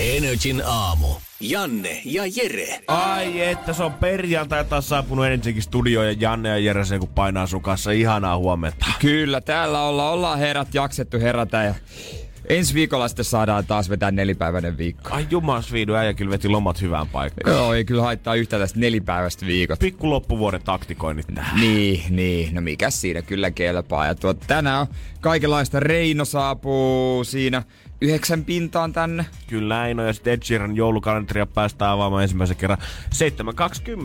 Energin aamu. Janne ja Jere. Ai että se on perjantai taas saapunut Energin studio ja Janne ja Jere se kun painaa sun kanssa. Ihanaa huomenta. Kyllä, täällä ollaan, ollaan herrat jaksettu herätä ja ensi viikolla sitten saadaan taas vetää nelipäiväinen viikko. Ai jumas viidu, äijä kyllä veti lomat hyvään paikkaan. Joo, ei kyllä haittaa yhtään tästä nelipäiväistä viikot. Pikku loppuvuoden taktikoinnit tähän. Niin, niin. No mikä siinä kyllä kelpaa. Ja tuot, tänään on kaikenlaista. Reino saapuu siinä yhdeksän pintaan tänne. Kyllä näin on, ja sitten Ed Sheeran joulukalenteria päästään avaamaan ensimmäisen kerran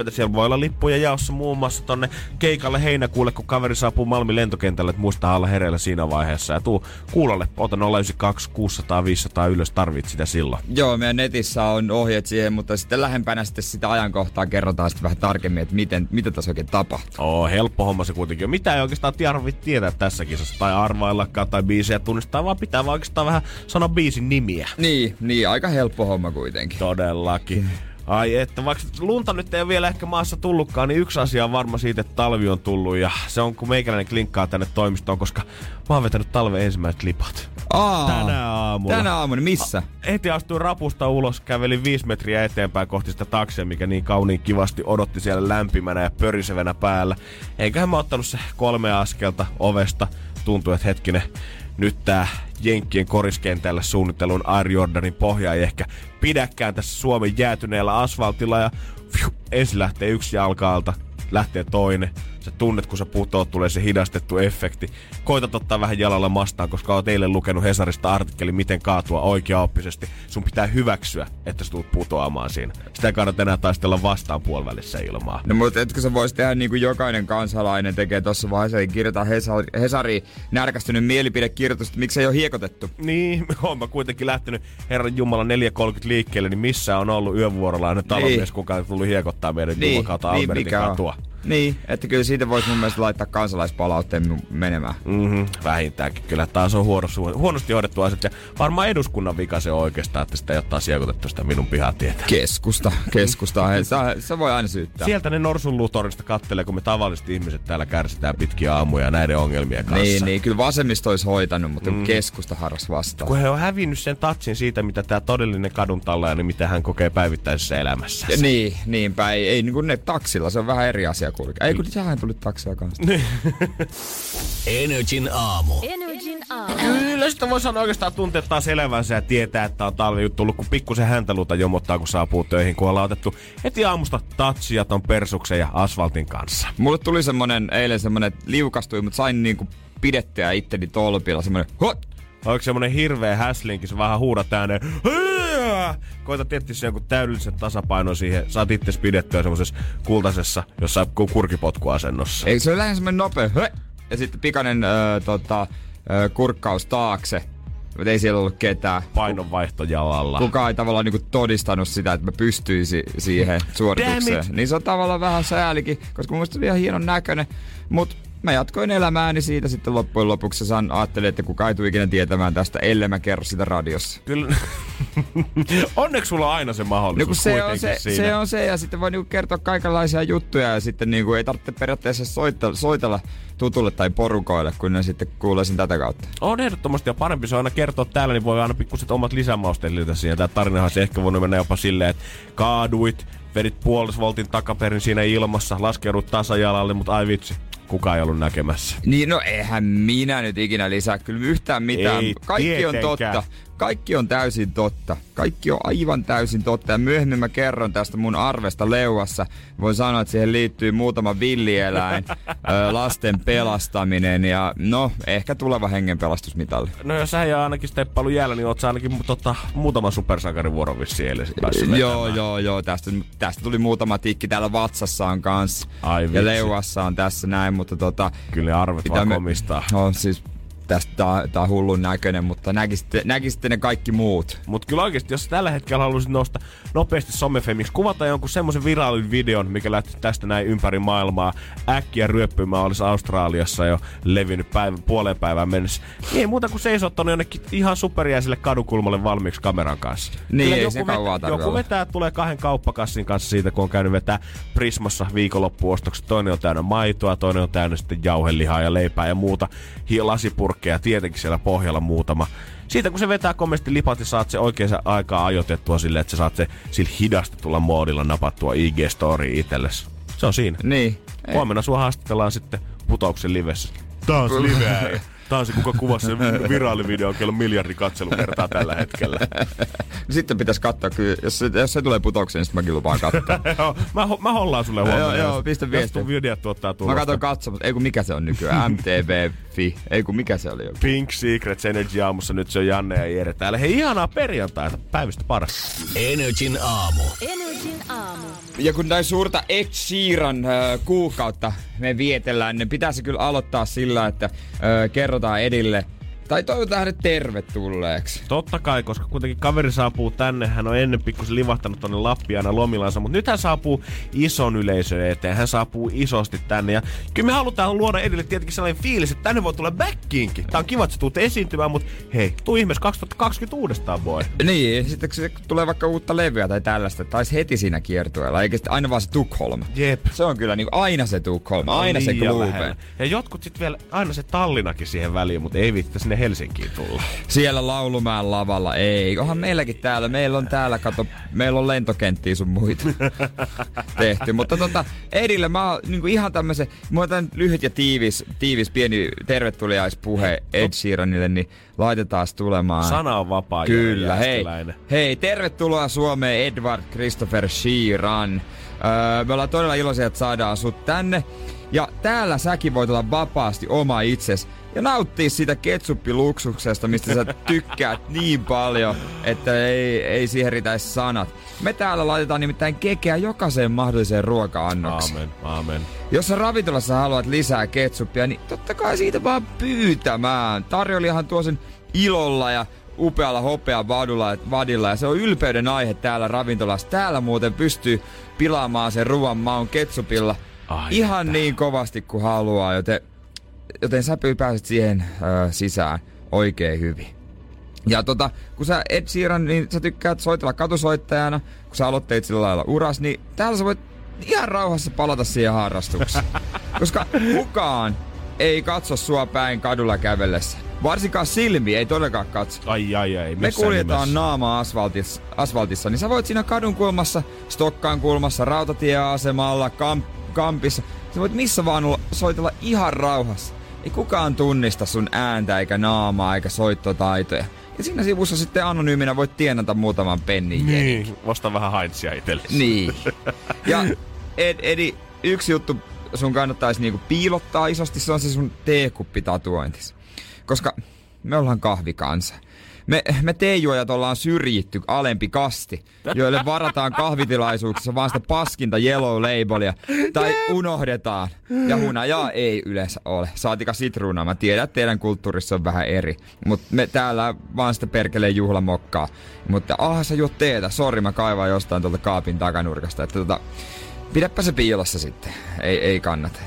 7.20. Siellä voi olla lippuja jaossa muun muassa tonne keikalle heinäkuulle, kun kaveri saapuu Malmin lentokentälle, että muista olla hereillä siinä vaiheessa. Ja tuu kuulolle, ota 092 600 500 ylös, tarvit sitä silloin. Joo, meidän netissä on ohjeet siihen, mutta sitten lähempänä sitten sitä ajankohtaa kerrotaan sitten vähän tarkemmin, että miten, mitä tässä oikein tapahtuu. Oo, helppo homma se kuitenkin. Mitä ei oikeastaan tarvitse tietää tässä kisassa, tai arvaillakaan, tai biisejä tunnistaa, vaan pitää vaan oikeastaan vähän sanoa biisin nimiä. Niin, niin, aika helppo homma kuitenkin. Todellakin. Ai että, vaikka lunta nyt ei ole vielä ehkä maassa tullutkaan, niin yksi asia on varma siitä, että talvi on tullut. Ja se on, kun meikäläinen klinkkaa tänne toimistoon, koska mä oon vetänyt talven ensimmäiset lipat. Aa, Tänä aamulla. Tänä aamuna, missä? Heti astuin rapusta ulos, kävelin viisi metriä eteenpäin kohti sitä taksia, mikä niin kauniin kivasti odotti siellä lämpimänä ja pörisevänä päällä. Eiköhän mä ottanut se kolme askelta ovesta. Tuntui, että hetkinen, nyt tää Jenkkien koriskentällä suunnittelun Air Jordanin pohja ei ehkä pidäkään tässä Suomen jäätyneellä asfaltilla ja fiu, ensin lähtee yksi jalka alta, lähtee toinen. Sä tunnet, kun sä putoot, tulee se hidastettu efekti. Koitat ottaa vähän jalalla mastaan, koska oot eilen lukenut Hesarista artikkeli, miten kaatua oikeaoppisesti. Sun pitää hyväksyä, että sä tulet putoamaan siinä. Sitä ei kannata enää taistella vastaan puolivälissä ilmaa. No mutta etkö sä vois tehdä niin kuin jokainen kansalainen tekee tuossa vaiheessa, eli kirjoita Hesari, Hesari närkästynyt mielipidekirjoitus, että miksi ei ole hiekotettu. Niin, oon mä kuitenkin lähtenyt Herran Jumala 4.30 liikkeelle, niin missä on ollut yövuorolainen talonmies, niin. kuka on tullut hiekottaa meidän niin, Juman kautta niin, Albertin on. katua. Niin, että kyllä siitä voisi mun mielestä laittaa kansalaispalautteen menemään. Mm-hmm, vähintäänkin. Kyllä taas on huono, huonosti hoidettu asiat. Ja varmaan eduskunnan vika se on oikeastaan, että sitä ei ole taas siekotettu sitä minun pihatietä. Keskusta, keskusta. Sä, sä voi aina syyttää. Sieltä ne norsunluutorista kattelee, kun me tavalliset ihmiset täällä kärsitään pitkiä aamuja näiden ongelmien kanssa. Niin, niin, kyllä vasemmisto olisi hoitanut, mutta mm. keskusta harras vastaan. Kun he on hävinnyt sen tatsin siitä, mitä tämä todellinen kadun tallaja, niin mitä hän kokee päivittäisessä elämässä. Ja niin, niinpä. Ei, ei niin kuin ne taksilla, se on vähän eri asia kulkea. Ei kun sähän tuli taksia kanssa. Energin aamu. Energin aamu. Kyllä sitä voi sanoa oikeastaan tuntea taas elävänsä ja tietää, että on talvi tullut, kun pikkusen häntäluuta jomottaa, kun saapuu töihin, kun ollaan otettu heti aamusta tatsia ton persuksen ja asfaltin kanssa. Mulle tuli semmonen, eilen semmonen, että liukastui, mutta sain niinku pidettyä itteni tolpilla semmonen, hot! Onko semmonen hirveä häslinki, se vähän huudat ääneen. Koita tietysti se jonkun täydellisen tasapaino siihen. Saat itse pidettyä semmoisessa kultaisessa, jossa kurkipotkuasennossa. Eikö se ole lähinnä semmonen nopea, hö! Ja sitten pikainen öö, tota, öö, kurkkaus taakse. Mutta ei siellä ollut ketään. Painonvaihto jalalla. Kukaan ei tavallaan niinku todistanut sitä, että mä pystyisin siihen suoritukseen. Niin se on tavallaan vähän säälikin, koska mun mielestä se oli ihan hienon näköinen. Mutta mä jatkoin elämääni siitä sitten loppujen lopuksi. Saan ajattelin, että kukaan ei tule ikinä tietämään tästä, ellei mä kerro sitä radiossa. Kyllä. Onneksi sulla on aina se mahdollisuus No kun se on se, siinä. se on se, ja sitten voi niinku kertoa kaikenlaisia juttuja, ja sitten niinku ei tarvitse periaatteessa soitella, soitella tutulle tai porukoille, kun ne sitten kuulee sen tätä kautta. On ehdottomasti ja parempi se on aina kertoa täällä, niin voi aina pikkuset omat lisämausteet lisätä siihen. Tämä tarinahan se ehkä voinut mennä jopa silleen, että kaaduit, vedit puolisvoltin takaperin siinä ilmassa, laskeudut tasajalalle, mutta ai vitsi, kukaan ei ollut näkemässä. Niin no eihän minä nyt ikinä lisää kyllä yhtään mitään. Ei Kaikki on tietenkään. totta. Kaikki on täysin totta. Kaikki on aivan täysin totta. Ja myöhemmin mä kerron tästä mun arvesta leuassa. Voin sanoa, että siihen liittyy muutama villieläin, lasten pelastaminen ja no, ehkä tuleva hengenpelastusmitalli. No jos sä ei ole ainakin steppailu jäällä, niin oot sä ainakin tota, muutaman supersankarin vuoron vissiin eilen Joo, joo, joo. Tästä, tästä tuli muutama tikki. Täällä vatsassa on kans. Ai vitsi. ja leuassa on tässä näin, mutta tota... Kyllä arvet vaan komistaa. No siis tästä tää, on hullun näköinen, mutta näkisitte, näkisitte ne kaikki muut. Mutta kyllä oikeasti, jos tällä hetkellä haluaisit nousta nopeasti somefemiksi, kuvata jonkun semmoisen viraalin videon, mikä lähti tästä näin ympäri maailmaa, äkkiä ryöppymään olisi Australiassa jo levinnyt päivän, puoleen päivään mennessä. Niin ei muuta kuin seisottanut jonnekin ihan superjäiselle kadukulmalle valmiiksi kameran kanssa. Niin, Kyllä ei joku, se vetä, joku vetää, tulee kahden kauppakassin kanssa siitä, kun on käynyt vetää Prismassa viikonloppuostokset. Toinen on täynnä maitoa, toinen on täynnä sitten jauhelihaa ja leipää ja muuta. Hi- lasipurkkeja, tietenkin siellä pohjalla muutama. Siitä kun se vetää komesti lipat ja saat se oikeaan aikaa ajoitettua silleen, että sä saat se sillä hidastetulla moodilla napattua IG-story itsellesi. Se on siinä. Niin. Huomenna sua haastatellaan sitten putouksen livessä. Taas liveä. Taas kuka kuvasi sen viraalivideo, kello miljardi katselukertaa tällä hetkellä. Sitten pitäisi katsoa kyllä, jos se, jos se tulee putoukseen, niin sitten mäkin lupaan katsoa. joo, mä, ho- mä hollaan sulle huomenna. Joo, joo, jos- pistä Jos viestiä. tuon videot tuottaa Mä tulosta. katson katsomassa. Ei kun mikä se on nykyään? MTV.fi. Ei kun mikä se oli joku? Pink Secrets Energy aamussa, nyt se on Janne ja Jere täällä. Hei, ihanaa perjantaita, päivästä paras. Energin aamu. Energin aamu. Ja kun näin suurta Ed Sheeran äh, kuukautta me vietellään, niin pitäisi kyllä aloittaa sillä, että äh, kerrotaan Edille tai toivotaan hänet tervetulleeksi. Totta kai, koska kuitenkin kaveri saapuu tänne, hän on ennen pikkusen livahtanut tonne Lappiana lomilansa, mutta nyt hän saapuu ison yleisön eteen, hän saapuu isosti tänne ja kyllä me halutaan luoda edelle tietenkin sellainen fiilis, että tänne voi tulla backiinkin. Tää on kiva, että sä tuut esiintymään, mutta hei, tuu ihmeessä 2020 uudestaan voi. Niin, sitten kun se tulee vaikka uutta levyä tai tällaista, taisi heti siinä kiertueella, eikä sitten aina vaan se Tukholm. Jep. Se on kyllä niin aina se Tukholm, aina se Liian Globe. Ja jotkut sitten vielä, aina se Tallinakin siihen väliin, mutta ei viitti sinne Helsinkiin tulla. Siellä Laulumäen lavalla, ei. Onhan meilläkin täällä, meillä on täällä, kato, meillä on lentokenttiä sun muita tehty. Mutta tota, Edille mä oon niin ihan tämmösen, mä otan lyhyt ja tiivis, tiivis pieni tervetuliaispuhe Ed Sheeranille, niin laitetaan tulemaan. Sana on vapaa. Kyllä, hei. Hei, tervetuloa Suomeen Edward Christopher Sheeran. Öö, me ollaan todella iloisia, että saadaan sut tänne. Ja täällä säkin voit olla vapaasti oma itses ja nauttia siitä ketsuppiluksuksestä, mistä sä tykkäät niin paljon, että ei, ei siihen ritäisi sanat. Me täällä laitetaan nimittäin kekeä jokaiseen mahdolliseen ruoka-annokseen. Aamen, aamen. Jos sä ravintolassa haluat lisää ketsuppia, niin totta kai siitä vaan pyytämään. Tarjolijahan tuo sen ilolla ja upealla hopea vadulla, vadilla ja se on ylpeyden aihe täällä ravintolassa. Täällä muuten pystyy pilaamaan sen ruoan maun ketsupilla Ai ihan niin kovasti kuin haluaa, joten, joten sä pääset siihen ö, sisään oikein hyvin. Ja tota, kun sä Ed Sheeran, niin sä tykkäät soitella katusoittajana, kun sä aloitteet sillä lailla uras, niin täällä sä voit ihan rauhassa palata siihen harrastukseen. Koska kukaan ei katso sua päin kadulla kävellessä. Varsinkaan silmi ei todellakaan katso. Ai ai ai, Me kuljetaan nimessä. naama asfaltissa, asfaltissa, niin sä voit siinä kadun kulmassa, Stokkaan kulmassa, rautatieasemalla, kamp, kampissa. Sä voit missä vaan olla, soitella ihan rauhassa. Ei kukaan tunnista sun ääntä, eikä naamaa, eikä soittotaitoja. Ja siinä sivussa sitten anonyyminä voit tienata muutaman pennin. Niin, osta vähän haitsia itsellesi. Niin. Ja Ed, Edi, yksi juttu sun kannattaisi niinku piilottaa isosti, se on se sun teekuppitatuointis. Koska me ollaan kahvikansa. Me, me teejuojat ollaan syrjitty alempi kasti, joille varataan kahvitilaisuuksissa vaan sitä paskinta yellow labelia. Tai unohdetaan. Ja hunajaa ei yleensä ole. Saatika sitruunaa. Mä tiedän, että teidän kulttuurissa on vähän eri. Mutta me täällä vaan sitä perkeleen juhlamokkaa. Mutta ah, sä juot teetä. Sori, mä kaivan jostain tuolta kaapin takanurkasta. Että tota, pidäpä se piilossa sitten. Ei, ei kannata.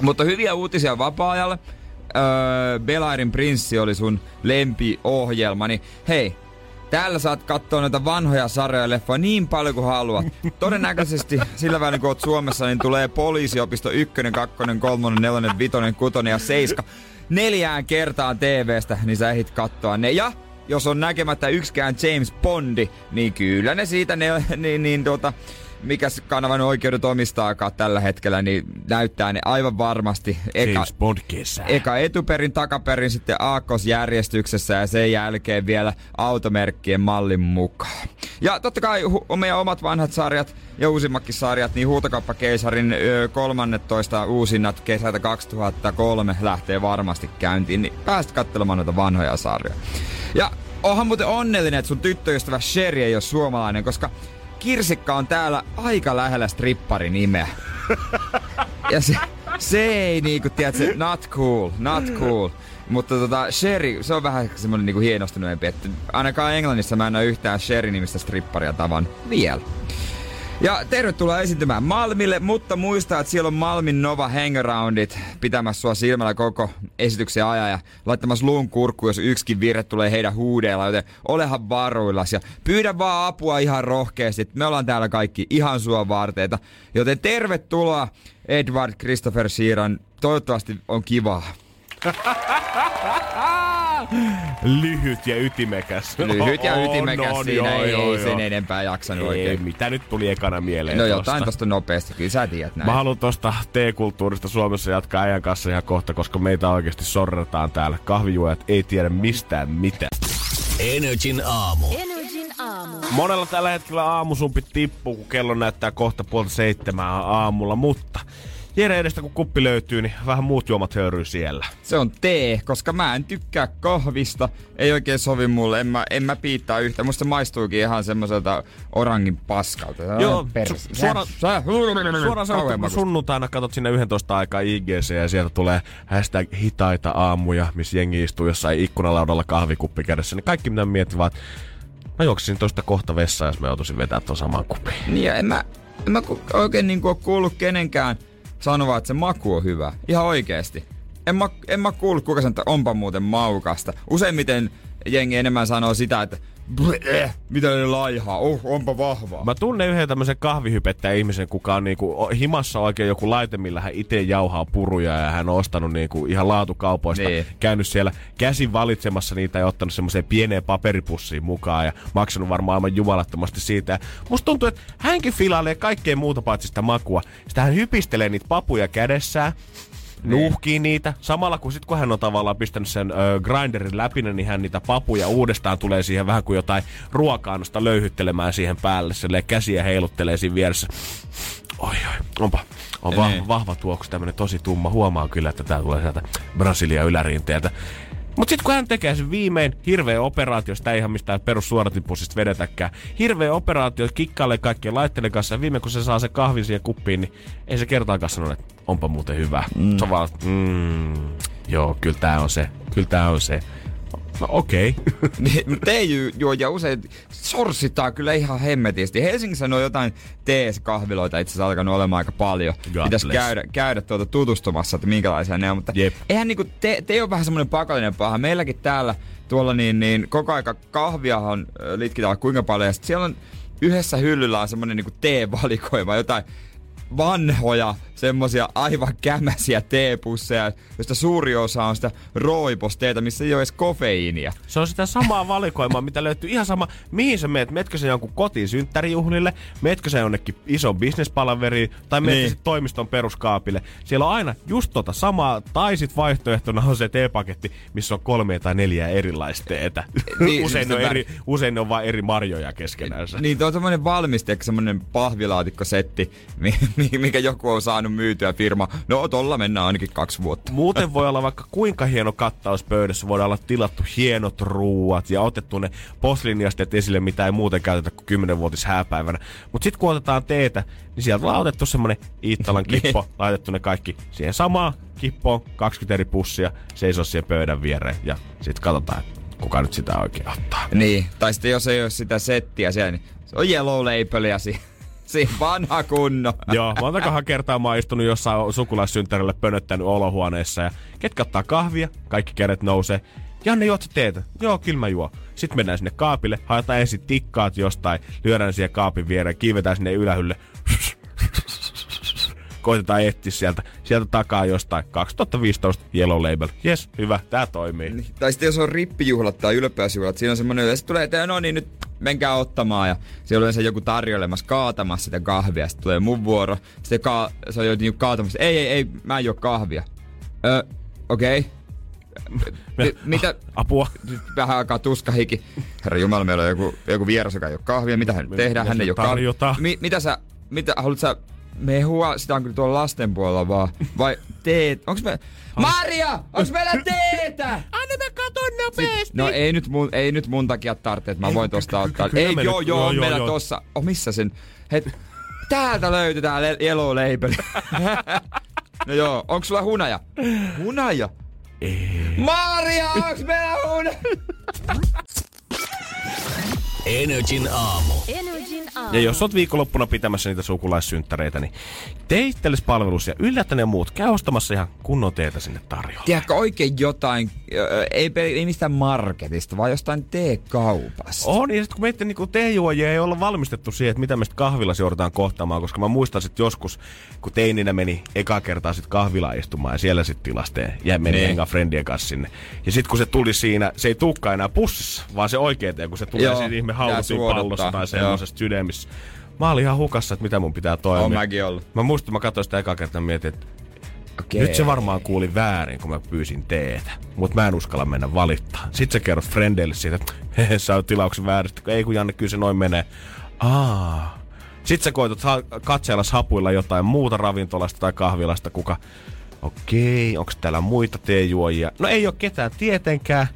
Mutta hyviä uutisia vapaa-ajalle. Öö, Belairin prinssi oli sun lempiohjelma, niin hei, Täällä saat katsoa noita vanhoja sarjoja ja leffoja niin paljon kuin haluat. Todennäköisesti sillä välin kun oot Suomessa, niin tulee poliisiopisto 1, 2, 3, 4, 5, 6 ja 7 neljään kertaan TVstä, niin sä ehdit katsoa ne. Ja jos on näkemättä yksikään James Bondi, niin kyllä ne siitä, ne, niin, niin tuota, mikä kanavan oikeudet omistaakaan tällä hetkellä, niin näyttää ne aivan varmasti eka, James Bond kesä. eka etuperin, takaperin, sitten aakkosjärjestyksessä ja sen jälkeen vielä automerkkien mallin mukaan. Ja totta kai hu- meidän omat vanhat sarjat ja uusimmatkin sarjat, niin Huutokauppakeisarin ö, 13 uusinnat kesältä 2003 lähtee varmasti käyntiin, niin pääst katselemaan noita vanhoja sarjoja. Ja onhan muuten onnellinen, että sun tyttöystävä Sherry ei ole suomalainen, koska Kirsikka on täällä aika lähellä stripparin nimeä. Ja se, se ei niinku, tiedätkö, not cool, not cool. Mutta tota, Sherry, se on vähän semmonen niinku hienostuneempi, että ainakaan Englannissa mä en ole yhtään Sherry-nimistä stripparia tavan vielä. Ja tervetuloa esiintymään Malmille, mutta muista, että siellä on Malmin Nova Hangaroundit pitämässä sua silmällä koko esityksen ajan ja laittamassa luun kurkku, jos yksikin virre tulee heidän huudeilla, joten olehan varuillas ja pyydä vaan apua ihan rohkeasti. Me ollaan täällä kaikki ihan sua varteita, joten tervetuloa Edward Christopher Sheeran. Toivottavasti on kivaa. Lyhyt ja ytimekäs. Lyhyt ja ytimekäs on, siinä, joo, ei, joo, ei joo. sen enempää jaksanut Ei, oikein. mitä nyt tuli ekana mieleen No tosta? jotain tosta nopeasti, kyllä sä tiedät näin. Mä haluan tosta T-kulttuurista Suomessa jatkaa ajan kanssa ihan kohta, koska meitä oikeasti sorretaan täällä. Kahvijuojat ei tiedä mistään mitään. Energin aamu. Energin aamu. Monella tällä hetkellä aamusumpi tippuu, kun kello näyttää kohta puolta seitsemää aamulla, mutta Jere edestä kun kuppi löytyy, niin vähän muut juomat höyryy siellä. Se on tee, koska mä en tykkää kahvista. Ei oikein sovi mulle, en mä, en mä piittaa yhtä. Musta se maistuukin ihan semmoiselta orangin paskalta. Joo, Perse. su- suora- Suoraan sanottuna, kun sunnuntaina katsot sinne 11 aikaa IGC ja sieltä tulee hashtag hitaita aamuja, missä jengi istuu jossain ikkunalaudalla kahvikuppi kädessä, niin kaikki mitä mietin vaan, että mä juoksisin tosta kohta vessaan, jos mä joutuisin vetää tuon saman kupin. Niin ja en mä, en mä oikein niinku oo kuullut kenenkään sanoa, että se maku on hyvä. Ihan oikeesti. En mä, en mä kuullut kuka sanoo, että onpa muuten maukasta. Useimmiten jengi enemmän sanoo sitä, että "Bleh, mitä ne laihaa, oh, onpa vahvaa. Mä tunnen yhden tämmöisen kahvihypettäjän ihmisen, kuka on niinku himassa oikein joku laite, millä hän itse jauhaa puruja ja hän on ostanut niinku ihan laatukaupoista. Niin. Käynyt siellä käsin valitsemassa niitä ja ottanut semmoiseen pieneen paperipussiin mukaan ja maksanut varmaan aivan jumalattomasti siitä. Ja musta tuntuu, että hänkin filailee kaikkea muuta paitsi sitä makua. Sitä hän hypistelee niitä papuja kädessään. Nuuhkii niitä. Samalla kun sit kun hän on tavallaan pistänyt sen ö, grinderin läpi, niin hän niitä papuja uudestaan tulee siihen vähän kuin jotain ruoka-annosta löyhyttelemään siihen päälle. Silleen käsiä heiluttelee siinä vieressä. Oi oi, onpa. On va- Niin. vahva tuoksu, tämmönen tosi tumma. Huomaa kyllä, että tää tulee sieltä Brasilia ylärinteeltä. Mut sit kun hän tekee sen viimein, hirveä operaatio, sitä ei ihan mistään perussuodatinpussista vedetäkään. Hirveä operaatio, kikkailee kaikkien laitteiden kanssa ja viimein kun se saa se kahvin siihen kuppiin, niin ei se kertaakaan sano, että onpa muuten hyvä. Mm. Se on vaan, mm, joo, kyllä tää on se, kyllä tää on se. No okei. Okay. Niin, Teejuoja usein sorsitaan kyllä ihan hemmetisti. Helsingissä on jotain tees-kahviloita itse asiassa alkanut olemaan aika paljon. God Pitäisi bless. käydä, käydä tuota tutustumassa, että minkälaisia ne on. Mutta Jep. eihän niinku, te, te on vähän semmoinen pakollinen paha. Meilläkin täällä tuolla niin, niin koko aika kahviahan litkitään kuinka paljon. Ja sit siellä on yhdessä hyllyllä on semmoinen niinku teevalikoima, jotain vanhoja, semmosia aivan kämäsiä teepusseja, joista suuri osa on sitä rooiposteeta, missä ei ole edes kofeiinia. Se on sitä samaa valikoimaa, mitä löytyy ihan sama, mihin sä meet. Meetkö sä jonkun kotiin synttärijuhlille, meetkö sä jonnekin ison bisnespalaveriin, tai meetkö Niin. toimiston peruskaapille. Siellä on aina just tota samaa, tai sit vaihtoehtona on se teepaketti, missä on kolme tai neljä erilaista teetä. Niin, usein, se ne on eri, usein ne on vain eri marjoja keskenäänsä. Niin, tuo on semmonen valmiste, semmonen pahvilaatikkosetti, mi- mi- mikä joku on saanut myytyä firma. No, tolla mennään ainakin kaksi vuotta. Muuten voi olla vaikka kuinka hieno kattaus pöydässä. Voidaan olla tilattu hienot ruuat ja otettu ne posliiniasteet esille, mitä ei muuten käytetä kuin 10-vuotis hääpäivänä. Mutta sitten kun otetaan teetä, niin sieltä ollaan otettu semmonen Iittalan kippo, laitettu ne kaikki siihen samaan kippoon, 20 eri pussia, seisoo siihen pöydän viereen ja sitten katsotaan, kuka nyt sitä oikein ottaa. Niin, tai sitten jos ei ole sitä settiä siellä, niin se on yellow labelia si- Siinä vanha kunno. Joo, montakohan kertaa mä oon istunut jossain sukulaissynttärillä pönöttänyt olohuoneessa ja ketkä ottaa kahvia, kaikki kädet nousee. Janne, juot teetä? Joo, kyllä mä juon. Sitten mennään sinne kaapille, haetaan ensin tikkaat jostain, lyödään siihen kaapin viereen, kiivetään sinne ylähylle. Koitetaan etsiä sieltä, sieltä takaa jostain 2015 Yellow Label. Yes, hyvä, tää toimii. Niin, Tai sitten jos on rippijuhlat tai ylpeysjuhlat, siinä on semmoinen, sitten tulee, että no niin, nyt menkää ottamaan. Ja siellä on yleensä joku tarjoilemassa kaatamassa sitä kahvia. Sitten tulee mun vuoro. Sitten ka- se on jo niinku kaatamassa. Ei, ei, ei, mä en juo kahvia. Ö, okei. Okay. Mitä? Apua. Nyt vähän aikaa tuskahiki. Herra Jumala, meillä on joku, joku vieras, joka ei ole kahvia. Mitä hän tehdään? Hän ei ole kahvia. Mi- mitä sä, mitä, haluat sä mehua? Sitä on kyllä tuolla lasten puolella vaan. Vai teet? Onks me... Maria! Onks meillä teetä? Anna mä katon nopeesti. No ei nyt mun, ei nyt mun takia tarvitse, että mä voin tosta ottaa. Ei, joo, joo, joo, on meillä tossa. Oh, missä sen? Het, täältä löytyy tää yellow label. no joo, onks sulla hunaja? Hunaja? Ei. Maria, onks meillä uuden? Energin aamu. Energin aamu. Ja jos oot viikonloppuna pitämässä niitä sukulaissynttäreitä, niin tee itsellesi palvelus ja yllätä ne muut. Käy ostamassa ihan kunnon teetä sinne tarjolla. Tiedätkö oikein jotain, ei, ei mistään marketista, vaan jostain teekaupasta. On, ja sitten kun meitä niinku teejuojia ei olla valmistettu siihen, että mitä me sitten kahvilassa joudutaan kohtaamaan, koska mä muistan sitten joskus, kun teininä meni eka kertaa sitten kahvilaan istumaan ja siellä sitten tilasteen ja meni Niin. hengaan friendien kanssa sinne. Ja sitten kun se tuli siinä, se ei tukka enää pussissa, vaan se oikea tee, kun se tulee siinä haulutin suoduttaa, pallossa tai semmoisessa sydämissä. Mä olin ihan hukassa, että mitä mun pitää toimia. Oon mäkin ollut. Mä muistan, mä katsoin sitä eka kertaa mietin, että Okei. nyt se varmaan kuuli väärin, kun mä pyysin teetä. Mutta mä en uskalla mennä valittaa. Sitten sä kerrot frendeille siitä, että hehe, sä oot tilauksen väärästä. Ei kun Janne, kyllä se noin menee. Aa. Sitten sä koetat ha- katseella hapuilla jotain muuta ravintolasta tai kahvilasta, kuka... Okei, onko täällä muita teejuojia? No ei ole ketään tietenkään.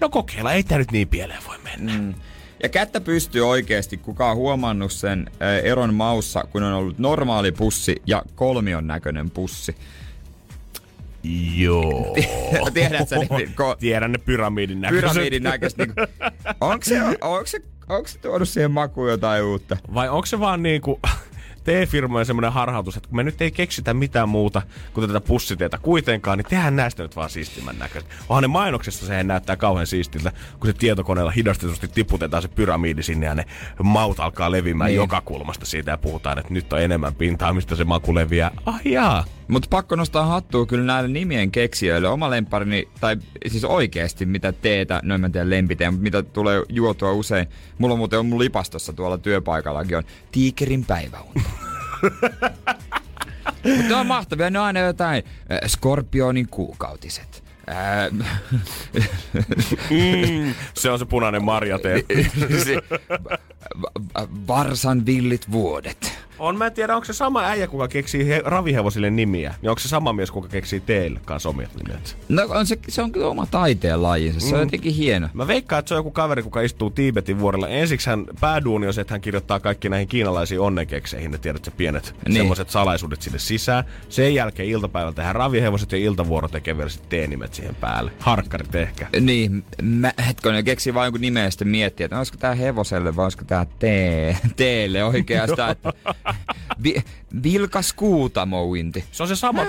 No kokeilla, ei tää nyt niin pieleen voi mennä. Mm. Ja kättä pystyy oikeasti, kuka on huomannut sen ö, eron maussa, kun on ollut normaali pussi ja kolmion näköinen pussi. Joo. Tiedät sä, niin, ko- Tiedän ne pyramidin näköiset. pyramidin näköistä. Niin onko, se, onko, se, onko se tuonut siihen makuun jotain uutta? Vai onko se vaan niinku T-firmojen semmoinen harhautus, että kun me nyt ei keksitä mitään muuta kuin tätä pussiteetä kuitenkaan, niin tehdään näistä nyt vaan siistimän näköistä. Onhan ne mainoksessa sehän näyttää kauhean siistiltä, kun se tietokoneella hidastetusti tiputetaan se pyramidi sinne ja ne maut alkaa levimään niin. joka kulmasta siitä ja puhutaan, että nyt on enemmän pintaa, mistä se maku leviää. Ah jaa. Mutta pakko nostaa hattua kyllä näille nimien keksijöille. Oma lemparini, tai siis oikeasti mitä teetä, no en mä tiedä lempiteen, mutta mitä tulee juotua usein. Mulla on muuten on mun lipastossa tuolla työpaikallakin on tiikerin päiväunta. Mutta on mahtavia, ne on aina jotain äh, Skorpionin kuukautiset. Äh, Mm, se on se punainen marjatee. Varsan villit vuodet. On, mä en tiedä, onko se sama äijä, kuka keksii he, ravihevosille nimiä. Ja onko se sama mies, kuka keksii teille kanssa omia nimet. No on se, se on kyllä oma taiteen lajinsa, se on Mm. jotenkin hieno. Mä veikkaan, että se on joku kaveri, kuka istuu Tiibetin vuorella. Ensiksi hän pääduuni on se, että hän kirjoittaa kaikki näihin kiinalaisiin onnenkekseihin, ne tiedät, se pienet Niin. niin. semmoiset salaisuudet sinne sisään. Sen jälkeen iltapäivällä tehdään ravihevoset ja iltavuoro tekee vielä sitten teenimet siihen päälle. Harkkarit ehkä. Niin, mä hetkonen keksi vaan jonkun nimeä ja sitten miettiä, että olisiko tää hevoselle vai olisiko tää tee, teelle oikeastaan. että vi, vilkas kuutamouinti. Se on se sama,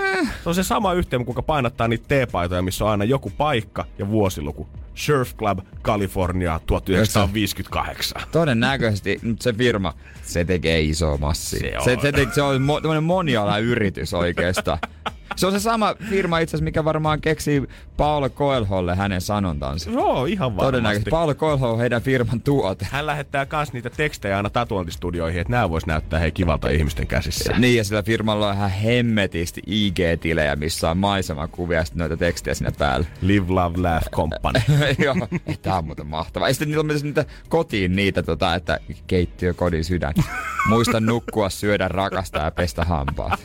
se on se sama yhteen, kuka painattaa niitä teepaitoja, missä on aina joku paikka ja vuosiluku. Surf Club, California, 1958. Todennäköisesti, mutta se firma, se tekee isoa massia. Se on. Se, se, te, se on mo, tämmönen monialayritys oikeastaan. Se on se sama firma itse asiassa, mikä varmaan keksii Paolo Coelholle hänen sanontansa. Joo, ihan varmasti. Todennäköisesti Paolo Coelho on heidän firman tuote. Hän lähettää myös niitä tekstejä aina tatuointistudioihin, että nämä vois näyttää hei kivalta ihmisten käsissä. Niin, ja sillä firmalla on ihan hemmetisti IG-tilejä, missä on maisemakuvia ja sitten noita tekstejä siinä päällä. Live, love, laugh, company. Joo, tää on muuten mahtavaa. Ja sitten niillä on myös niitä kotiin niitä, tota, että keittiö, kodin sydän. Muista nukkua, syödä, rakastaa ja pestä hampaat.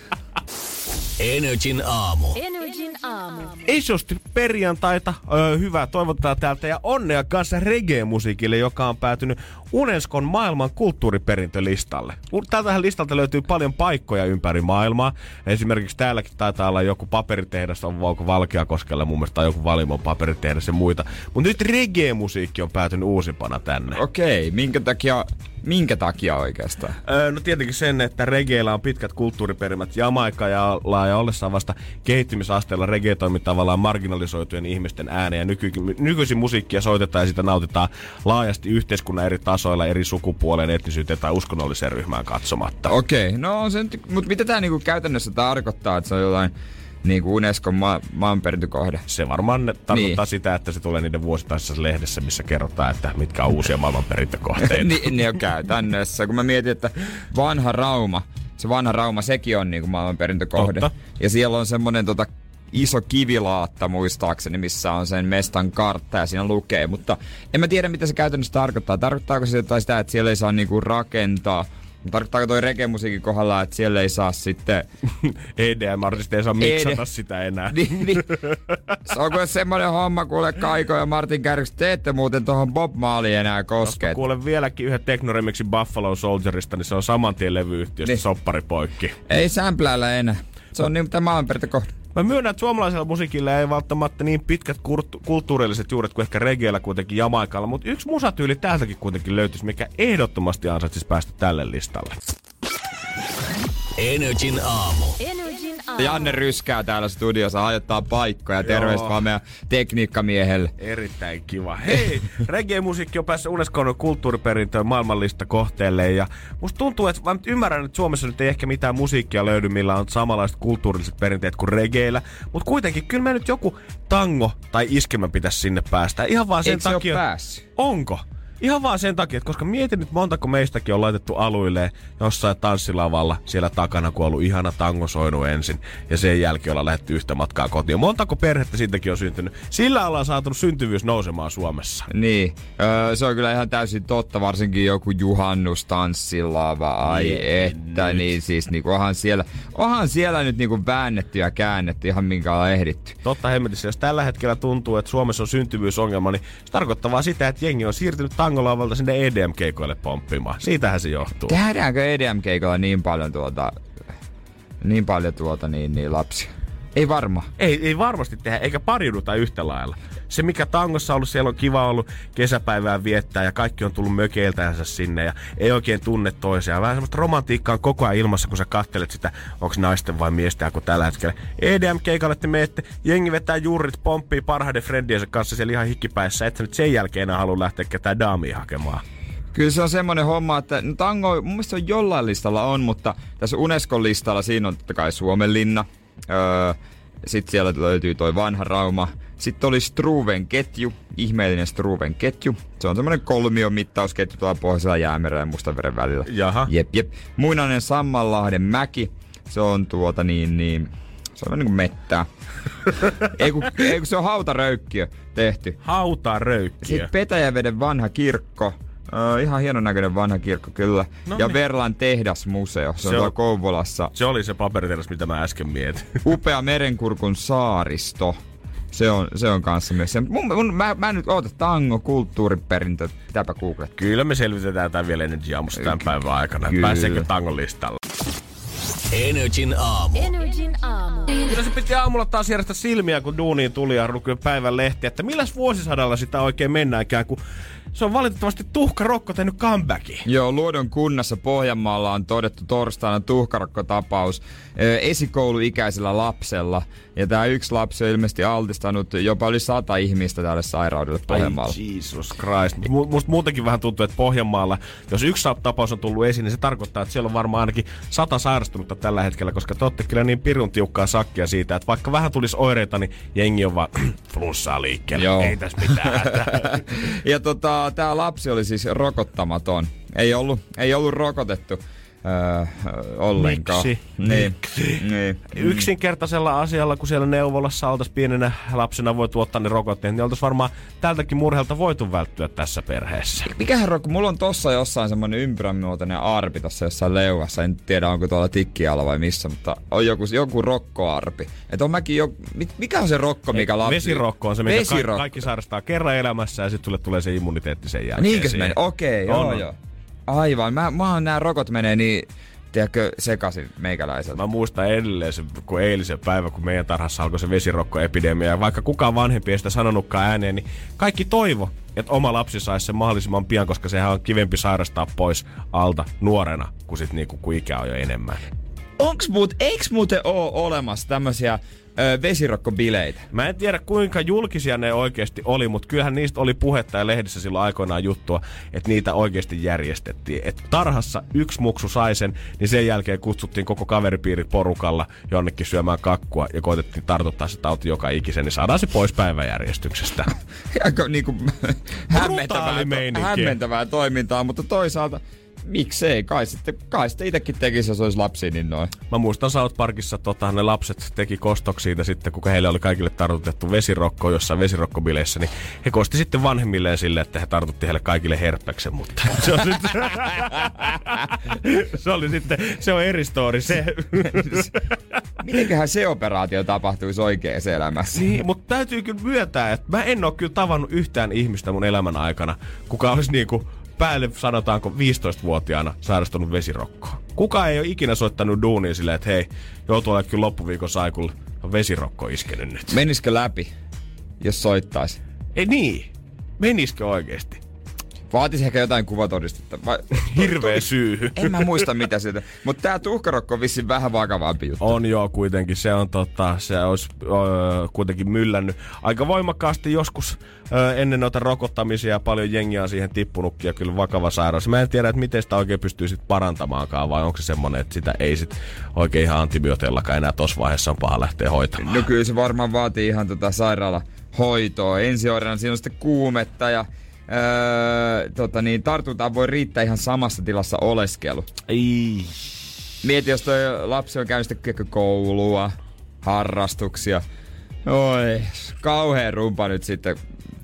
Energin aamu. Energin aamu. Isosti perjantaita, öö, hyvää toivotetaan täältä ja onnea kanssa reggae-musiikille, joka on päätynyt Unescon maailman kulttuuriperintölistalle. Tältähän listalta löytyy paljon paikkoja ympäri maailmaa. Esimerkiksi täälläkin taitaa olla joku paperitehdas, on onko Valkeakoskella mun mielestä, tai joku Valimon paperitehdas ja muita. Mutta nyt reggae-musiikki on päätynyt uusimpana tänne. Okei, minkä takia, minkä takia oikeastaan? Öö, no tietenkin sen, että regeillä on pitkät kulttuuriperimät Jamaika ja laaja ollessaan vasta kehittymisasteella reggae toimii tavallaan marginalisoitujen ihmisten ääneen ja nyky- nykyisin musiikkia soitetaan ja sitä nautitaan laajasti yhteiskunnan eri tasoilla, eri sukupuoleen, etnisyyteen tai uskonnolliseen ryhmään katsomatta. Okei, no on se mutta mitä tää niinku käytännössä tarkoittaa, että se on jotain niinku Unescon ma- maanperintökohde? Se varmaan ne- tarkoittaa Niin. niin. sitä, että se tulee niiden vuosittaisessa lehdessä, missä kerrotaan, että mitkä on uusia maailmanperintökohteita. niin, niin on käytännössä. Kun mä mietin, että vanha Rauma, se vanha Rauma, sekin on niinku maailmanperintökohde. Totta. Ja siellä on semmonen tota, iso kivilaatta muistaakseni, missä on sen mestan kartta ja siinä lukee. Mutta en mä tiedä, mitä se käytännössä tarkoittaa. Tarkoittaako se jotain sitä, että siellä ei saa niinku rakentaa? Tarkoittaako toi regemusiikin kohdalla, että siellä ei saa sitten... EDM-artisti ei saa miksata ED. sitä enää. niin, niin. Se on kuule semmonen homma, kuule Kaiko ja Martin Kärks, te ette muuten tohon Bob Maaliin enää koske. Kuulen vieläkin yhden teknoremiksi Buffalo Soldierista, niin se on saman tien levyyhtiöstä Niin. soppari poikki. Ei sämpläillä enää. Se on niin tämä maailmanperintökohde. Mä myönnän, että suomalaisella musiikilla ei välttämättä niin pitkät kulttu- kulttuurilliset juuret kuin ehkä regeellä kuitenkin Jamaikalla, mutta yksi musatyyli täältäkin kuitenkin löytyisi, mikä ehdottomasti ansaitsisi päästä tälle listalle. Energin aamu. Energin aamu. Janne ryskää täällä studiossa, hajottaa paikkoja. Terveistä vaan meidän tekniikkamiehelle. Erittäin kiva. Hei, reggae-musiikki on päässyt Unescon kulttuuriperintöön maailmanlista kohteelle ja musta tuntuu, että mä nyt ymmärrän, että Suomessa nyt ei ehkä mitään musiikkia löydy, millä on samanlaiset kulttuurilliset perinteet kuin reggaeillä, mutta kuitenkin kyllä me nyt joku tango tai iskelmä pitäisi sinne päästä. Ihan vaan sen Eikö se ole takia. päässyt? Onko? Ihan vaan sen takia, että koska mietin nyt montako meistäkin on laitettu aluilleen jossain tanssilavalla siellä takana, kun on ollut ihana tango soinut ensin ja sen jälkeen ollaan lähdetty yhtä matkaa kotiin. Montako perhettä siitäkin on syntynyt? Sillä ollaan saatu syntyvyys nousemaan Suomessa. Niin, öö, se on kyllä ihan täysin totta, varsinkin joku juhannus tanssilava, ai Mieti että, nyt. niin siis niinku onhan siellä, onhan siellä nyt niinku väännetty ja käännetty ihan minkä ollaan ehditty. Totta hemmetissä, jos tällä hetkellä tuntuu, että Suomessa on syntyvyysongelma, niin se tarkoittaa vaan sitä, että jengi on siirtynyt tangolavalta sinne EDM-keikoille pomppimaan. Siitähän se johtuu. Tehdäänkö EDM-keikolla niin paljon tuota, niin paljon tuota niin, niin lapsia? Ei varma. Ei, ei varmasti tehdä, eikä pariuduta yhtä lailla. Se, mikä tangossa on ollut, siellä on kiva ollut kesäpäivää viettää ja kaikki on tullut mökeiltänsä sinne ja ei oikein tunne toisiaan. Vähän semmoista romantiikkaa on koko ajan ilmassa, kun sä kattelet sitä, onko naisten vai miesten, kun tällä hetkellä EDM-keikalle te menette, jengi vetää juurit, pomppii parhaiden friendiensä kanssa siellä ihan hikkipäissä, et sä nyt sen jälkeen enää halua lähteä ketään daamia hakemaan. Kyllä se on semmoinen homma, että no tango, mun mielestä se on jollain listalla on, mutta tässä Unescon listalla siinä on totta kai Suomen linna. Öö, sitten siellä löytyy toi vanha rauma. Sitten oli Struven ketju, ihmeellinen Struven ketju. Se on semmoinen kolmion mittausketju tuolla pohjoisella jäämeren ja Mustanveren välillä. Jaha. Jep, jep. Muinainen Sammanlahden mäki. Se on tuota niin, niin se on niin kuin mettää. ei, kun, ei kun se on hautaröykkiö tehty. Hautaa röykkiä. Sitten Petäjäveden vanha kirkko. Ö, ihan hienon näköinen vanha kirkko kyllä. No ja niin. Verlan tehdasmuseo. Se, Se on tuolla Kouvolassa. Se oli se paperiteräs, mitä mä äsken mietin. Upea merenkurkun saaristo. Se on, se on kanssa myös se. Mun, mun, mä, mä nyt oota tango, kulttuuriperintö. Pitääpä googlettaa. Kyllä me selvitetään tää vielä Energy Aamussa tämän päivän aikana. Kyllä. Pääseekö tangon listalle? Energin aamu. Energin aamu. Kyllä se piti aamulla taas järjestää silmiä, kun duuniin tuli ja lukui päivän lehti, että milläs vuosisadalla sitä oikein mennäänkään, kun se on valitettavasti tuhka rokko tehnyt comebackin. Joo, Luodon kunnassa Pohjanmaalla on todettu torstaina tuhkarokkotapaus ö, esikouluikäisellä lapsella. Ja tämä yksi lapsi on ilmeisesti altistanut jopa yli sata ihmistä tälle sairaudelle Pohjanmaalla. Ai Jesus Christ. Mut mu- Musta muutenkin vähän tuntuu, että Pohjanmaalla, jos yksi tapaus on tullut esiin, niin se tarkoittaa, että siellä on varmaan ainakin sata sairastunutta tällä hetkellä, koska te olette kyllä niin pirun tiukkaa sakkia siitä, että vaikka vähän tulisi oireita, niin jengi on vaan flunssaa liikkeelle. Joo. Ei tässä mitään. ja tota, tämä lapsi oli siis rokottamaton. Ei ollut, ei ollut rokotettu öö, ollenkaan. Miksi? Niin. Miksi? niin. Yksinkertaisella asialla, kun siellä neuvolassa oltaisiin pienenä lapsena voi tuottaa ne rokotteet, niin oltaisiin varmaan tältäkin murheelta voitu välttyä tässä perheessä. Mikähän rokko? Mulla on tossa jossain semmonen ympyränmuotoinen arpi tossa jossain leuassa. En tiedä onko tuolla tikkialla vai missä, mutta on joku, joku rokkoarpi. Et on mäkin jo, mi- mikä on se rokko, mikä lapsi... Vesirokko on se, mikä kaikki, Vesirokko. kaikki sairastaa kerran elämässä ja sitten sulle tulee se immuniteetti sen jälkeen. Niinkö se? Okei, On, joo, on. joo. Aivan. Mä, mä oon nää rokot menee niin, tiedätkö, sekaisin meikäläiseltä. Mä muistan edelleen se, kun eilisen päivä, kun meidän tarhassa alkoi se vesirokkoepidemia. Ja vaikka kukaan vanhempi ei sitä sanonutkaan ääneen, niin kaikki toivo, että oma lapsi saisi sen mahdollisimman pian, koska sehän on kivempi sairastaa pois alta nuorena, kuin sit niinku, kun ikä on jo enemmän. Onks muut, eiks muuten oo olemassa tämmösiä ö, vesirokkobileitä? Mä en tiedä kuinka julkisia ne oikeasti oli, mutta kyllähän niistä oli puhetta ja lehdissä silloin aikoinaan juttua, että niitä oikeasti järjestettiin. Et tarhassa yksi muksu sai sen, niin sen jälkeen kutsuttiin koko kaveripiiri porukalla jonnekin syömään kakkua ja koitettiin tartuttaa se tauti joka ikisen, niin saadaan se pois päiväjärjestyksestä. Aika niinku hämmentävää, meininki. hämmentävää toimintaa, mutta toisaalta miksei, kai sitten, kai sitten itekin tekisi, jos olisi lapsi, niin noin. Mä muistan South Parkissa, tota, ne lapset teki kostoksi siitä sitten, kun heille oli kaikille tartutettu vesirokko jossain vesirokkobileissä, niin he kosti sitten vanhemmilleen sille, että he tartutti heille kaikille herpeksen, mutta se on sitten, se oli sitten, se on eri story se. Mitenköhän se operaatio tapahtuisi oikeassa elämässä? Niin, mutta täytyy kyllä myöntää, että mä en ole kyllä tavannut yhtään ihmistä mun elämän aikana, kuka olisi niinku päälle sanotaanko 15-vuotiaana sairastunut vesirokkoa. Kuka ei ole ikinä soittanut duuniin silleen, että hei, joutuu olemaan kyllä loppuviikon saikulla on vesirokko iskenyt nyt. Menisikö läpi, jos soittaisi? Ei niin. Menisikö oikeesti? Vaatisi ehkä jotain kuvatodistetta. Vai, Hirveä syy. En mä muista mitä siitä. Mutta tää tuhkarokko on vissiin vähän vakavampi juttu. On joo kuitenkin. Se on tota, se olisi ö, kuitenkin myllännyt aika voimakkaasti joskus ö, ennen noita rokottamisia. Paljon jengiä on siihen tippunutkin ja kyllä vakava sairaus. Mä en tiedä, että miten sitä oikein pystyy sit parantamaankaan vai onko se semmonen, että sitä ei sit oikein ihan antibioteillakaan enää tossa vaiheessa on paha lähteä hoitamaan. No kyllä se varmaan vaatii ihan tota sairaalahoitoa. Ensioireena siinä on sitten kuumetta ja öö, tota niin, tartuntaan voi riittää ihan samassa tilassa oleskelu. Ei. Mieti, jos toi lapsi on käynyt koulua, harrastuksia. Oi, kauhean rumpa nyt sitten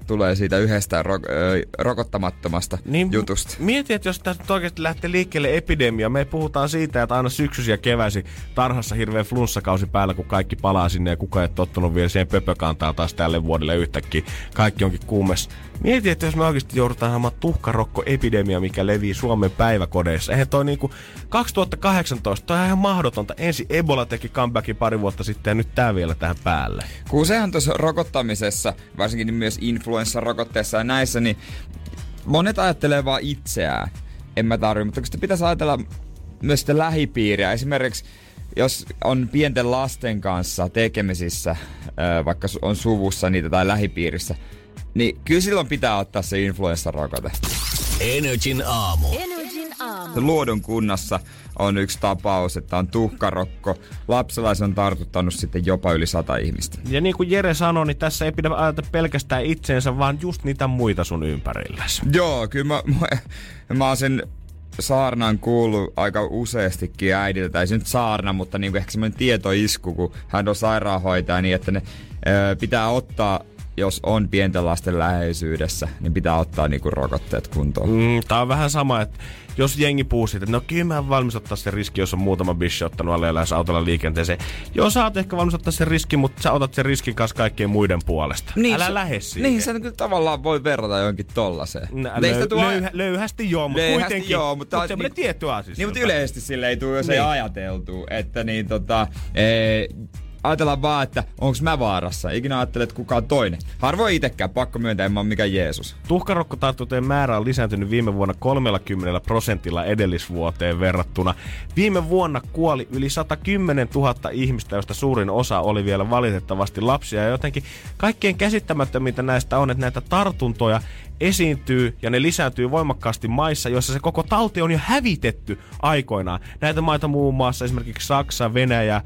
tulee siitä yhdestä ro- ö, rokottamattomasta niin, jutusta. Mieti, että jos tästä oikeasti lähtee liikkeelle epidemia, me puhutaan siitä, että aina syksyisiä ja keväisin tarhassa hirveän flunssakausi päällä, kun kaikki palaa sinne ja kukaan ei tottunut vielä siihen pöpökantaan taas tälle vuodelle yhtäkkiä. Kaikki onkin kuumessa. Mieti, että jos me oikeasti joudutaan saamaan tuhkarokko-epidemia, mikä levii Suomen päiväkodeissa. Eihän toi niinku 2018, toi on ihan mahdotonta. Ensi Ebola teki comebackin pari vuotta sitten ja nyt tää vielä tähän päälle. Kun sehän tuossa rokottamisessa, varsinkin myös influenssarokotteessa ja näissä, niin monet ajattelee vaan itseään. En mä tarvitse, mutta kun sitä pitäisi ajatella myös sitä lähipiiriä. Esimerkiksi jos on pienten lasten kanssa tekemisissä, vaikka on suvussa niitä tai lähipiirissä, niin kyllä silloin pitää ottaa se influenssarokote. Energin aamu. Energin aamu. Luodon kunnassa on yksi tapaus, että on tuhkarokko. Lapselaisen on tartuttanut sitten jopa yli sata ihmistä. Ja niin kuin Jere sanoi, niin tässä ei pidä ajatella pelkästään itseensä, vaan just niitä muita sun ympärilläsi. Joo, kyllä mä, mä, mä oon sen saarnan kuullut aika useastikin äidiltä, tai se nyt saarna, mutta niin kuin ehkä semmoinen tietoisku, kun hän on sairaanhoitaja, niin että ne ö, pitää ottaa jos on pienten lasten läheisyydessä, niin pitää ottaa niinku rokotteet kuntoon. Mm, tää on vähän sama, että jos jengi puhuu siitä, että no kyllä mä valmis ottaa sen riski, jos on muutama bishi ottanut alle ja autolla liikenteeseen. Joo, sä oot ehkä valmis ottaa sen riski, mutta sä otat sen riskin kanssa kaikkien muiden puolesta. Niin, Älä se, lähde siihen. Niin, se kyllä tavallaan voi verrata johonkin tollaseen. Nä, löy, tuo... löyhä, löyhästi joo, mutta löyhästi kuitenkin. Joo, mutta, mutta semmoinen niin, tietty asia. Niin, mutta yleisesti sille ei tule, jos niin. ei ajateltu. Että niin tota, e, ajatellaan vaan, että onko mä vaarassa. Ikinä ajattelet, että kukaan toinen. Harvoin itsekään, pakko myöntää, en mä mikään Jeesus. Tuhkarokkotartuntojen määrä on lisääntynyt viime vuonna 30 prosentilla edellisvuoteen verrattuna. Viime vuonna kuoli yli 110 000 ihmistä, joista suurin osa oli vielä valitettavasti lapsia. Ja jotenkin kaikkein käsittämättömintä näistä on, että näitä tartuntoja esiintyy ja ne lisääntyy voimakkaasti maissa, joissa se koko tauti on jo hävitetty aikoinaan. Näitä maita muun muassa esimerkiksi Saksa, Venäjä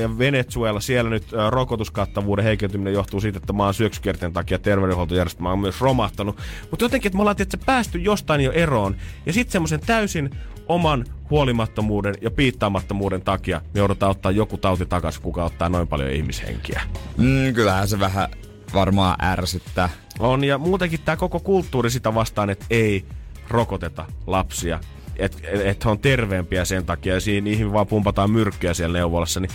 ja Venezuela. Siellä nyt rokotuskattavuuden heikentyminen johtuu siitä, että maan syöksykierteen takia terveydenhuoltojärjestelmä on myös romahtanut. Mutta jotenkin, että me ollaan tietysti päästy jostain jo eroon. Ja sitten semmoisen täysin oman huolimattomuuden ja piittaamattomuuden takia me joudutaan ottaa joku tauti takaisin, kuka ottaa noin paljon ihmishenkiä. Mm, kyllähän se vähän varmaan ärsyttää. On, ja muutenkin tämä koko kulttuuri sitä vastaan, että ei rokoteta lapsia. Että et on terveempiä sen takia ja siinä niihin vaan pumpataan myrkkyä siellä neuvolassa, niin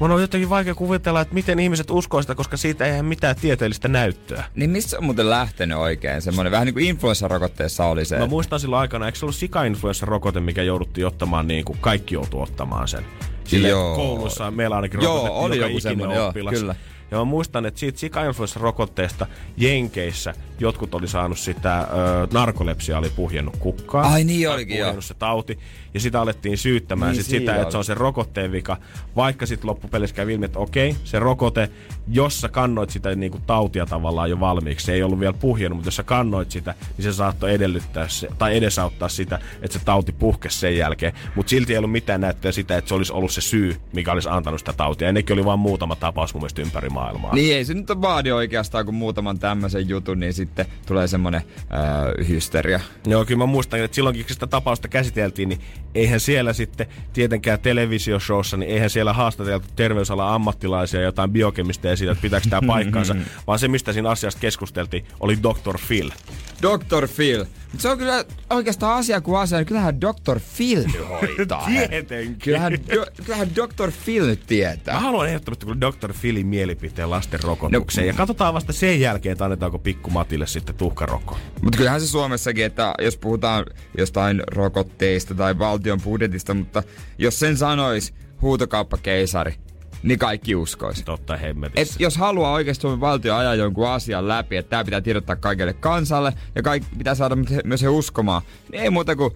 mun on jotenkin vaikea kuvitella, että miten ihmiset uskoo sitä, koska siitä ei mitään tieteellistä näyttöä. Niin missä on muuten lähtenyt oikein? Semmoinen vähän niin kuin influenssarokotteessa oli se. Mä muistan silloin aikana, eikö se ollut sika-influenssarokote, mikä jouduttiin ottamaan niin kuin kaikki joutuu ottamaan sen. Sille Joo. koulussa meillä ainakin Joo, oli joka joku ikinen semmoinen, joo, oppilas. kyllä. Ja mä muistan, että siitä sika rokotteesta Jenkeissä jotkut oli saanut sitä, ö, narkolepsia oli puhjennut kukkaan. Ai niin olikin, joo. se tauti. Ja sitä alettiin syyttämään Niin, sit sitä, siinä että se oli. on se rokotteen vika. Vaikka sitten loppupelissä kävi ilmi, että okei, se rokote, jos sä kannoit sitä niin kuin tautia tavallaan jo valmiiksi, se ei ollut vielä puhjennut, mutta jos sä kannoit sitä, niin se saattoi edellyttää se, tai edesauttaa sitä, että se tauti puhkesi sen jälkeen. Mutta silti ei ollut mitään näyttöä sitä, että se olisi ollut se syy, mikä olisi antanut sitä tautia. Ja nekin oli vain muutama tapaus mun mielestä ympäri maailmaa. Niin ei se nyt vaadi oikeastaan, kun muutaman tämmöisen jutun, niin sitten tulee semmonen öö, hysteria. Joo, kyllä mä muistan, että silloinkin kun sitä tapausta käsiteltiin, niin eihän siellä sitten tietenkään televisioshowssa, niin eihän siellä haastateltu terveysalan ammattilaisia jotain biokemistä siitä, että pitääkö tämä paikkansa, vaan se, mistä siinä asiasta keskusteltiin, oli Dr. Phil. Dr. Phil. Mut se on kyllä oikeastaan asia kuin asia, niin kyllähän Dr. Phil hoitaa. Tietenkin. Kyllähän, do, kyllähän Dr. Phil nyt Mä tietää. haluan ehdottomasti kyllä Dr. Philin mielipiteen lasten rokotukseen. No, ja katsotaan vasta sen jälkeen, että annetaanko pikku Matille sitten tuhkarokko. Mutta kyllähän se Suomessakin, että jos puhutaan jostain rokotteista tai valtion budjetista, mutta jos sen sanois huutokauppakeisari, niin kaikki uskois. Totta Et hemmetissä. jos haluaa oikeasti Suomen valtio ajaa jonkun asian läpi, että tämä pitää tiedottaa kaikille kansalle ja kaikki pitää saada myös he uskomaan, niin ei muuta kuin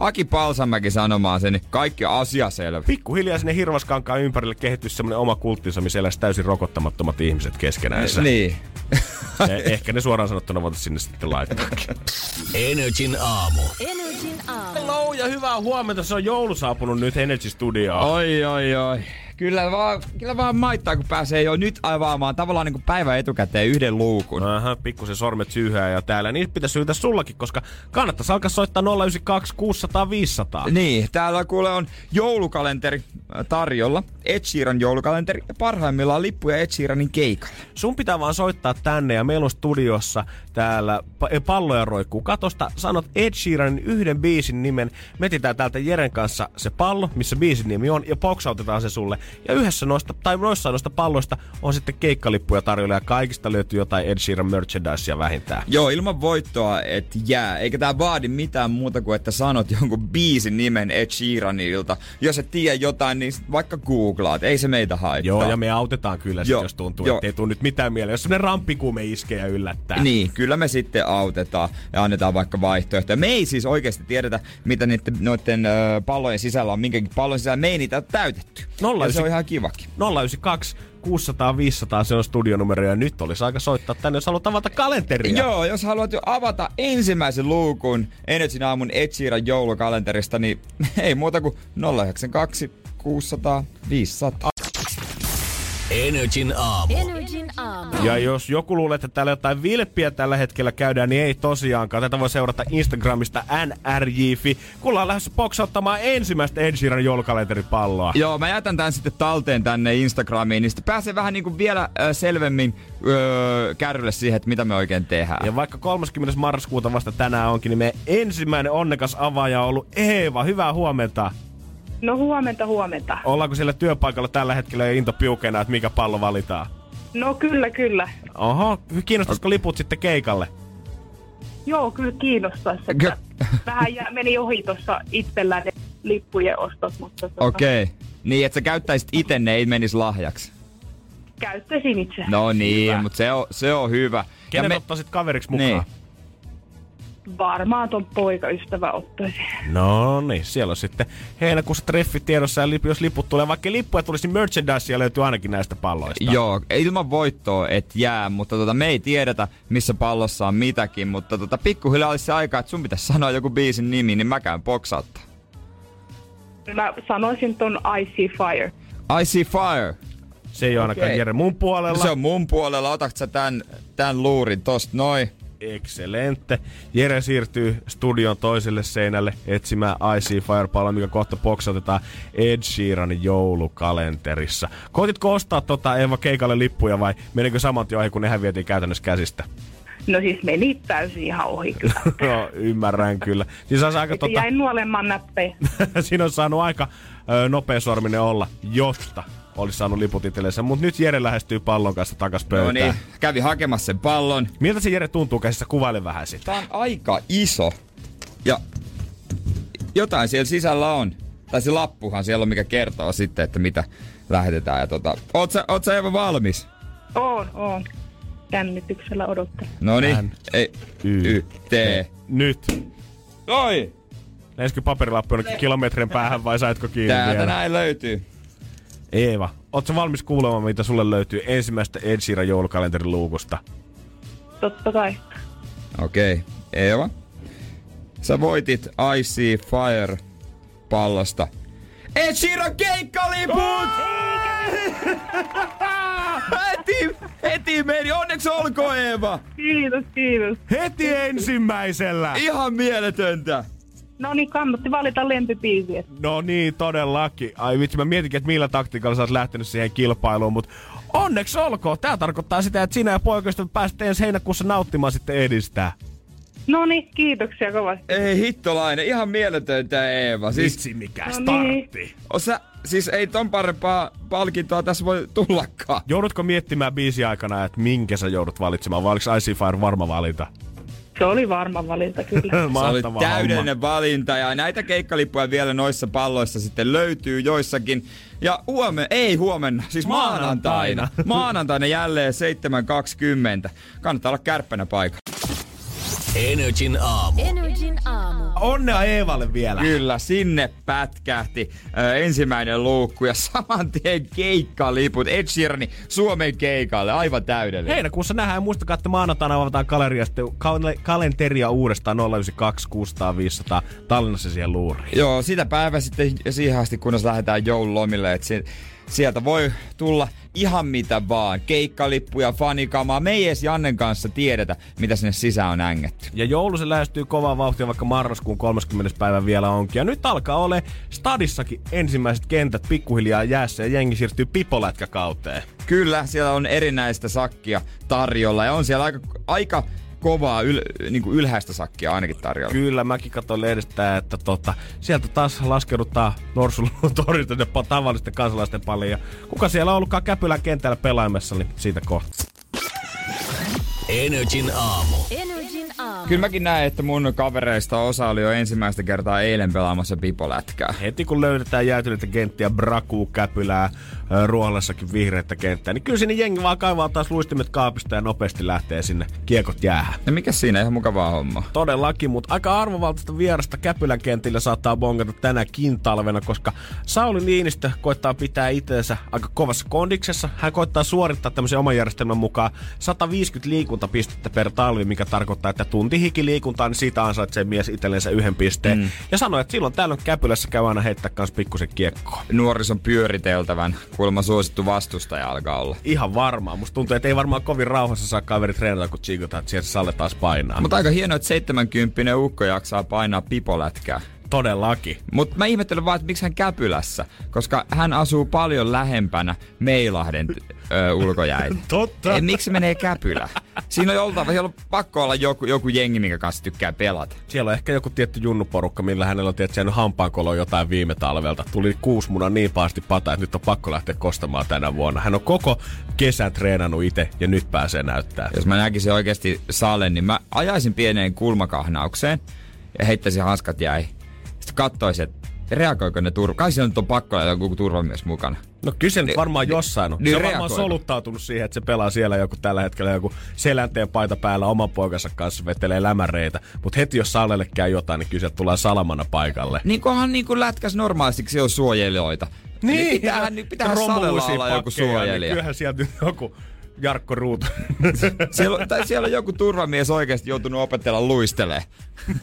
Aki Palsamäki sanomaan sen, niin kaikki asia selvä. Pikkuhiljaa sinne Hirvaskankaan ympärille kehittyisi semmoinen oma kulttinsa, missä eläisi täysin rokottamattomat ihmiset keskenäänsä. Niin. Eh- Ehkä ne suoraan sanottuna voitaisiin sinne sitten laittaa. Energin aamu. Energin aamu. Hello ja hyvää huomenta. Se on joulu saapunut nyt Energy Studioon. Oi, oi, oi. Kyllä vaan, kyllä vaan maittaa, kun pääsee jo nyt avaamaan tavallaan niin kuin päivän etukäteen yhden luukun. Aha, pikkusen sormet syyhää ja täällä. Niitä pitäisi syytä sullakin, koska kannattaisi alkaa soittaa 092 600 500. Niin, täällä kuule on joulukalenteri äh, tarjolla. Ed Sheeran joulukalenteri ja parhaimmillaan lippuja Ed Sheeranin keikalle. Sun pitää vaan soittaa tänne ja meillä on studiossa täällä eh, palloja roikkuu katosta. Sanot Ed Sheeranin yhden biisin nimen. Metitään täältä Jeren kanssa se pallo, missä biisin nimi on ja boksautetaan se sulle. Ja yhdessä noista, tai noissa noista palloista on sitten keikkalippuja tarjolla ja kaikista löytyy jotain Ed Sheeran merchandisea vähintään. Joo, ilman voittoa et jää. Eikä tää vaadi mitään muuta kuin, että sanot jonkun biisin nimen Ed Sheeranilta. Jos et tiedä jotain, niin vaikka googlaat. Ei se meitä haittaa. Joo, ja me autetaan kyllä sit, Joo, jos tuntuu, joo. että ei tule nyt mitään mieleen. Jos semmonen ramppikuume iskee ja yllättää. Niin, kyllä me sitten autetaan ja annetaan vaikka vaihtoehtoja. Me ei siis oikeasti tiedetä, mitä niiden, noiden ö, pallojen sisällä on, minkäkin pallon sisällä. Me ei niitä ole täytetty. Nolla ja se on ihan kivakin. 092 600 500, se on studionumero ja nyt olisi aika soittaa tänne, jos haluat avata kalenteria. Joo, jos haluat jo avata ensimmäisen luukun Energyn aamun Ed Sheeran joulukalenterista, niin ei muuta kuin 092 600 500. Energin aamu. Energin aamu. Ja jos joku luulee, että täällä jotain vilppiä tällä hetkellä käydään, niin ei tosiaankaan. Tätä voi seurata Instagramista nrjfi. kun ollaan lähdössä boksauttamaan ensimmäistä Ed Sheeran joulukalenteripalloa. Joo, mä jätän tän sitten talteen tänne Instagramiin, niin sitten pääsee vähän niin kuin vielä ö, selvemmin ö, kärrylle siihen, että mitä me oikein tehdään. Ja vaikka 30. marraskuuta vasta tänään onkin, niin meidän ensimmäinen onnekas avaaja on ollut Eeva. Hyvää huomenta. No huomenta, huomenta. Ollaanko siellä työpaikalla tällä hetkellä jo into piukena, että mikä pallo valitaan? No kyllä, kyllä. Oho, kiinnostaisiko liput sitten keikalle? Joo, kyllä kiinnostaisi. Että vähän jä, meni ohi tuossa itsellään ne lippujen ostot, mutta tota, Okei. Okay. Niin, että sä käyttäisit itse, ne ei menisi lahjaksi. käyttäisin itse. No niin, mutta se on, se on hyvä. Kenen me- me... ottaisit kaveriksi mukaan? Niin. Varmaan ton poikaystävä ottaisi. No niin, siellä on sitten heinäkuussa treffit tiedossa ja lip, jos liput tulee, vaikka lippuja tulisi, niin merchandisea löytyy ainakin näistä palloista. Joo, ilman voittoa et jää, mutta tota, me ei tiedetä, missä pallossa on mitäkin, mutta tota, pikkuhiljaa olisi se aika, että sun pitäisi sanoa joku biisin nimi, niin mä käyn boksauttaa. Mä sanoisin ton I See Fire. I see fire. Se ei ole ainakaan Okei. Jere mun puolella. Se on mun puolella, otatko sä tän, tän luurin tosta noin? Excelente. Jere siirtyy studion toiselle seinälle etsimään IC Firepalloa, mikä kohta boksautetaan Ed Sheeranin joulukalenterissa. Koititko ostaa tota Eva keikalle lippuja vai menikö saman tien ohi, kun nehän vietiin käytännössä käsistä? No siis meni täysin ihan ohi kyllä. no, ymmärrän kyllä. Siis olisi aika tota, jäin nuolemaan näppejä. siinä on saanut aika ö, nopeasorminen olla, josta olisi saanut liput itsellensä. Mutta nyt Jere lähestyy pallon kanssa takas pöytään. No niin, kävi hakemassa sen pallon. Miltä se Jere tuntuu käsissä? Kuvaile vähän sitä. Tää on aika iso. Ja jotain siellä sisällä on. Tai se lappuhan siellä on, mikä kertoo sitten, että mitä lähetetään. Ja tota, oot sä, oot sä Eva valmis? oon, oon. Jännityksellä odottelen. No niin, ei, Y. y, t. Nyt. Oi! Lenskö paperilappu jonnekin kilometrin päähän vai saitko kiinni Täältä vielä? näin löytyy. Eeva, ootko valmis kuulemaan, mitä sulle löytyy ensimmäistä Ed Sheeran joulukalenterin luukusta? Totta kai. Okei, okay. Eeva. Sä voitit I See Fire pallosta. Ed Sheeran keikkaliput! heti, heti meni. Onneksi olkoon Eeva. Kiitos, kiitos. Heti ensimmäisellä! Ihan mieletöntä. No niin, kannatti valita lempibiisiä. No niin, todellakin. Ai vitsi, mä mietinkin, että millä taktiikalla sä oot lähtenyt siihen kilpailuun, mutta onneksi olkoon. Tää tarkoittaa sitä, että sinä ja poikasta pääsette ensi heinäkuussa nauttimaan sitten edistää. No niin, kiitoksia kovasti. Ei hittolainen, ihan mieletöntä Eeva. Siis, Vitsi, mikä No startti. osa, siis ei ton parempaa palkintoa tässä voi tullakaan. Joudutko miettimään biisi aikana, että minkä sä joudut valitsemaan, vai oliko Icy Fire varma valinta? Se oli varma valinta kyllä. Se oli täydellinen valinta ja näitä keikkalippuja vielä noissa palloissa sitten löytyy joissakin. Ja huomenna, ei huomenna, siis maanantaina. Maanantaina jälleen 7.20. Kannattaa olla kärppänä paikalla. Energin aamu. Energin aamu. Onnea Eevalle vielä. Kyllä, sinne pätkähti ö, ensimmäinen luukku ja saman tien keikkaliput. Ed Sheerani Suomen keikalle, aivan täydellinen. Heinäkuussa nähdään ja muistakaa, että maanantaina avataan galeria, sitten kal- kalenteria uudestaan 092 600 500 Tallinnassa siihen luuriin. Joo, sitä päivä sitten siihen asti, kunnes lähdetään joululomille, että si- sieltä voi tulla ihan mitä vaan. Keikkalippuja, fanikamaa. Me ei edes Jannen kanssa tiedetä, mitä sinne sisään on ängetty. Ja joulu se lähestyy kovaa vauhtia, vaikka marraskuun 30. päivä vielä onkin. Ja nyt alkaa ole stadissakin ensimmäiset kentät pikkuhiljaa jäässä ja jengi siirtyy pipolätkäkauteen. Kyllä, siellä on erinäistä sakkia tarjolla ja on siellä aika, aika kovaa yl, niin kuin ylhäistä sakkia ainakin tarjolla. Kyllä, mäkin katsoin lehdestä, että tota, sieltä taas laskeuduttaa Norsulun torilta ne tavallisten kansalaisten paljon. Ja kuka siellä on ollutkaan Käpylän kentällä pelaamassa, niin siitä kohta. Energin aamu. Aamu. Kyllä mäkin näen, että mun kavereista osa oli jo ensimmäistä kertaa eilen pelaamassa pipolätkää. Heti kun löydetään jäätyneitä kenttiä, Brakuu, Käpylää, ö, Ruohollassakin vihreitä kenttää, niin kyllä sinne jengi vaan kaivaa taas luistimet kaapista ja nopeasti lähtee sinne kiekot jäähän. Ja mikä siinä ihan mukavaa homma? Todellakin, mutta aika arvovaltaista vierasta Käpylän kentillä saattaa bongata tänäkin talvena, koska Sauli Niinistö koittaa pitää itseensä aika kovassa kondiksessa. Hän koittaa suorittaa tämmöisen oman järjestelmän mukaan 150 liikuntapistettä per talvi, mikä tarkoittaa, että tunti hikiliikuntaa, niin siitä ansaitsee mies itsellensä yhden pisteen. Mm. Ja sanoi, että silloin tällöin Käpylässä käy aina heittää kans pikkusen kiekkoa. Nuorison pyöriteltävän kuulemma suosittu vastustaja alkaa olla. Ihan varmaan. Musta tuntuu, että ei varmaan kovin rauhassa saa kaveri treenata, kun chiikotaan, että siellä se Salle taas painaa. Mutta aika hienoa, että 70 ukko jaksaa painaa pipolätkää. Todellakin. Mutta mä ihmettelen vaan, että miksi hän Käpylässä, koska hän asuu paljon lähempänä Meilahden ö, ulkojäitä. Totta. Ei, miksi menee Käpylä? Siinä on oltava, siellä on pakko olla joku, joku jengi, minkä kanssa tykkää pelata. Siellä on ehkä joku tietty junnuporukka, millä hänellä on tietysti jäänyt hampaankoloon jotain viime talvelta. Tuli kuusmuna niin pahasti pata, että nyt on pakko lähteä kostamaan tänä vuonna. Hän on koko kesän treenannut itse ja nyt pääsee näyttää. Jos mä näkisin oikeasti Salen, niin mä ajaisin pieneen kulmakahnaukseen ja heittäisin hanskat jäi. Sitten katsoisin, että reagoiko ne turva. Kai siellä nyt on pakko olla joku turvamies mukana. No kyllä se nyt Ni- varmaan ni- jossain on. niin se on varmaan soluttautunut siihen, että se pelaa siellä joku tällä hetkellä joku selänteen paita päällä oman poikansa kanssa vetelee lämäreitä. Mutta heti jos Sallelle käy jotain, niin kyllä tulee salamana paikalle. Niin kunhan niin kuin lätkäs normaalisti, on suojelijoita. Niin, niin pitäähän Salella romuluisia olla joku pakkeja, Niin suojelija. kyllähän sieltä joku Jarkko Ruutu. Siellä, tai siellä on joku turvamies oikeasti joutunut opetella luistelee.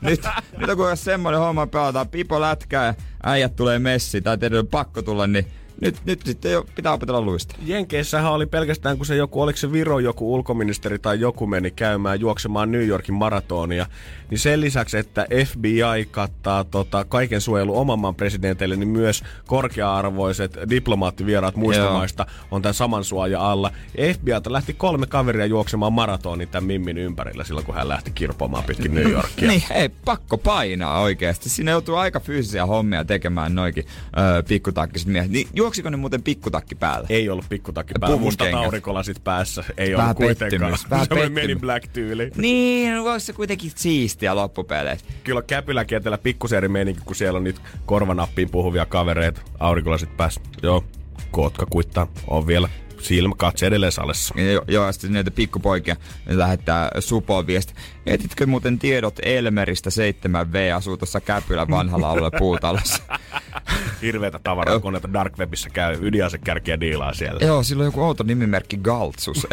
nyt, nyt on kun semmoinen homma pelataan pipo lätkää ja äijät tulee messi tai teidän on pakko tulla, niin nyt, nyt sitten jo pitää opetella luistella. Jenkeissähän oli pelkästään, kun se joku, oliko se Viro joku ulkoministeri tai joku meni käymään juoksemaan New Yorkin maratonia, niin sen lisäksi, että FBI kattaa tota, kaiken suojelu oman maan presidenteille, niin myös korkea-arvoiset diplomaattivieraat muista Joo. maista on tämän saman suoja alla. Ja FBIlta lähti kolme kaveria juoksemaan maratonin tämän Mimmin ympärillä silloin, kun hän lähti kirpomaan pitkin New Yorkia. Niin, ei, pakko painaa oikeasti. Siinä joutuu aika fyysisiä hommia tekemään noikin öö, pikkutakkiset miehet. Niin, juoksiko ne muuten pikkutakki päällä? Ei ollut pikkutakki päällä, Puvun mustat aurinkolasit päässä. Ei Vähän ollut kuitenkaan. vähän Semmoinen meni black tyyli. Niin, no se kuitenkin siistiä loppupeleissä. Kyllä Käpyläkentällä pikkusen eri meininki, kun siellä on nyt korvanappiin puhuvia kavereita, aurinkolasit päässä. Joo, kootka kuittaa, on vielä silmä katse edelleen salessa. Ja Jo, joo, ja sitten näitä pikkupoikia lähettää Supoon viesti. Etitkö muuten tiedot Elmeristä 7V asuu tuossa Käpylän vanhalla alueella puutalossa? Hirveitä tavarakoneita Dark Webissä käy, ydinasekärkiä diilaa siellä. joo, sillä on joku outo nimimerkki Galtsus.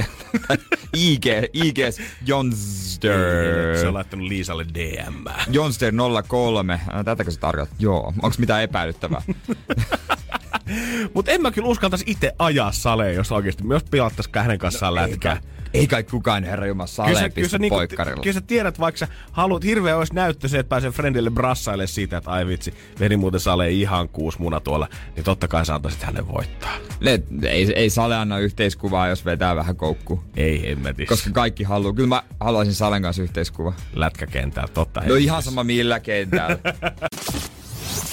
IG, IGS Jonster. Se on laittanut Liisalle DM. Jonster 03. Äh, Tätäkö se tarkoittaa? Joo. Onko mitään epäilyttävää? Mutta en mä kyllä uskaltaisi itse ajaa saleen, jos oikeasti myös pilattaisi hänen kanssaan lätkää. Ei kai kukaan herra jumala saleen pistä niinku- poikkarilla. kyllä sä tiedät, vaikka sä haluat, hirveä olisi näyttö se, että pääsee friendille brassaille siitä, että ai vitsi, veri muuten salee ihan kuusi muna tuolla, niin totta kai sä antaisit hänen voittaa. Ne, ei, ei Sale anna yhteiskuvaa, jos vetää vähän koukku. Ei hemmetis. Koska kaikki haluaa. Kyllä mä haluaisin Salen kanssa yhteiskuva. lätkäkentällä, totta. No ihan sama millä kentällä.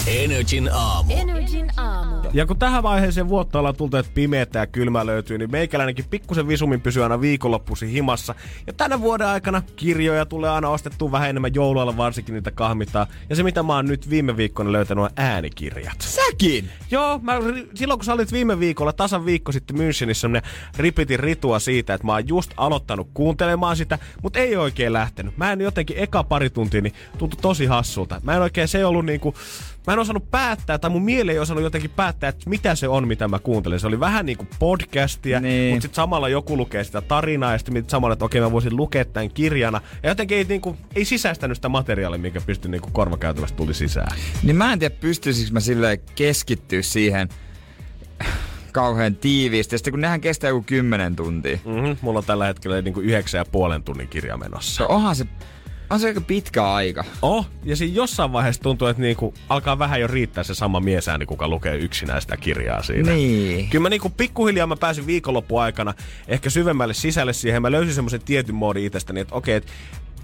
Energin aamu. Energin aamu. Ja kun tähän vaiheeseen vuotta ollaan tultu, että pimeätä ja kylmä löytyy, niin meikäläinenkin pikkusen visumin pysyy aina viikonloppuisin himassa. Ja tänä vuoden aikana kirjoja tulee aina ostettua vähän enemmän joulualla, varsinkin niitä kahmitaan. Ja se mitä mä oon nyt viime viikkoina löytänyt on äänikirjat. Säkin! Joo, mä, silloin kun sä olit viime viikolla, tasan viikko sitten Münchenissä, semmonen ripitin ritua siitä, että mä oon just aloittanut kuuntelemaan sitä, mutta ei oikein lähtenyt. Mä en jotenkin eka pari tuntia, niin tuntui tosi hassulta. Mä en oikein, se ei ollut niinku, mä en osannut päättää, tai mun mieli ei osannut jotenkin päättää, että mitä se on, mitä mä kuuntelen. Se oli vähän niinku podcastia, Niin. mutta sitten samalla joku lukee sitä tarinaa, ja sitten samalla, että okei, mä voisin lukea tämän kirjana. Ja jotenkin ei, niinku, ei sisäistänyt sitä materiaalia, mikä pystyi niinku korvakäytävästä tuli sisään. Niin mä en tiedä, pystyisikö mä silleen keskittyä siihen kauhean tiiviisti. Ja sitten kun nehän kestää joku 10 tuntia. Mm-hmm. Mulla on tällä hetkellä niinku yhdeksän ja puolen tunnin kirja menossa. No onhan se, on se aika pitkä aika. Oh, ja siinä jossain vaiheessa tuntuu, että niinku alkaa vähän jo riittää se sama miesääni, kuka lukee yksinään sitä kirjaa siinä. Niin. Kyllä mä niinku pikkuhiljaa mä pääsin viikonloppuaikana aikana ehkä syvemmälle sisälle siihen. Mä löysin semmoisen tietyn moodin itsestäni, että okei, et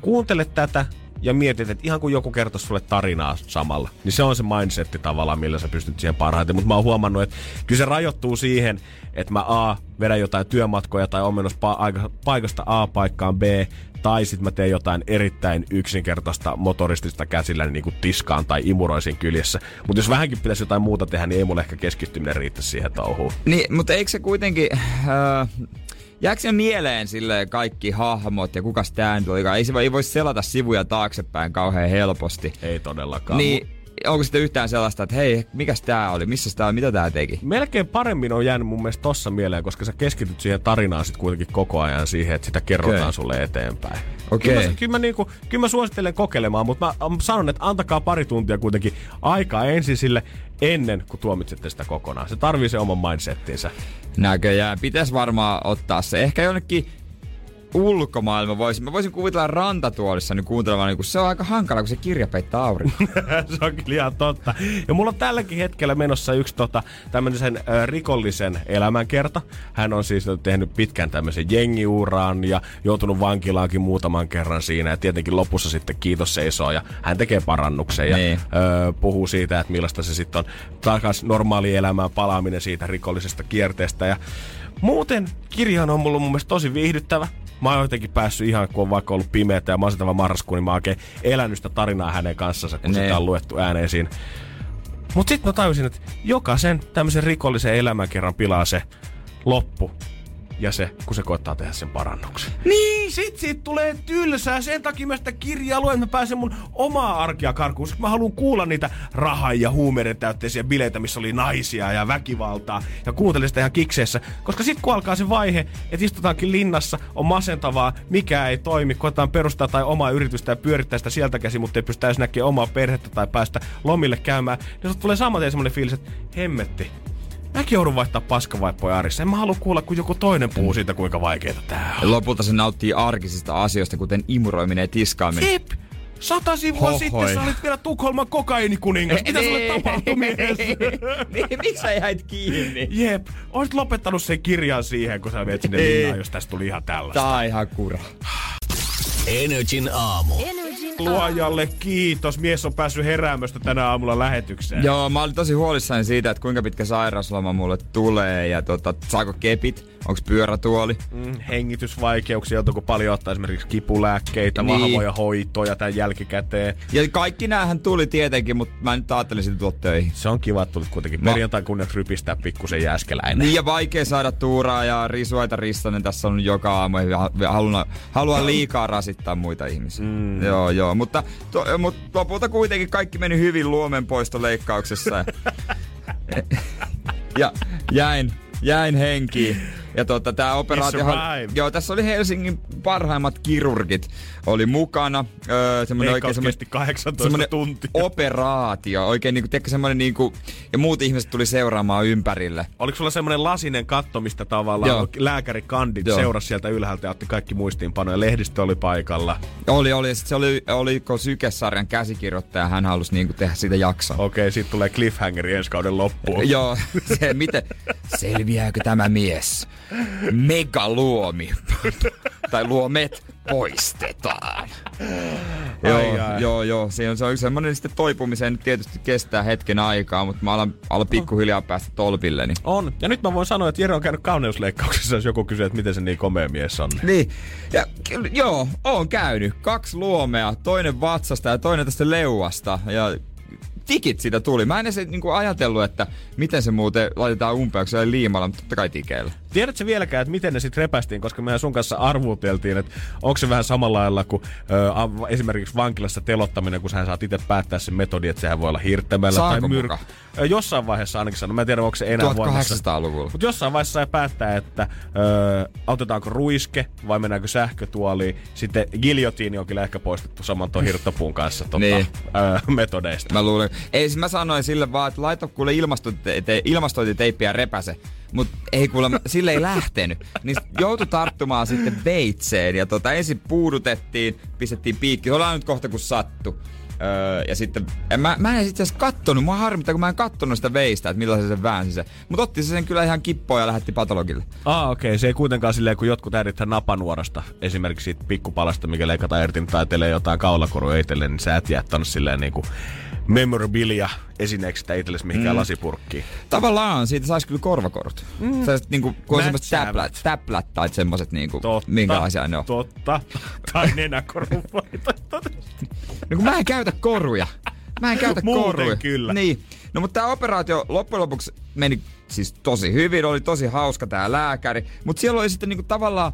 kuuntele tätä ja mietit, että ihan kuin joku kertoisi sulle tarinaa samalla. Niin se on se mindsetti tavallaan, millä sä pystyt siihen parhaiten. Mutta mä oon huomannut, että kyllä se rajoittuu siihen, että mä A, vedän jotain työmatkoja tai on menossa pa- aika- paikasta A paikkaan B, tai sitten mä teen jotain erittäin yksinkertaista motoristista käsillä niin kuin tiskaan tai imuroisin kyljessä. Mutta jos vähänkin pitäisi jotain muuta tehdä, niin ei mulle ehkä keskittyminen riitä siihen touhuun. Niin, mutta eikö se kuitenkin... Äh, jääkö se mieleen sille kaikki hahmot ja kukas tää nyt olikaan? Ei se ei voi selata sivuja taaksepäin kauhean helposti. Ei todellakaan. Niin, onko sitten yhtään sellaista, että hei, mikäs tää oli, missä tää, mitä tää teki? Melkein paremmin on jäänyt mun mielestä tossa mieleen, koska sä keskityt siihen tarinaan sit kuitenkin koko ajan siihen, että sitä kerrotaan Okei. sulle eteenpäin. Okei. Kyllä, mä, kyllä, mä niinku, kyllä mä suosittelen kokeilemaan, mutta mä sanon, että antakaa pari tuntia kuitenkin aikaa ensin sille ennen kuin tuomitsette sitä kokonaan. Se tarvii se oman mindsettinsä. Näköjään. Pitäisi varmaan ottaa se. Ehkä jonnekin ulkomaailma voisin. Mä voisin kuvitella rantatuolissa niin kuuntelemaan, niin se on aika hankala, kun se kirja peittää aurinko. se on kyllä ihan totta. Ja mulla on tälläkin hetkellä menossa yksi tota, tämmöisen rikollisen elämänkerta. Hän on siis tehnyt pitkän tämmöisen jengiuraan ja joutunut vankilaankin muutaman kerran siinä. Ja tietenkin lopussa sitten kiitos seisoo ja hän tekee parannuksen ja Niin. ö, puhuu siitä, että millaista se sitten on takas normaali elämään palaaminen siitä rikollisesta kierteestä. Ja muuten kirja on ollut mun mielestä tosi viihdyttävä. Mä oon jotenkin päässyt ihan, kun on vaikka ollut pimeätä ja masentava marraskuu, niin mä oon oikein elänyt sitä tarinaa hänen kanssansa, kun Ne. sitä on luettu ääneen siinä. Mut sit mä tajusin, että jokaisen tämmöisen rikollisen elämänkerran pilaa se loppu. Ja se, kun se koittaa tehdä sen parannuksen. Niin, sit siitä tulee tylsää. Sen takia mä sitä kirjaa luen, että mä pääsen mun omaa arkea karkuun. Mä haluan kuulla niitä rahan ja huumeiden täytteisiä bileitä, missä oli naisia ja väkivaltaa. Ja kuuntelen sitä ihan kikseessä. Koska sit kun alkaa se vaihe, että istutaankin linnassa, on masentavaa, mikä ei toimi, koetaan perustaa tai omaa yritystä ja pyörittää sitä sieltä käsin, mutta ei edes näkemään omaa perhettä tai päästä lomille käymään. Niin tulee saman tien semmonen fiilis, että hemmetti. Mäkin joudun vaihtaa paskavaippoja arissa. En mä halua kuulla, kun joku toinen puhuu siitä, kuinka vaikeeta tää on. Ja lopulta se nauttii arkisista asioista, kuten imuroiminen ja tiskaaminen. Jep! Sata sivua Hohoi. sitten sä olit vielä Tukholman kokainikuningas. Mitä sulle tapahtui, mies? niin, miksi sä jäit kiinni? Jep, oisit lopettanut sen kirjan siihen, kun sä menet sinne linnaan, jos tästä tuli ihan tällaista. Tää on ihan kura. Energin aamu. Energin Luojalle kiitos. Mies on päässyt heräämöstä tänä aamulla lähetykseen. Joo, mä olin tosi huolissani siitä, että kuinka pitkä sairausloma mulle tulee ja tota, saako kepit, onks pyörätuoli. Mm, hengitysvaikeuksia, joutuuko paljon ottaa esimerkiksi kipulääkkeitä, Niin. vahvoja hoitoja tämän jälkikäteen. Ja kaikki näähän tuli tietenkin, mutta mä nyt ajattelin sitten tulla töihin. Se on kiva, että tulit kuitenkin Ma- perjantain kunniaksi rypistää pikkusen jääskeläinen. Niin ja vaikea saada tuuraa ja risuaita ristanen tässä on joka aamu haluan, haluan liikaa rasittaa muita ihmisiä. Mm. Joo, joo, mutta, to, mutta lopulta kuitenkin kaikki meni hyvin luomenpoistoleikkauksessa. ja jäin, jäin henkiin. Ja tota, tää operaatio... Joo, tässä oli Helsingin parhaimmat kirurgit oli mukana. Öö, semmonen Leikkaus semmonen- kesti 18 semmonen tuntia. operaatio. Oikein niinku, tiedätkö, semmonen niinku... Ja muut ihmiset tuli seuraamaan ympärille. Oliko sulla semmoinen lasinen katto, mistä tavallaan Joo. lääkärikandit Joo. seurasi sieltä ylhäältä ja otti kaikki muistiinpanoja. Lehdistö oli paikalla. Oli, oli. Sitten se oli, oliko Sykesarjan käsikirjoittaja, hän halusi niinku tehdä siitä jaksoa. Okei, siitä tulee cliffhangeri ensi kauden loppuun. Joo, se miten, selviääkö tämä mies? Megaluomi, tai luomet poistetaan. Joo, Ai, ai. joo, joo. Se on, se on semmoinen sitten toipumiseen nyt tietysti kestää hetken aikaa, mutta mä alan, alan pikkuhiljaa päästä tolpille. Niin. On. Ja nyt mä voin sanoa, että Jere on käynyt kauneusleikkauksessa, jos joku kysyy, että miten se niin komea mies on. Niin, ja joo, on käynyt. Kaksi luomea, toinen vatsasta ja toinen tästä leuasta. Ja tikit siitä tuli. Mä en edes niinku ajatellut, että miten se muuten laitetaan umpeen, kun se oli liimalla, mutta totta kai tikeillä. Tiedätkö vieläkään, että miten ne sitten repästiin, koska mehän sun kanssa arvuuteltiin, että onko se vähän samalla lailla kuin ö, esimerkiksi vankilassa telottaminen, kun sä saat itse päättää sen metodi, että sehän voi olla hirttämällä tai? Ö, Jossain vaiheessa ainakin sanoi, mä en tiedä onko se enää voimassa. 1800-luvulla. Mutta jossain vaiheessa sai päättää, että ö, otetaanko ruiske vai mennäänkö sähkötuoliin. Sitten giljotiini on kyllä ehkä poistettu saman tuon hirttopuun kanssa tota, Niin. ö, metodeista. Mä luulen. Ei, siis mä sanoin sille vaan, että laita kuule ilmastointite- ilmastointiteippiä repäse. Mutta ei kuule, sille ei lähtenyt. Niin joutui tarttumaan sitten veitseen. Ja tota, ensin puudutettiin, pistettiin piikki. Oli nyt kohta kun sattu. Öö, ja sitten, en, mä, mä en itse asiassa kattonut, mua harmittaa, kun mä en kattonut sitä veistä, että millaisen se väänsi se. Mutta otti se sen kyllä ihan kippoon ja lähetti patologille. Ah, okei. Okay. Se ei kuitenkaan silleen, kun jotkut äidithän napanuorasta, esimerkiksi siitä pikkupalasta, mikä leikataan irti, niin taitelee jotain kaulakorua itselle, niin sä et jättänyt silleen niinku memorabilia esineeksi sitä itsellesi mihinkään mm. lasipurkkiin. Tavallaan siitä saisi kyllä korvakorut. Mm. Sellaiset niinku, kun on semmoiset täplät, täplät tai semmoiset niinku, Totta. minkälaisia ne on. Totta. tai nenäkoruppaita. No kun mä en käytä koruja. Mä en käytä Muuten koruja. kyllä. Niin. No mutta tämä operaatio loppujen lopuksi meni siis tosi hyvin, oli tosi hauska tää lääkäri. Mutta siellä oli sitten niinku tavallaan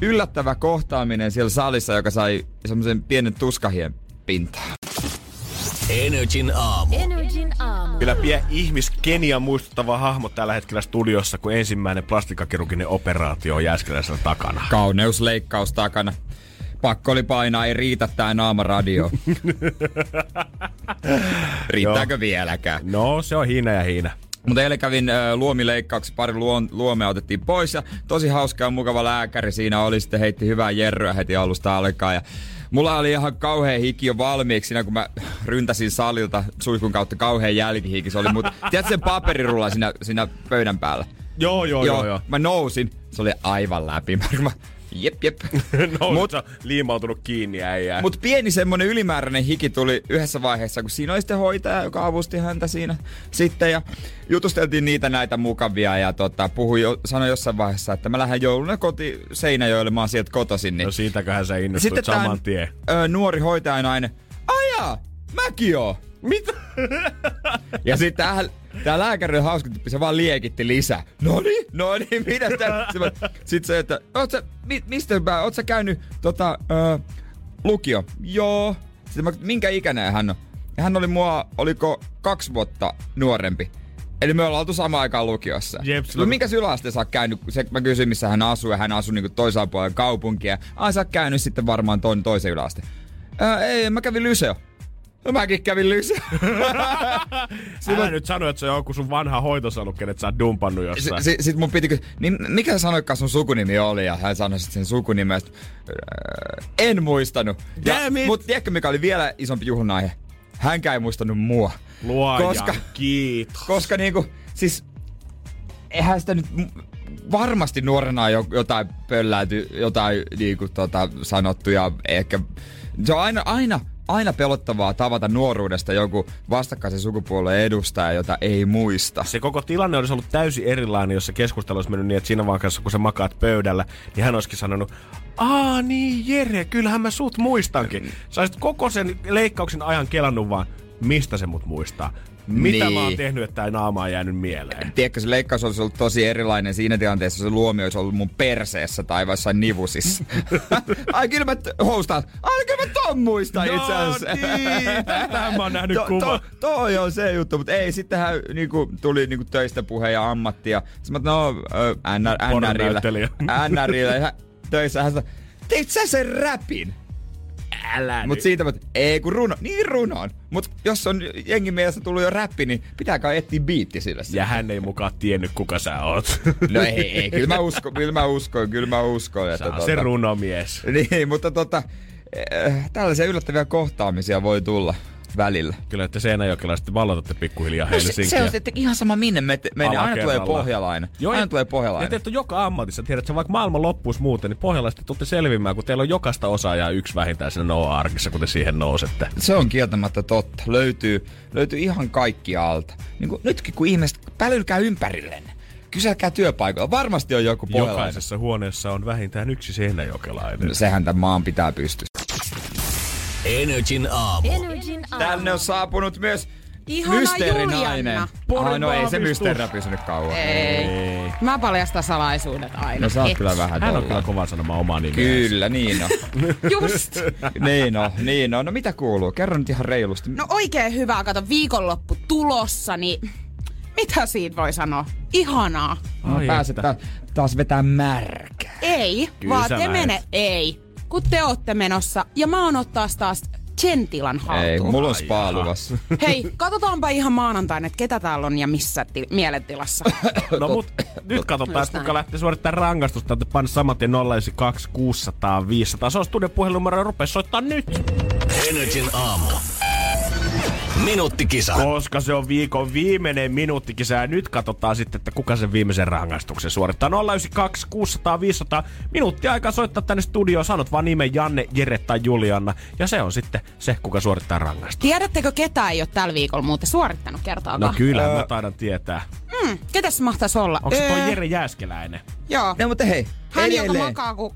yllättävä kohtaaminen siellä salissa, joka sai semmoisen pienen tuskahien pintaan. Energin aamu. Energin aamu. Kyllä pie ihmis Kenia muistuttava hahmo tällä hetkellä studiossa, kun ensimmäinen plastikkakirurginen operaatio on Jääskeläisellä takana. Kauneusleikkaus takana. Pakko oli painaa, ei riitä tää naamaradio. Riittääkö vieläkään? No, se on hiina ja hiina. Mutta eilen kävin äh, luomileikkauksen, pari luon, luomea otettiin pois ja tosi hauska ja mukava lääkäri siinä oli sitten heitti hyvää jerryä heti alusta alkaen ja Mulla oli ihan kauhean hiki jo valmiiksi siinä, kun mä ryntäsin salilta suihkun kautta kauhean jälkihiki. Se oli mut, tiedätkö sen paperirulla siinä, siinä pöydän päällä? Joo, joo, joo, joo. Mä nousin, se oli aivan läpi. Mä, jep, jep. no, Mut- Mut, liimautunut kiinni äijää. Mutta pieni semmonen ylimääräinen hiki tuli yhdessä vaiheessa, kun siinä oli sitten hoitaja, joka avusti häntä siinä sitten. Ja jutusteltiin niitä näitä mukavia ja tota, puhui jo, sanoi jossain vaiheessa, että mä lähden jouluna koti Seinäjoelle, mä oon sieltä kotoisin. Niin. No siitäköhän sä innostuit sitten saman tien. Ö, nuori hoitajanainen, ajaa, mäkin oon. Mitä? Ja sitten tää, tää lääkäri on hauska tyyppi, se vaan liekitti lisää. No niin, no niin, mitä tää? Sitten se, että oot sä, mi, mistä mä, oot sä käynyt tota, ö, lukio? Joo. Sitten mä, minkä ikäinen hän on? Hän oli mua, oliko kaksi vuotta nuorempi. Eli me ollaan oltu samaan aikaan lukiossa. Jep, no minkä yläaste sä oot käynyt? Se, mä kysyin, missä hän asuu, ja hän asui niinku toisella puolella kaupunkia. Ai sä oot käynyt sitten varmaan toinen toisen yläaste. Ää, ei, mä kävin lyseo. Mäkin kävin lyseo. Älä nyt sano, että se on joku sun vanha hoitosalu, kenet sä oot dumpannut jossain. Sitten sit mun piti kysyä, niin mikä sä sanoitkaan sun sukunimi oli? Ja hän sanoi sit sen sukunimen. Sit, äh, en muistanut. Ja, mut tiedätkö mikä oli vielä isompi juhlun aihe? Hänkään ei muistanut mua. Luojan koska- kiitos. Koska niinku, siis eihän sitä nyt varmasti nuorena jo, jotain pölläyty, jotain niinku tota, sanottu ja ehkä se on aina, aina, aina pelottavaa tavata nuoruudesta joku vastakkaisen sukupuolen edustaja, jota ei muista. Se koko tilanne olisi ollut täysin erilainen, jos se keskustelu olisi mennyt niin, että siinä vaiheessa, kun sä makaat pöydällä, niin hän olisikin sanonut, Aa niin, Jere, kyllähän mä sut muistankin. Sä koko sen leikkauksen ajan kelannut vaan, mistä se mut muistaa. Mitä Niin. mä oon tehnyt, että tää naama on jäänyt mieleen? Tiedätkö, se leikkaus olisi ollut tosi erilainen siinä tilanteessa, se luomi olisi ollut mun perseessä tai jossain nivusissa. Ai kyllä mä houstaan. Ai kyllä mä ton muistan itse asiassa. No niin, mä oon nähnyt to, kuva. to, toi on se juttu, mutta ei, sittenhän niinku, tuli niinku töistä puhe ja ammatti ja mä, no, NR, NRillä. NRillä ja töissä hän sanoi, teit sä sen räpin? Älä Mut siitä mä, ei kun runo, niin runon. Mut jos on jengi mielestä tullut jo räppi, niin pitää kai etsiä biitti sille. Ja hän ei mukaan tiennyt, kuka sä oot. No ei, ei, kyllä mä uskon, kyllä mä uskon, kyllä mä uskon. Että Sä tota, se runomies. Niin, mutta tota, eh, tällaisia yllättäviä kohtaamisia voi tulla. Välillä. Kyllä, että Seinäjokelaiset vallotatte pikkuhiljaa No se, se on sitten ihan sama minne me menee. Aina tulee pohjalainen. Joo, Aina ja- tulee Ja pohjalainen. te ette joka ammatissa, tiedät, vaikka maailman loppuisi muuten, niin pohjalaiset tuutte selviämään, kun teillä on jokaista osaajaa yksi vähintään siinä Noa-arkissa, kun te siihen nousette. Se on kieltämättä totta. Löytyy, löytyy ihan kaikki alta. Niin kuin nytkin, kun ihmiset pälylkää ympärillenne. Kyselkää työpaikoilla. Varmasti on joku pohjalainen. Jokaisessa huoneessa on vähintään yksi seinäjokelainen. Sehän tämän maan pitää pystyä. Energin aamu. Energin aamu. Tänne on saapunut myös Ihana mysteerinainen. Ai no ei se mysteerinä pysynyt kauan. Ei. Mä paljastan salaisuudet aina. No sä oot Et. kyllä vähän Hän on kyllä kova sanomaan omaa nimeä. Kyllä, niin on. Just. niin on, niin on. No mitä kuuluu? Kerro nyt ihan reilusti. No oikein hyvää, kato viikonloppu tulossa, niin mitä siitä voi sanoa? Ihanaa. No, Ai pääset että. ta- taas vetää märkää. Ei, Kyllä vaan te mene, ei. Kun te ootte menossa ja mä oon ottaa taas Gentilan haltuun. Ei, mulla on spa luvassa. Hei, katsotaanpa ihan maanantaina, että ketä täällä on ja missä ti- mielentilassa. No mut nyt katsotaan, että kuka lähtee suorittamaan rangaistusta, että panna saman tien 092 600 500. Se on ja rupee soittaa nyt. Energin aamu. Minuuttikisa. Koska se on viikon viimeinen minuuttikisa ja nyt katsotaan sitten, että kuka sen viimeisen rangaistuksen suorittaa. 092 600 500 minuuttia aikaa soittaa tänne studioon. Sanot vaan nimen Janne, Jere tai Julianna. Ja se on sitten se, kuka suorittaa rangaistuksen. Tiedättekö ketä ei ole tällä viikolla muuten suorittanut kertaakaan? No kyllä, mä taidan tietää. Mm, ketäs se mahtaisi olla? Onko se toi Öö, Jere Jääskeläinen? Joo. No mutta hei, Hän, joka edelleen. makaa kuin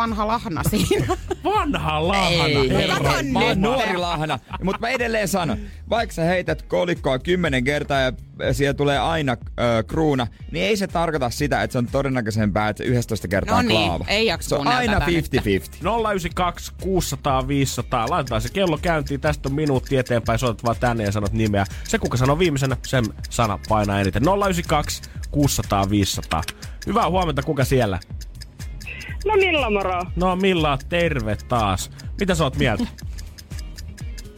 vanha lahna siinä. Vanha lahana. Ei, herra Mä oon nuori lahna. Mutta mä edelleen sanon, vaikka sä heität kolikkoa kymmenen kertaa ja siellä tulee aina ö, kruuna, niin ei se tarkoita sitä, että se on todennäköisempää, että se 11 kertaa No niin, klaava. ei jaksa Se on aina tätä nyt. 50-50. 092 600 500. Laitetaan se kello käyntiin. Tästä on minuutti eteenpäin. Soitat vaan tänne ja sanot nimeä. Se, kuka sanoo viimeisenä, sen sana painaa eniten. 092 600 500. Hyvää huomenta, kuka siellä? No Milla moro. No Milla, terve taas. Mitä sä oot mieltä?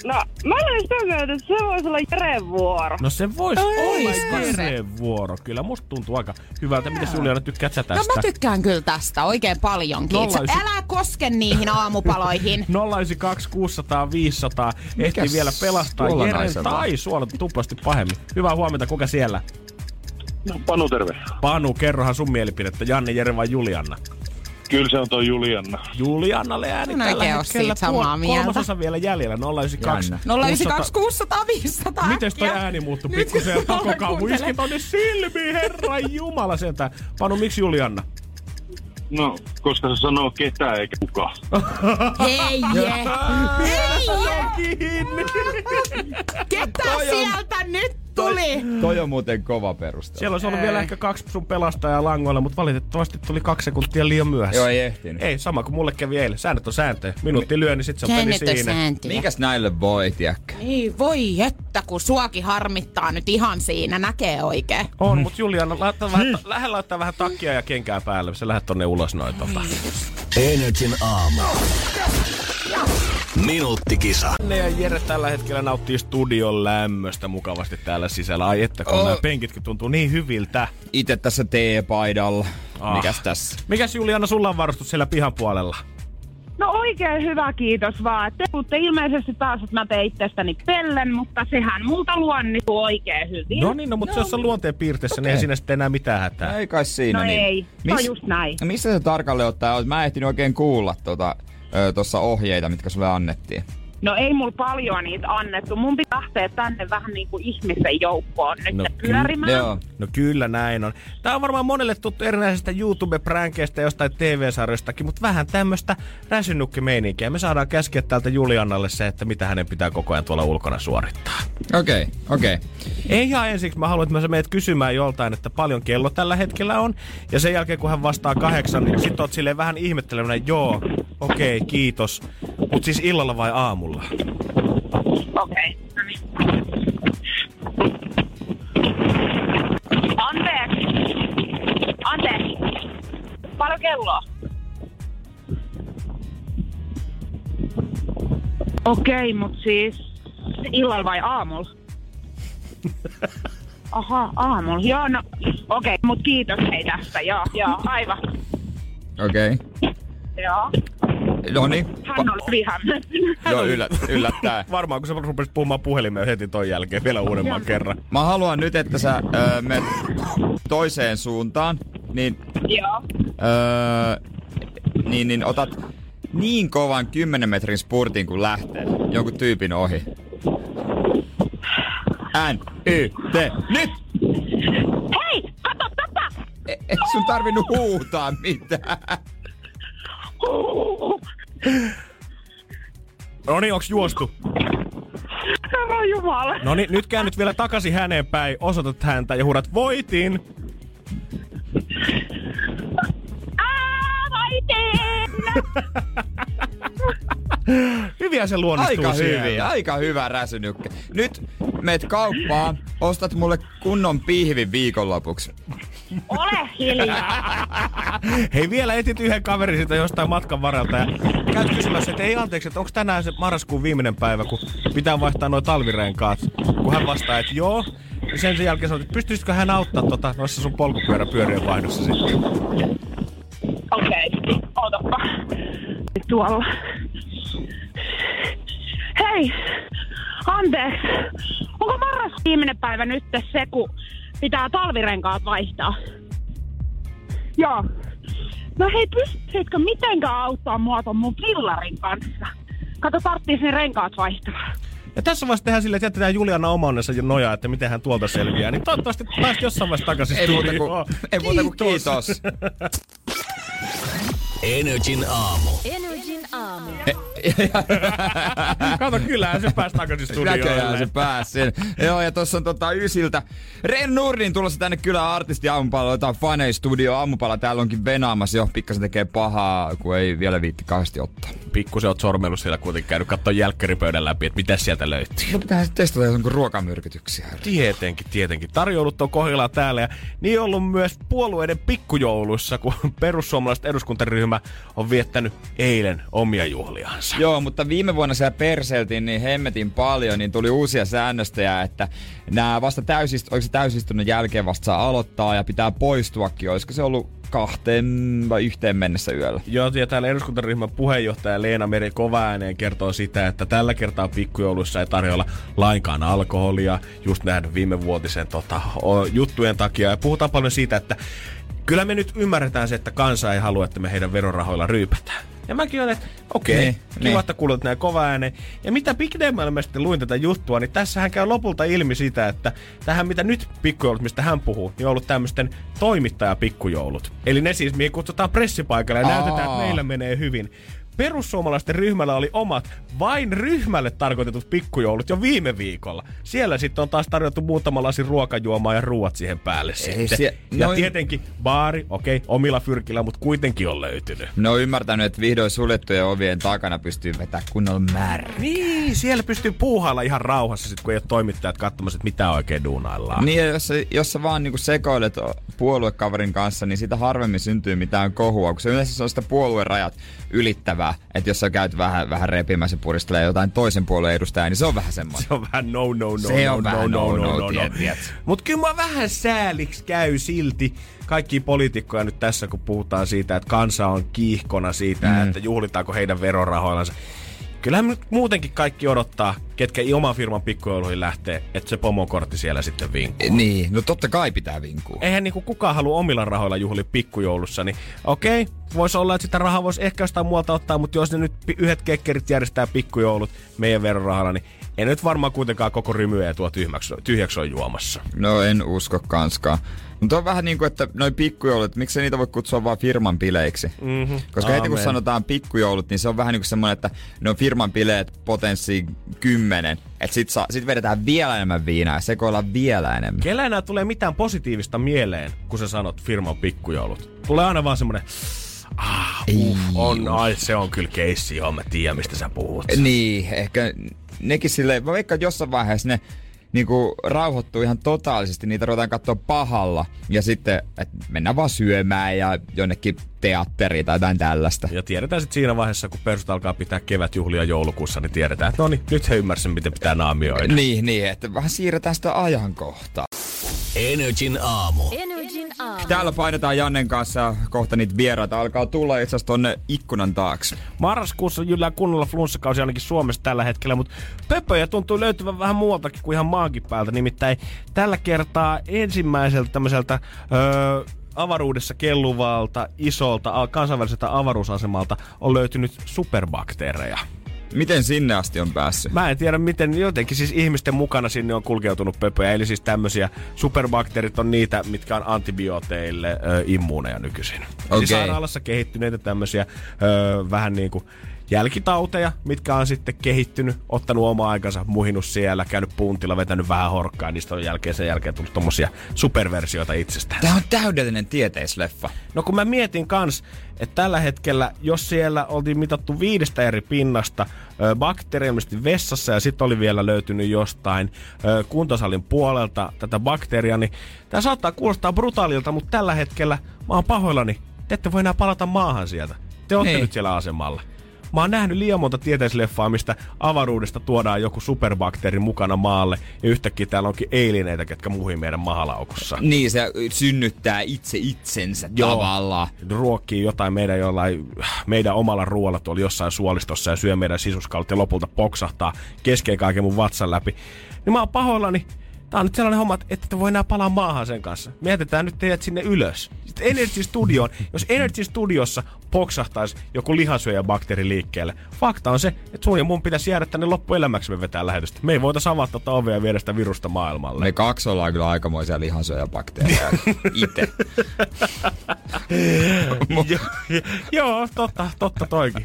No mä olen sitä mieltä, että se voisi olla Jeren vuoro. No se voisi olla se? Jere vuoro. Kyllä musta tuntuu aika hyvältä. Mitäs Juliana, tykkäät sä No tästä? mä tykkään kyllä tästä oikein paljonkin. Nolla ysi- älä koske niihin aamupaloihin. 092 600 500. Ehti vielä pelastaa Jeren on? tai suolata tuplasti pahemmin. Hyvää huomenta, kuka siellä? No, Panu, terve. Panu, kerrohan sun mielipidettä. Janne, Jere vai Julianna? Kyllä se on toi Julianna. Juliannalle ääni En tällä hetkellä siitä samaa mieltä. kolmasosa vielä jäljellä, 092. Jännä. 092 600 500 Mites toi ääni muuttui pikkusen ja kuuntele. iski tonne silmiin, herran jumala sieltä. Panu, miksi Julianna? No, koska se sanoo ketään eikä kukaan. Hei je! Hei je! Ketä sieltä nyt tuli? Toi on muuten kova peruste. Siellä olisi ollut vielä ehkä kaksi sun pelastajaa langoilla, mutta valitettavasti tuli kaksi sekuntia liian myöhässä. Joo, ei ehtinyt. Ei, sama kuin mulle kävi eilen. Säännöt on sääntöjä. Minuutti lyö, niin sit se on siinä. sääntöjä. Mikäs näille voi, tiedäkö? Ei voi että, kun suakin harmittaa nyt ihan siinä, näkee oikein. On, mutta Juliana, laittaa vähän, lähde laittaa vähän takkia ja kenkää päälle. Se lähdet tonne ulos noin tota. Energin aamu. Minuuttikisa. Ne ja Jere tällä hetkellä nauttii studion lämmöstä mukavasti täällä sisällä. Ai että kun Oh. nämä penkitkin tuntuu niin hyviltä. Itse tässä teepaidalla. Ah. Mikäs tässä? Mikäs Juliana sulla on varustus siellä pihan puolella? No oikein hyvä, kiitos vaan. Te puhutte ilmeisesti taas, että mä teen itsestäni pellen, mutta sehän multa luonnistuu oikein hyvin. No niin, no, mutta no, se on luonteen piirteessä, niin ei siinä sitten enää mitään hätää. Ei kai siinä No niin. ei, se on just näin. Missä se tarkalleen ottaa? Mä en ehtinyt oikein kuulla tuota, ö, tossa ohjeita, mitkä sulle annettiin. No ei mulla paljon niitä annettu. Mun pitää lähteä tänne vähän niin kuin ihmisen joukkoon nyt No no, kyllä. pyörimään. Joo. No kyllä näin on. Tää on varmaan monelle tuttu erinäisistä YouTube-pränkeistä ja jostain TV-sarjoistakin, mutta vähän tämmöistä räsynukkimeininkiä. Me saadaan käskeä täältä Juliannalle se, että mitä hänen pitää koko ajan tuolla ulkona suorittaa. Okei, okay, okei. Okay. Ei ihan ensiksi, mä haluan, että mä meet kysymään joltain, että paljon kello tällä hetkellä on. Ja sen jälkeen, kun hän vastaa kahdeksan, niin sit oot silleen vähän ihmettelevänä, joo, okei, okay, kiitos. Mut siis illalla vai aamulla? Okei. No niin. Anteeksi. Anteeksi. Paljon kelloa? Okei, mut siis illalla vai aamulla? Aha, aamulla. Joo, no okei, mut kiitos hei tästä. Joo, joo, aivan. Okei. Joo. No niin. Hän on hyvin hämmentynyt. Joo, yllä, yllättää. Varmaan kun sä rupesit puhumaan puhelimeen heti ton jälkeen vielä uudemman kerran. Mä haluan nyt, että sä öö, menet toiseen suuntaan, niin, Joo. öö, niin, niin otat niin kovan 10 metrin spurtin kun lähtee jonkun tyypin ohi. N, Y, T, nyt! Hei, kato tätä! E- et sun tarvinnut huutaa mitään. No niin, onks juostu? Herra Jumala. No niin, nyt käännyt vielä takaisin häneen päin, osoitat häntä ja huudat voitin. Hyviä se luonnistuu Aika siellä. hyvin, aika hyvä räsynykke. Nyt meet kauppaan, ostat mulle kunnon pihvin viikonlopuksi. Ole hiljaa. Hei, vielä etit yhden kaverin siitä jostain matkan varrelta ja käyt kysymässä, että ei anteeksi, että onko tänään se marraskuun viimeinen päivä, kun pitää vaihtaa nuo talvirenkaat. Kun hän vastaa, että joo, ja sen, sen jälkeen sanoo, että pystyisikö hän auttaa tota, noissa sun polkupyöräpyörien vaihdossa sitten. Okei, okay. otapa. Tuolla. Hei, anteeksi. Onko marras viimeinen päivä nyt se, kun pitää talvirenkaat vaihtaa? Joo. No hei, pystyisikö mitenkään auttaa mua ton mun fillarin kanssa? Kato, tarttis ne renkaat vaihtaa. Ja tässä vaiheessa tehdään silleen, että jätetään Juliana omannessa jo nojaa, että miten hän tuolta selviää. Niin toivottavasti pääsit jossain vaiheessa takaisin Ei muuta kuin, ei muuta kuin kiitos. Energin aamu. Energin aamu. Kato, kyllähän se pääsi takaisin studioon. Näköjään se pääsi. Joo, ja tossa on tota ysiltä. Ren Nurdin tulossa tänne kyllä artisti aamupala, jotain fanei studio aamupala. Täällä onkin venaamassa jo, pikkasen tekee pahaa, kun ei vielä viitti kahdesti ottaa. Pikkusen oot sormellut siellä kuitenkin käynyt katsoa jälkkäripöydän läpi, että mitä sieltä löytyy. No pitää sitten testata jonkun ruokamyrkytyksiä. Tietenkin, tietenkin. Tarjoulut on kohdillaan täällä ja niin on ollut myös puolueiden pikkujouluissa, kun perussuomalaiset eduskuntaryhmä on viettänyt eilen omia juhliansa. Joo, mutta viime vuonna siellä perseltiin niin hemmetin paljon, niin tuli uusia säännöstöjä, että nämä vasta täysist, oliko se täysistunnon jälkeen vasta saa aloittaa ja pitää poistuakin. Olisiko se ollut kahteen vai yhteen mennessä yöllä? Joo, ja täällä eduskuntaryhmän puheenjohtaja Leena Meri kovaääneen kertoo sitä, että tällä kertaa pikkujouluissa ei tarjolla lainkaan alkoholia, just nähdyn viime vuotisen tota, juttujen takia. Ja puhutaan paljon siitä, että kyllä me nyt ymmärretään se, että kansa ei halua, että me heidän verorahoilla ryypätään. Ja mäkin olen, että okei, okay, Niin, kiva, niin. että kuulet näin kova ääneen. Ja mitä pidemmälle mä sitten luin tätä juttua, niin tässähän käy lopulta ilmi sitä, että tähän mitä nyt pikkujoulut, mistä hän puhuu, niin on ollut tämmöisten toimittajapikkujoulut. Eli ne siis, mihin kutsutaan pressipaikalle ja Aa. näytetään, että meillä menee hyvin. Perussuomalaisten ryhmällä oli omat, vain ryhmälle tarkoitetut pikkujoulut jo viime viikolla. Siellä sitten on taas tarjottu muutama lasi ruokajuomaa ja ruuat siihen päälle sitten. sie- ja noin- tietenkin baari, okei, okay, omilla fyrkillä, mutta kuitenkin on löytynyt. Ne on ymmärtänyt, että vihdoin suljettujen ovien takana pystyy vetämään kunnolla määrä. Niin, siellä pystyy puuhailla ihan rauhassa, sit, kun ei ole toimittajat katsomassa, että mitä oikein duunaillaan. Niin, ja jos, sä- jos sä vaan niinku sekoilet puoluekaverin kanssa, niin sitä harvemmin syntyy mitään kohua, kun se yleensä se on sitä puoluerajat ylittävää, että jos sä käyt vähän, vähän repimässä puristelee jotain toisen puolueen edustajaa, niin se on vähän semmoinen. Se on vähän no no no Se no on no vähän no no, no no, no, no. Mut kyllä mä vähän sääliksi käy silti kaikki poliitikkoja nyt tässä, kun puhutaan siitä, että kansa on kiihkona siitä, mm. että juhlitaanko heidän verorahoillansa. Kyllähän nyt muutenkin kaikki odottaa, ketkä ei oman firman pikkujouluihin lähtee, että se pomokortti siellä sitten vinkkuu. Niin, no totta kai pitää vinkua. Eihän niinku kukaan halua omilla rahoilla juhli pikkujoulussa, niin okei, voisi olla, että sitä rahaa voisi ehkä jostain muualta ottaa, mutta jos ne nyt yhdet kekkerit järjestää pikkujoulut meidän verorahalla, niin ei nyt varmaan kuitenkaan koko rymyä tuo tyhjäksi, tyhjäksi on juomassa. No en usko kanskaan. Mutta on vähän niin kuin, että noin pikkujoulut, miksei niitä voi kutsua vaan firman bileiksi? Mm-hmm. Koska heti kun sanotaan pikkujoulut, niin se on vähän niin kuin semmoinen, että ne on firman bileet potenssi kymmenen. Että sit, saa, sit vedetään vielä enemmän viinaa ja sekoillaan vielä enemmän. Kellä enää tulee mitään positiivista mieleen, kun sä sanot firman pikkujoulut? Tulee aina vaan semmonen, ah, uh, on, ai se on kyllä keissi, joo, mä tiedän mistä sä puhut. Niin, ehkä nekin silleen, mä veikkaan, että jossain vaiheessa ne niinku rauhoittuu ihan totaalisesti, niitä ruvetaan katsoa pahalla. Ja sitten, että mennään vaan syömään ja jonnekin teatteriin tai jotain tällaista. Ja tiedetään sitten siinä vaiheessa, kun persut alkaa pitää kevätjuhlia joulukuussa, niin tiedetään, että no niin, nyt he ymmärsivät, miten pitää naamioida. Niin, niin, että vähän siirretään sitä ajankohtaa. Energin aamu. Energin aamu. Täällä painetaan Jannen kanssa kohta niitä vieraita. Alkaa tulla itse asiassa tonne ikkunan taakse. Marraskuussa jyllää kunnolla flunssakausi ainakin Suomessa tällä hetkellä, mutta pöpöjä tuntuu löytyvän vähän muualtakin kuin ihan maankin päältä. Nimittäin tällä kertaa ensimmäiseltä tämmöiseltä öö, avaruudessa kelluvalta isolta kansainväliseltä avaruusasemalta on löytynyt superbakteereja. Miten sinne asti on päässyt? Mä en tiedä miten, jotenkin siis ihmisten mukana sinne on kulkeutunut pöpöjä. Eli siis tämmöisiä superbakteerit on niitä, mitkä on antibiooteille ö, immuuneja nykyisin. Eli Okei. sairaalassa kehittyneitä tämmöisiä ö, vähän niin kuin jälkitauteja, mitkä on sitten kehittynyt, ottanut oma aikansa, muhinut siellä, käynyt puntilla, vetänyt vähän horkkaa, niistä on jälkeen sen jälkeen tullut tommosia superversioita itsestään. Tää on täydellinen tieteisleffa. No kun mä mietin kans, että tällä hetkellä, jos siellä oltiin mitattu viidestä eri pinnasta ö, vessassa ja sitten oli vielä löytynyt jostain ö, kuntosalin puolelta tätä bakteeria, niin tämä saattaa kuulostaa brutaalilta, mutta tällä hetkellä mä oon pahoillani. Te ette voi enää palata maahan sieltä. Te olette Niin. nyt siellä asemalla. Mä oon nähnyt liian monta tieteisleffaa, mistä avaruudesta tuodaan joku superbakteeri mukana maalle ja yhtäkkiä täällä onkin eilineitä, ketkä muhii meidän mahalaukussa. Niin, se synnyttää itse itsensä Joo. tavallaan. ruokkii jotain meidän jollain, meidän omalla ruoalla tuolla jossain suolistossa ja syö meidän sisuskalut ja lopulta poksahtaa kesken kaiken mun vatsan läpi. Niin mä oon pahoillani. Tää on nyt sellainen homma, että ette voi enää palaa maahan sen kanssa. Me jätetään nyt teidät sinne ylös. Sitten Energy Studioon. Jos Energy Studiossa poksahtaisi joku lihansyöjäbakteeri liikkeelle, fakta on se, että sun ja mun pitäisi jäädä tänne loppuelämäksi me vetää lähetystä. Me ei voita avata tätä ovea ja viedä sitä virusta maailmalle. Me kaksi ollaan kyllä aikamoisia lihansyöjäbakteereja itse. Joo, Joo, totta, totta toikin.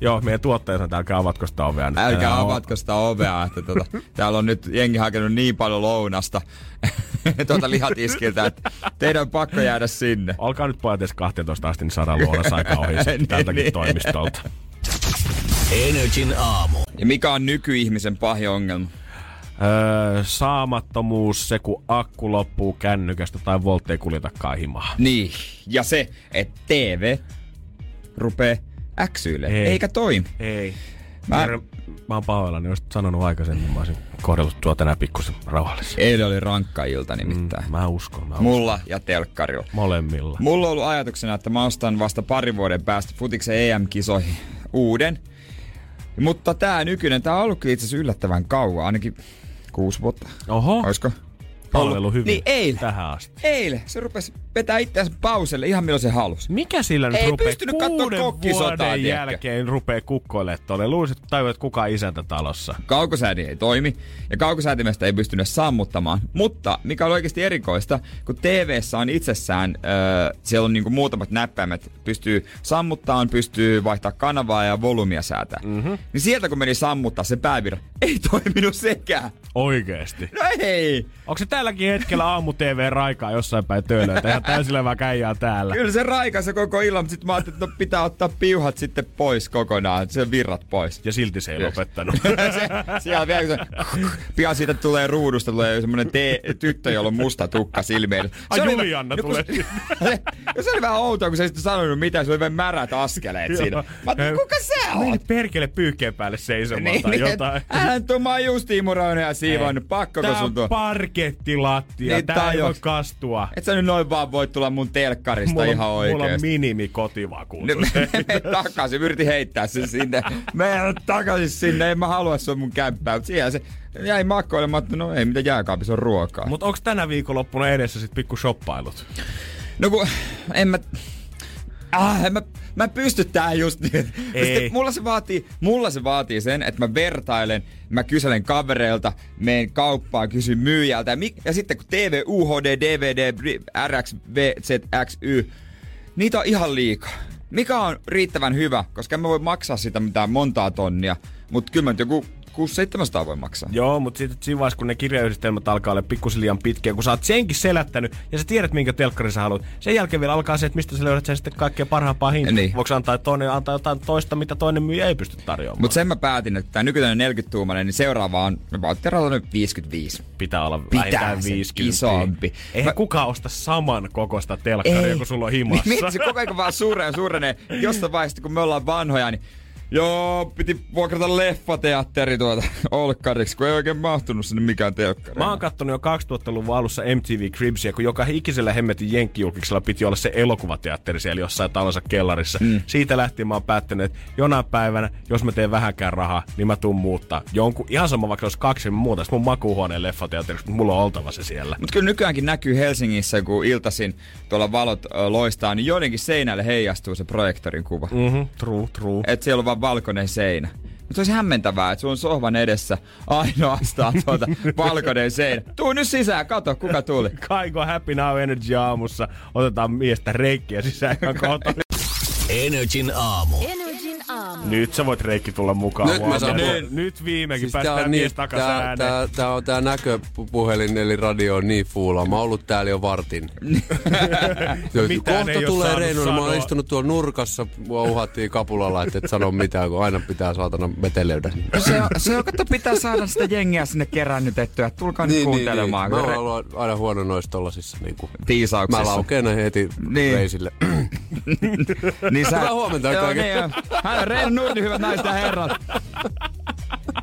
Joo, meidän tuottajat on älkää avatko sitä ovea nyt. Älkää avatko sitä ovea, että tota, täällä on nyt jengi hakenut niin paljon lounasta tuota lihatiskiltä, että teidän on pakko jäädä sinne. Olkaa nyt pojat edes 12 asti, niin saadaan luonnossa aika ohi Niin, tältäkin niin. toimistolta. Energin aamu. Ja mikä on nykyihmisen pahin ongelma? Öö, saamattomuus, se kun akku loppuu kännykästä tai Volt ei kuljetakaan himaa. Niin, ja se, että TV rupee äksyille, Ei. eikä toimi. Ei. Mä- Mä, mä oon pahoillani, olisit sanonut aikaisemmin, mä olisin kohdellut tuo tänään pikkusen rauhallisesti. Eilen oli rankka ilta nimittäin. Mm, mä uskon, mä uskon. Mulla ja telkkarilla. Molemmilla. Mulla on ollut ajatuksena, että mä ostan vasta pari vuoden päästä Futiksen EM-kisoihin uuden. Mutta tää nykyinen, tää on ollut itse asiassa yllättävän kauan, ainakin kuusi vuotta. Oho, Olisiko? palvelu hyvin. Niin eilen. Tähän asti. Eilen se rupesi vetää itseänsä pauselle ihan milloin se halusi. Mikä sillä nyt Ei rupeaa pystynyt kuuden vuoden tiedätkö? jälkeen rupee kukkoille tuolle? Luulisit, että tajuat, kuka isäntä talossa. Kaukosääti ei toimi ja kaukosäätimestä ei pystynyt sammuttamaan. Mutta mikä on oikeasti erikoista, kun tv on itsessään, öö, siellä on niinku muutamat näppäimet, pystyy sammuttamaan, pystyy vaihtaa kanavaa ja volyymia säätää. Mm-hmm. Niin sieltä kun meni sammuttaa se päävirra, ei toiminut sekään. Oikeesti. No ei! Onko se tälläkin hetkellä aamu TV raikaa jossain päin töölöä? Ihan täysin levää käijää täällä. Kyllä se raikasi koko illan, mutta sitten mä ajattelin, että no pitää ottaa piuhat sitten pois kokonaan, se virrat pois. Ja silti se ei lopettanut. se, siellä vielä se, pian siitä tulee ruudusta, tulee semmonen te, tyttö, jolla on musta tukka silmeen. Ai oli Julianna vä- tulee kun se, se oli vähän outoa, kun se ei sitten sanonut mitään, se oli vähän märät askeleet siinä. Mä ajattelin, kuka sä Meni oot? perkele pyyhkeen päälle seisomaan Niin, tai niin, jotain. hän tuu, mä oon just ja siivoinut, pakko sun on tuo. parkettilattia. Niin, Tää ei voi kastua. Et sä nyt noin vaan voi tulla mun telkkarista Mulla, ihan on- mulla on minimi kotivakuutus. Me, me, me takaisin, yritin heittää sen sinne. Mene takaisin sinne, en mä halua se on mun kämppää. Mutta siellä se jäi makoilemaan, että no ei mitä jääkaapissa on ruokaa. Mutta onko tänä viikonloppuna edessä sit pikku shoppailut? No kun, en mä... Ah, mä, mä en pysty tähän just niin. Ei. Sitten mulla se vaatii, mulla se vaatii sen, että mä vertailen, mä kyselen kavereilta, meen kauppaan, kysyn myyjältä. Ja, mi- ja sitten kun TV, UHD, DVD, RX, VZXY, niitä on ihan liikaa. Mikä on riittävän hyvä, koska mä voi maksaa sitä mitään montaa tonnia, mutta kyllä mä nyt joku 600-700 voi maksaa. Joo, mutta sitten siinä vaiheessa, kun ne kirjayhdistelmät alkaa olla pikkusen liian pitkiä, kun sä oot senkin selättänyt ja sä tiedät, minkä telkkari sä haluat. Sen jälkeen vielä alkaa se, että mistä sä löydät sen sitten kaikkein parhaampaa hintaa. Niin. Voiko antaa toinen antaa jotain toista, mitä toinen myyjä ei pysty tarjoamaan. Mutta sen mä päätin, että tämä nykyinen 40-tuumainen, niin seuraava on, mä nyt 55. pitää olla Pitää vähintään sen 50. isompi. Eihän Mä- kukaan osta saman kokosta telkkaria, kun sulla on himassa. Niin, se koko ajan vaan suurenee ja suurenee. Jossain vaiheessa, kun me ollaan vanhoja, niin Joo, piti vuokrata leffateatteri tuota Olkkariksi, kun ei oikein mahtunut sinne mikään telkkari. Mä oon kattonut jo 2000-luvun alussa MTV Cribsia, kun joka ikisellä hemmetin jenkkijulkiksella piti olla se elokuvateatteri siellä jossain talonsa kellarissa. Mm. Siitä lähtien mä oon päättänyt, että jonain päivänä, jos mä teen vähänkään rahaa, niin mä tuun muuttaa. Jonkun, ihan sama vaikka olisi kaksi, niin muutan mun makuuhuoneen leffateatteriksi, mutta mulla on oltava se siellä. Mutta kyllä nykyäänkin näkyy Helsingissä, kun iltasin tuolla valot loistaa, niin joidenkin seinälle heijastuu se projektorin kuva. Mhm, true, true. Että siellä on vaan valkoinen seinä. Mutta se olisi hämmentävää, että on sohvan edessä ainoastaan tuota valkoinen seinä. Tuu nyt sisään, kato kuka tuli. Kaiko Happy Now Energy aamussa. Otetaan miestä reikkiä sisään kohta. Energin aamu. Energin aamu. Nyt sä voit Reikki tulla mukaan. Nyt mä saan- nyt, nyt viimeinkin Siis tää päästään on mies niin, takas tää, ääneen. tää, tää, on tää näköpuhelin eli radio on niin fuula. Mä oon ollut täällä jo vartin. Kohta tulee Reino, mä oon istunut tuolla nurkassa, mua uhattiin kapulalla, että et sano mitään, kun aina pitää saatana vetelöidä. Se on, se on, kato, pitää saada sitä jengiä sinne kerännytettyä. Tulkaa nyt kuuntelemaan. Mä kun oon re- ollut aina huono noissa tollasissa niinku. Tiisauksissa. Mä laukeen heti Niin. reisille. Niin Hyvää huomenta Joo, kaikille. niin. Hän Reino Nurmi, hyvät naiset ja herrat.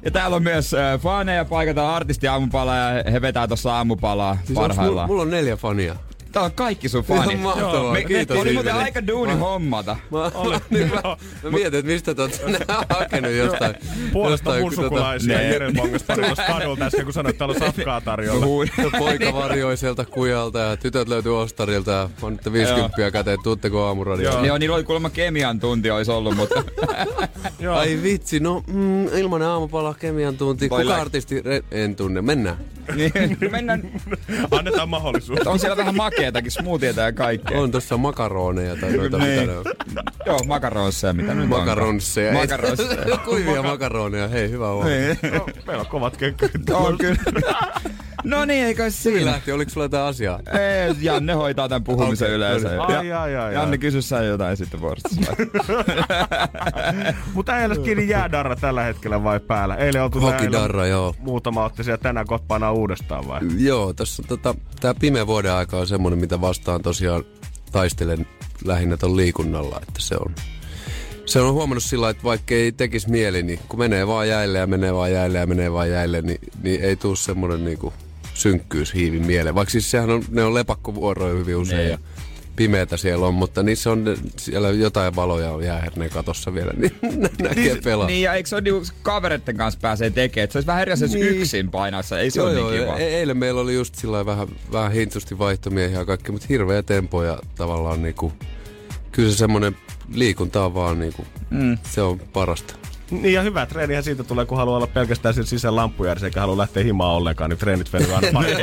Ja täällä on myös äh, faneja paikata artisti aamupala ja he vetää tuossa aamupalaa Siis onks mulla, parhaillaan. mulla on neljä fania. Tää on kaikki sun fanit. Ihan mahtavaa, Me, kiitos Oli muuten aika duuni hommata. Mä, niin mä, mä mietin, että mistä te ne hakenut jostain. Puolesta jostain, mun tota, sukulaisia ne- Jere bongas paremmassa kadulta äsken, kun sanoit, että täällä on safkaa tarjolla. Poika varjoi sieltä kujalta ja tytöt löytyi Ostarilta ja annatte 50 käteen, tuutteko aamuradioon? Niin Joo, niillä oli kuulemma kemian tunti olisi ollut, mutta Joo. Ai vitsi, no mm, ilmanen aamupala, kemian tunti. Kuka artisti? En tunne, mennään. niin, mennään. Annetaan mahdollisuus. On siellä vähän makeatakin, smoothieta ja kaikkea. On tossa makaroneja tai noita Niin. mitä ne on. Joo, makaronsseja, mitä nyt Makaronsseja. Makaronsseja. Kuivia makaroneja, hei hyvä huomenta. Niin. No, meillä on kovat kenkkärit. On kyllä. No niin, eikö siinä? Lähti, oliko sulla jotain asiaa? Ei, Janne hoitaa tämän puhumisen Okei, yleensä. niin. Ai, ai, ai, Janne, ai. kysy sä jotain sitten vuorosta. Mutta ei ole kiinni jäädarra tällä hetkellä vai päällä? Eilen oltu näillä Hokidarra, joo. muutama otti siellä tänään koppana uudestaan vai? Joo, tässä on tota, tää pimeä vuoden aika on semmonen, mitä vastaan tosiaan taistelen lähinnä ton liikunnalla, että se on se on huomannut sillä, että vaikka ei tekisi mieli, niin kun menee vaan jäille ja menee vaan jäille ja menee vaan jäille, niin, niin ei tuu semmonen niinku synkkyys hiivi mieleen. Vaikka siis sehän on, ne on lepakkovuoroja hyvin usein Niin. ja pimeätä siellä on, mutta niissä on siellä jotain valoja on jääherneen katossa vielä, niin näkee pelaa. Niin, ja eikö se ole niinku kavereiden kanssa pääsee tekemään? että Se olisi vähän eri asia, Niin. yksin painassa. Ei se Joo, ole joo, niin kiva. e- eilen meillä oli just sillä vähän, vähän hintusti vaihtomiehiä ja kaikki, mutta hirveä tempo ja tavallaan niinku, kyllä se semmoinen liikunta on vaan niinku, mm. se on parasta. Niin ja hyvä treenihän siitä tulee, kun haluaa olla pelkästään siellä sisään lampujärjessä eikä halua lähteä himaan ollenkaan, niin treenit venyy aina pari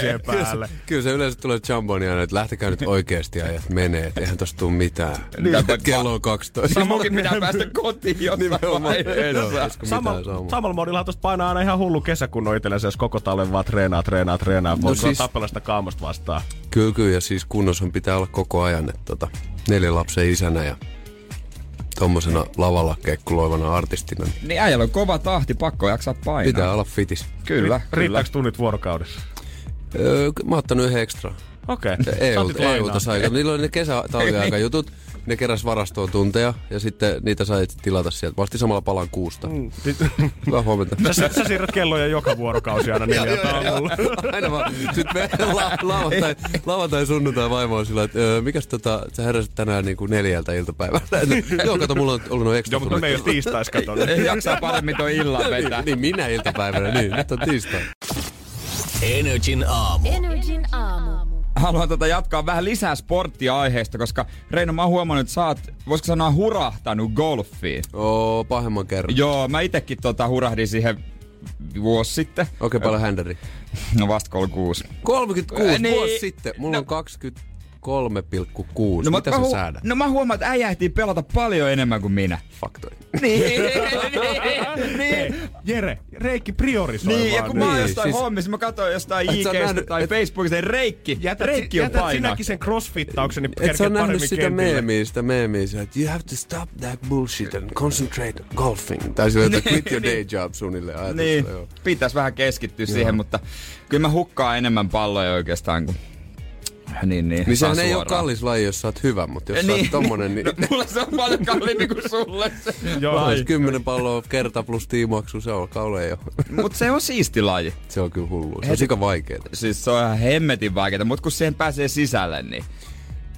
siihen päälle. Kyllä se yleensä tulee jamboni aina, että lähtekää nyt oikeasti ja että menee, että eihän tosta tuu mitään. Niin. Kello on 12. Samoin pitää päästä kotiin jossain vaiheessa. samalla modilla tuossa painaa aina ihan hullu kesäkunnon itsellensä, jos koko talven vaan treenaa, treenaa, treenaa. No siis- siis... tappella sitä kaamosta vastaan? Kyllä, kyllä, ja siis kunnossa pitää olla koko ajan, että tota, neljä lapsen isänä ja tommosena lavalla kekkuloivana artistina, niin Niin äijällä on kova tahti, pakko jaksaa painaa. pitää olla fitis. Kyllä, kyllä. Riittääkö tunnit vuorokaudessa? Öö, mä oon ottanut yhden ekstra. Okei. EUlta, EUlta sai. Niillä oli ne kesä jutut. Ne keräs varastoon tunteja ja sitten niitä sai tilata sieltä. Ostin samalla palan kuusta. Mm. Hyvää huomenta. Sä, sä siirrät kelloja joka vuorokausi aina neljältä aamulla. Aina vaan. Sitten me la, lauantai, lauantai sunnuntai vaimo on sillä, että öö, mikäs tota, sä heräsit tänään niinku neljältä iltapäivällä. Joo, kato, mulla on ollut noin ekstra. Joo, mutta me ei ole tiistais, kato. Ei jaksaa paremmin toi illan vetää. niin, niin, minä iltapäivänä, niin. Nyt on tiistai. Energin aamu. Energin aamu. Haluan tota jatkaa vähän lisää sporttia aiheesta, koska Reino, mä oon huomannut, että sä oot, voisiko sanoa, hurahtanut golfiin. Oo, pahemman kerran. Joo, mä itekin tota hurahdin siihen vuosi sitten. Okei, paljon händäri. No vasta 36. 36 Äh, niin. vuosi sitten. Mulla on 23,6. No, Mitä mä, sä hu- säädät? no mä huomaan, että äijä ehtii pelata paljon enemmän kuin minä. Faktori. Niin, niin, niin. Jere, Reikki priorisoi Niin, ja vaan. kun mä oon Niin, jostain siis- hommissa, mä katsoin jostain IGstä nähnyt- tai et- Facebookista, niin Reikki, Jätät, Reikki on jätät painaa. sinäkin sen crossfittauksen, niin Et sä ole nähnyt sitä kentille. meemiä, sitä meemiä, että you have to stop that bullshit and concentrate on golfing. Tai sillä, että quit your day job suunnilleen ajatusta, Niin, joo. pitäisi vähän keskittyä siihen, mutta kyllä mä hukkaan enemmän palloja oikeastaan kuin Niin, niin. Niin sehän ei ole kallis laji, jos sä oot hyvä, mutta jos Niin. sä oot tommonen, niin... No, mulle se on paljon kalliimpi kuin sulle se. Joo, 10 palloa kerta plus tiimaksu, se alkaa olla jo. Mut se on siisti laji. Se on kyllä hullu. Se on sika vaikeeta. Siis se on ihan hemmetin vaikeeta, mutta kun siihen pääsee sisälle, niin...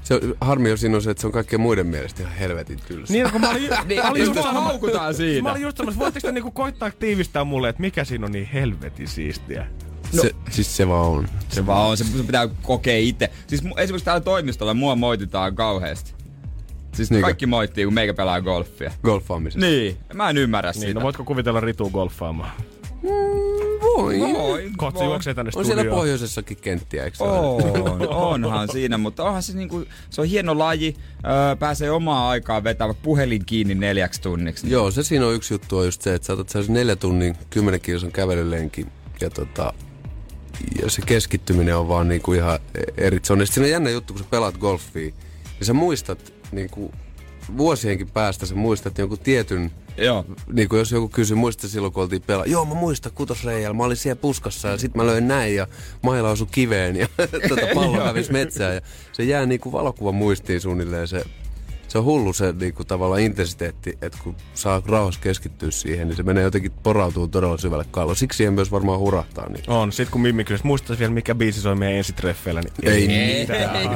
Se on, harmi on siinä on se, että se on kaikkien muiden mielestä ihan helvetin tylsä. Niin, kun mä olin, Niin, mä olin just haukutaan siitä. Mä olin just sanomassa, voitteko te niinku koittaa tiivistää mulle, että mikä siinä on niin helvetin siistiä? No. Se, siis se vaan on. Se vaan on, se, pitää kokea itse. Siis esimerkiksi täällä toimistolla mua moititaan kauheasti. Siis Niinkö? kaikki moittii, kun meikä pelaa golfia. Golfaamisessa. Niin, mä en ymmärrä Niin, sitä. no voitko kuvitella Ritu golfaamaan? Voi. Voi, Kotsi voi. juoksee tänne On siellä studioon. pohjoisessakin kenttiä, eikö? On, onhan siinä, mutta onhan se niinku, se on hieno laji, öö, pääsee omaa aikaa vetämään puhelin kiinni neljäksi tunniksi. Niin Joo, se siinä on yksi juttu on just se, että sä otat sellaisen neljä tunnin, kymmenen kilsan kävelylenkin ja tota, ja se keskittyminen on vaan niinku ihan eri. Se on, siinä on jännä juttu, kun sä pelaat golfia, niin sä muistat niinku vuosienkin päästä, sä muistat jonkun tietyn Joo. niin kuin jos joku kysyy, muista silloin kun oltiin pelaa. Joo, mä muistan kutosreijällä. Mä olin siellä puskassa ja sit mä löin näin ja maila osui kiveen ja tota pallo hävisi metsään. Ja se jää niin kuin valokuvan muistiin suunnilleen se, se on hullu se niin kuin tavallaan intensiteetti, että kun saa rauhassa keskittyä siihen, niin se menee jotenkin porautuu todella syvälle kalloon. Siksi siihen myös varmaan hurahtaa. Niin. On. Sitten kun Mimmi kysyisi, muistaisi vielä mikä biisi soi meidän ensitreffeillä, niin Ei Ei, mitään. ei,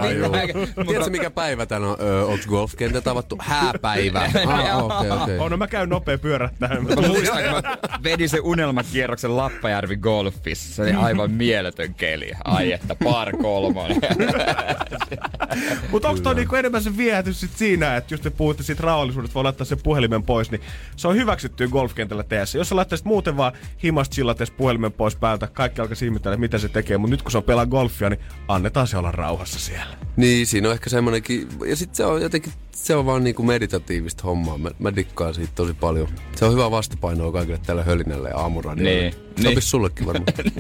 Tiedätkö mikä päivä tän on? Öö, onko golfkentät avattu? Hääpäivä. Ah, okei, okei. Oh, no mä käyn nopea pyörättämään. Mä muistan, kun mä vedin sen unelmakierroksen Lappajärvi golfissa. Se oli aivan mieletön keli. Ai että par kolmonen. Mutta onko toi niinku enemmän se viehätys sit siinä, että just te puhutte siitä rauhallisuudesta, voi laittaa sen puhelimen pois, niin se on hyväksyttyä golfkentällä se. Jos sä laittaisit muuten vaan himasta chillates puhelimen pois päältä, kaikki alkaa ihmetellä, mitä se tekee, mutta nyt kun se on pelaa golfia, niin annetaan se olla rauhassa siellä. Niin, siinä on ehkä semmonenkin, ja sitten se on jotenkin, se on vaan niinku meditatiivista hommaa. Mä, mä dikkaan siitä tosi paljon. Se on hyvä vastapainoa kaikille tällä hölinälle ja aamuradiolle. Niin, Sopis niin. sullekin varmaan.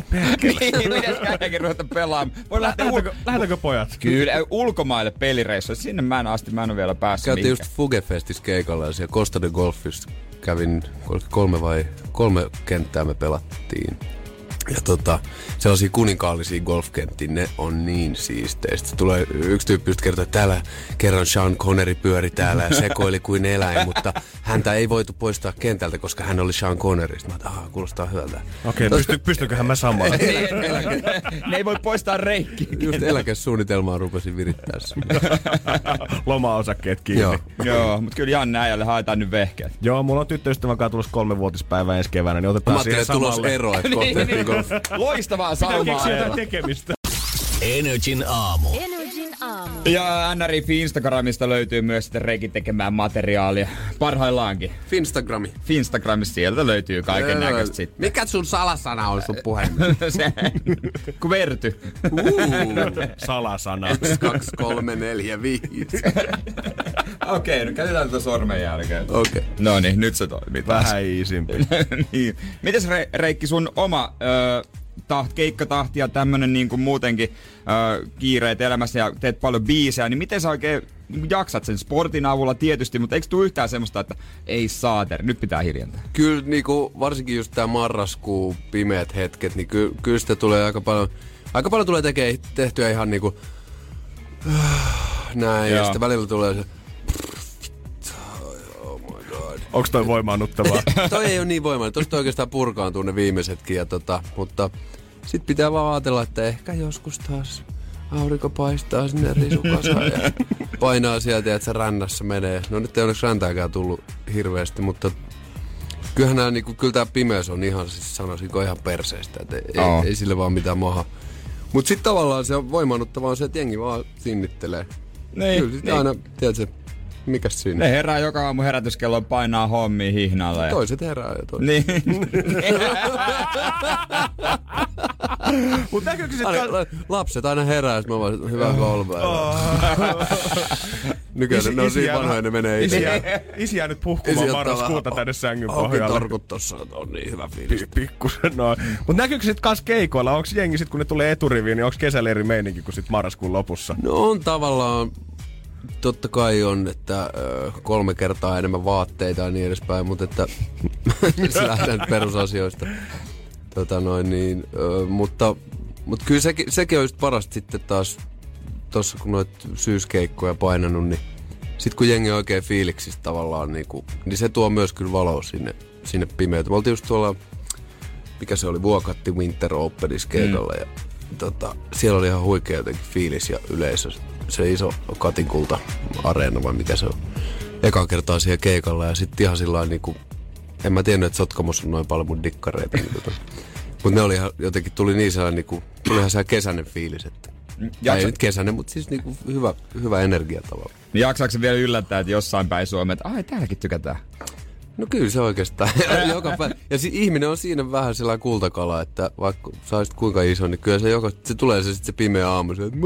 niin, mitäs käydäänkin ruveta pelaamaan? Voi lähteä ul- Lähdetäänkö, lähdetäänkö pojat? Kyllä, ulkomaille pelireissuille. Sinne mä en asti, mä en ole vielä päässyt Käytiin just Fugefestis keikalla ja siellä Costa de Golfissa kävin kolme vai kolme kenttää me pelattiin. Ja tota, sellaisia kuninkaallisia golfkenttiä, ne on niin siistejä. Sitten tulee yksi tyyppi just kertoo, että täällä kerran Sean Connery pyöri täällä ja sekoili kuin eläin, mutta häntä ei voitu poistaa kentältä, koska hän oli Sean Connery. Sitten mä että "Ahaa, kuulostaa hyvältä. Okei, okay, pysty, pystyköhän mä samaan? ne ei voi poistaa reikkiä. Just eläkesuunnitelmaa rupesin virittää. Loma-osakkeet kiinni. Joo. Joo, mutta kyllä Janne äijälle haetaan nyt vehkeet. Joo, mulla on tyttöystävän kanssa tulossa kolmevuotispäivä ensi keväänä, niin Mä otetaan siihen että tulos samalle. ero, että golf. Loistavaa Pitää saumaa. keksiä jotain tekemistä. Energin aamu. Energin aamu. Ja NRI Instagramista löytyy myös sitten Reikin tekemään materiaalia. Parhaillaankin. Finstagrami. Instagramista sieltä löytyy kaiken näköistä sitten. Mikä sun salasana on sun puhelimessa? Se, kun verty. Salasana. 2, 3, 4, 5. Okei, no käytetään tätä sormenjälkeä. Okei. Okay. No niin, nyt se toimii. Vähän iisimpi. niin. Mites Re- Reikki sun oma ö, taht, keikkatahti ja tämmönen niin kuin muutenkin ö, kiireet elämässä ja teet paljon biisejä, niin miten sä oikein niin jaksat sen sportin avulla tietysti, mutta eikö tule yhtään semmoista, että ei saater, nyt pitää hiljentää? Kyllä niinku, varsinkin just tää marraskuu, pimeät hetket, niin ky, kyllä sitä tulee aika paljon, aika paljon tulee tekee, tehtyä ihan niinku näin, Joo. ja sitten välillä tulee se Onks toi voimaannuttavaa? Toi ei ole niin voimallinen, tosta oikeastaan purkaantuu ne viimeisetkin, ja tota, mutta sit pitää vaan ajatella, että ehkä joskus taas aurinko paistaa sinne risukasaan ja painaa sieltä, että se rännässä menee. No nyt ei onneksi räntääkään tullut hirveästi, mutta kyllähän nää, niinku, kyllä tää pimeys on ihan, siis sanoisinko ihan perseestä, että ei, Oo. ei, ei sille vaan mitään maha. Mut sit tavallaan se on voimannuttavaa on se, että jengi vaan sinnittelee. Niin, Kyllä sit niin. aina, tiedätkö, mikäs siinä? Ne herää joka aamu herätyskello painaa hommia hihnalle. Ja... Toiset herää ja toiset. Niin. Mut näkyykö sit... Aina, la- lapset aina herää, sit mä vaan, hyvää kolmea. Nykyään ne on niin vanhoja, ne menee isi, jää, isi jää nyt puhkumaan Isi marraskuuta tänne sängyn pohjalle. torkut tossa, että on niin hyvä fiilis. Pi- Pikkusen noin. Mut näkyykö sit kans keikoilla? Onks jengi sit kun ne tulee eturiviin, niin onks kesällä eri meininki kuin sit marraskuun lopussa? No on tavallaan, totta kai on, että kolme kertaa enemmän vaatteita ja niin edespäin, mutta että se lähdetään perusasioista. Tota noin niin, mutta, mutta kyllä sekin, sekin on just parasta sitten taas tossa kun noit syyskeikkoja painanut, niin sit kun jengi on oikein fiiliksistä tavallaan, niin, kuin, niin se tuo myös kyllä valoa sinne, sinne pimeyteen. Me oltiin just tuolla, mikä se oli, Vuokatti Winter Openissa keikalla mm. ja tota, siellä oli ihan huikea jotenkin fiilis ja yleisö. Se iso katinkulta areena vai mikä se on. Eka kertaa siellä keikalla ja sitten ihan sillä niin kuin, en mä tiennyt, että Sotkamossa on noin paljon mun dikkareita. Niin tota. Mutta ne oli ihan, jotenkin tuli niin sellainen, niin kuin, tuli ihan sellainen kesäinen fiilis, että Jaksa- ei nyt kesäinen, mutta siis niinku hyvä, hyvä energia tavallaan. Niin jaksaako se vielä yllättää, että jossain päin Suomea, että ai täälläkin tykätään? No kyllä se oikeastaan. joka päivä. Ja si- ihminen on siinä vähän sellainen kultakala, että vaikka saisit kuinka iso, niin kyllä se, joka, se tulee se, sit se pimeä aamu, se, että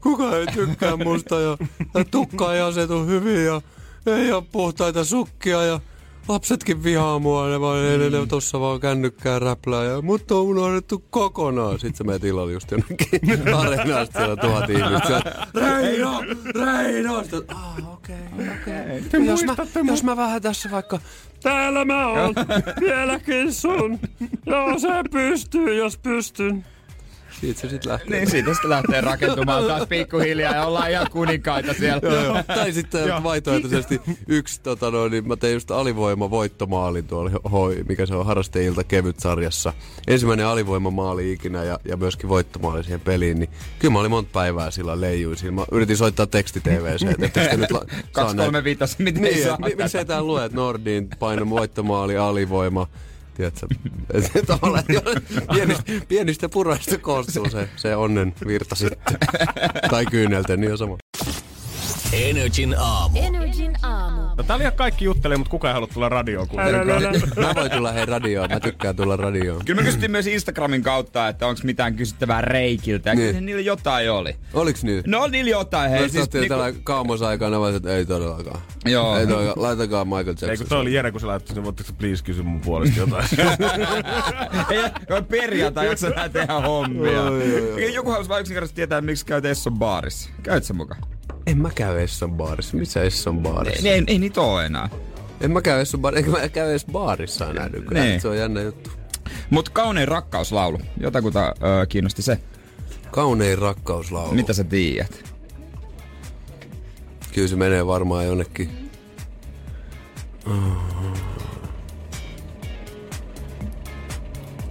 kukaan ei tykkää musta ja, ja tukka ei asetu hyvin ja ei ole puhtaita sukkia ja lapsetkin vihaa mua, ne vaan mm. ne, ne tossa vaan kännykkää räplää ja mut on unohdettu kokonaan. Sitten sä menet illalla just jonnekin areenasta siellä tuhat ihmistä. Reino! Reino! Sitten, ah, okei, okei. Jos mä, jos mä vähän tässä vaikka Täällä mä oon, vieläkin sun. Joo, se pystyy, jos pystyn. Siitä se sitten lähtee. Niin siitä sitten lähtee rakentumaan taas pikkuhiljaa ja ollaan ihan kuninkaita siellä. Joo, joo. Tai sitten vaihtoehtoisesti yksi, tota noin, niin mä tein just alivoima voittomaalin tuolla, hoi, mikä se on harrasteilta kevyt sarjassa. Ensimmäinen alivoimamaali ikinä ja, ja myöskin voittomaali siihen peliin, niin kyllä mä olin monta päivää sillä leijuin siinä. Mä yritin soittaa teksti TVC, että ettekö te nyt la- Kaksi kolme viitosta, miten niin, ei saa. mi- miksei tää lue, että Nordin paino voittomaali, alivoima, Tiedätkö, tavallaan pienistä, pienistä puroista koostuu se, se onnen virta sitten. tai kyynelten, niin on sama. Energin aamu. Energin aamu. No täällä ihan kaikki juttelee, mutta kukaan ei halua tulla radioon kuitenkaan. Mä voin tulla hei radioon, mä tykkään tulla radioon. Kyllä me kysyttiin myös Instagramin kautta, että onko mitään kysyttävää Reikiltä. Ja Niin. niillä jotain oli. Oliks niin? No niillä jotain. Hei, Hei, siis, niinku, tällä kaamosaikana vaan, että ei todellakaan. Joo. Ei todellakaan. Laitakaa Michael Jackson. Ei kun toi oli Jere, kun sä laittoi, niin voitteko sä please kysyä mun puolesta jotain? ei, voi perjantai, jaksa nää tehdä hommia. Joo, joo, joo. Eikä Joku haluaisi vain yksinkertaisesti tietää, miksi käyt Esson baarissa. Käyt sä mukaan? En mä käy Esson baarissa. Missä Esson baarissa? Ei, ei, ei niitä oo enää. En mä käy Esson baarissa. Enkä mä käy edes baarissa enää nykyään. Niin. Se on jännä juttu. Mut kaunein rakkauslaulu. Jotakuta ö, kiinnosti se. Kaunein rakkauslaulu. Mitä sä tiedät? Kyllä se menee varmaan jonnekin.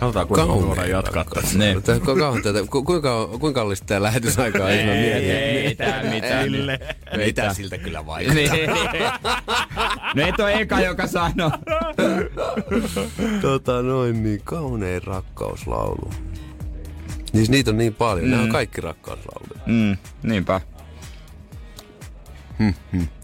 Katsotaan, kuinka me voidaan jatkaa tässä. Ne. Tää- ku- kauan tätä- ku- Kuinka, kuinka kallista tää lähetysaikaa? Ei, mietin. ei tää mitään. Sille. Ei tää siltä kyllä vaikuttaa. Niin. No et oo eka, joka sanoo. tota noin niin, kaunein rakkauslaulu. Niin niitä on niin paljon. Mm. Nämä on kaikki rakkauslauluja. Mm, niinpä. Okei, Ei-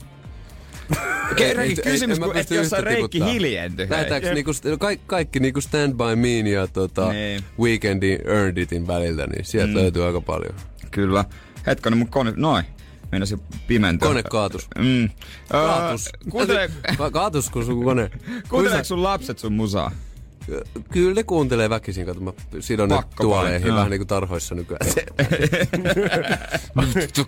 Ei- kysymys, kun et jossain Reikki hiljentyi. Lähetäänkö niinku, no kaikki, kaikki niinku Stand By Mean ja tota, Niin. Weekendin Earned Itin väliltä, niin sieltä mm. löytyy aika paljon. Kyllä. Hetkonen, mun kone... Noin. Meinasi pimentyä. Kone kaatus. Mm. Kaatus. Kuuntele, Ka- kaatus, kun sun kone. kuunteleeko sun lapset sun musaa? Kyllä ne kuuntelee väkisin, kato mä sidon ne tuoleihin, vähän joo. niinku tarhoissa nykyään.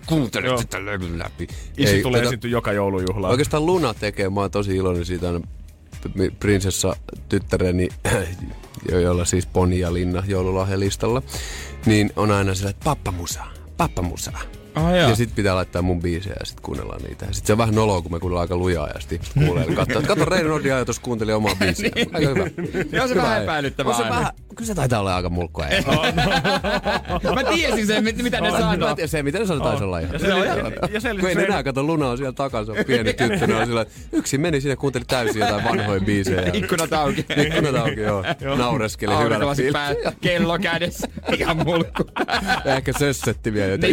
Kuuntelet sitä levyn läpi. Isi Ei, tulee esiintyä joka joulujuhlaan. Oikeastaan Luna tekee, mä oon tosi iloinen siitä aina prinsessa tyttäreni, jo- jolla siis Poni ja Linna joululahjalistalla, niin on aina sillä, että pappa musa, Oh, Ja sit pitää laittaa mun biisejä ja sit kuunnellaan niitä. Ja sit se on vähän noloa, kun me kuunnellaan aika lujaa ja sit kuulee. Kato, kato Reino Nordin ajatus kuunteli omaa biisiä. Aika hyvä. Niin on se Hyvä, vähän epäilyttävää se vähän, kyllä se taitaa olla aika mulkkua. ei. Mä tiesin sen, mit- mitä ne Mä sanoo. en tiedä se, mitä ne sanoo, taisi olla ihan. Ja ja Kun ei enää kato Luna on siellä takana, se on pieni tyttö, ne on sillä, yksin meni sinne, kuunteli täysin jotain vanhoja biisejä. Ikkunat auki. Ikkunat auki, joo. Naureskeli hyvällä pää, kello kädessä. Ihan mulkku. Ja Ehkä sössetti vielä. että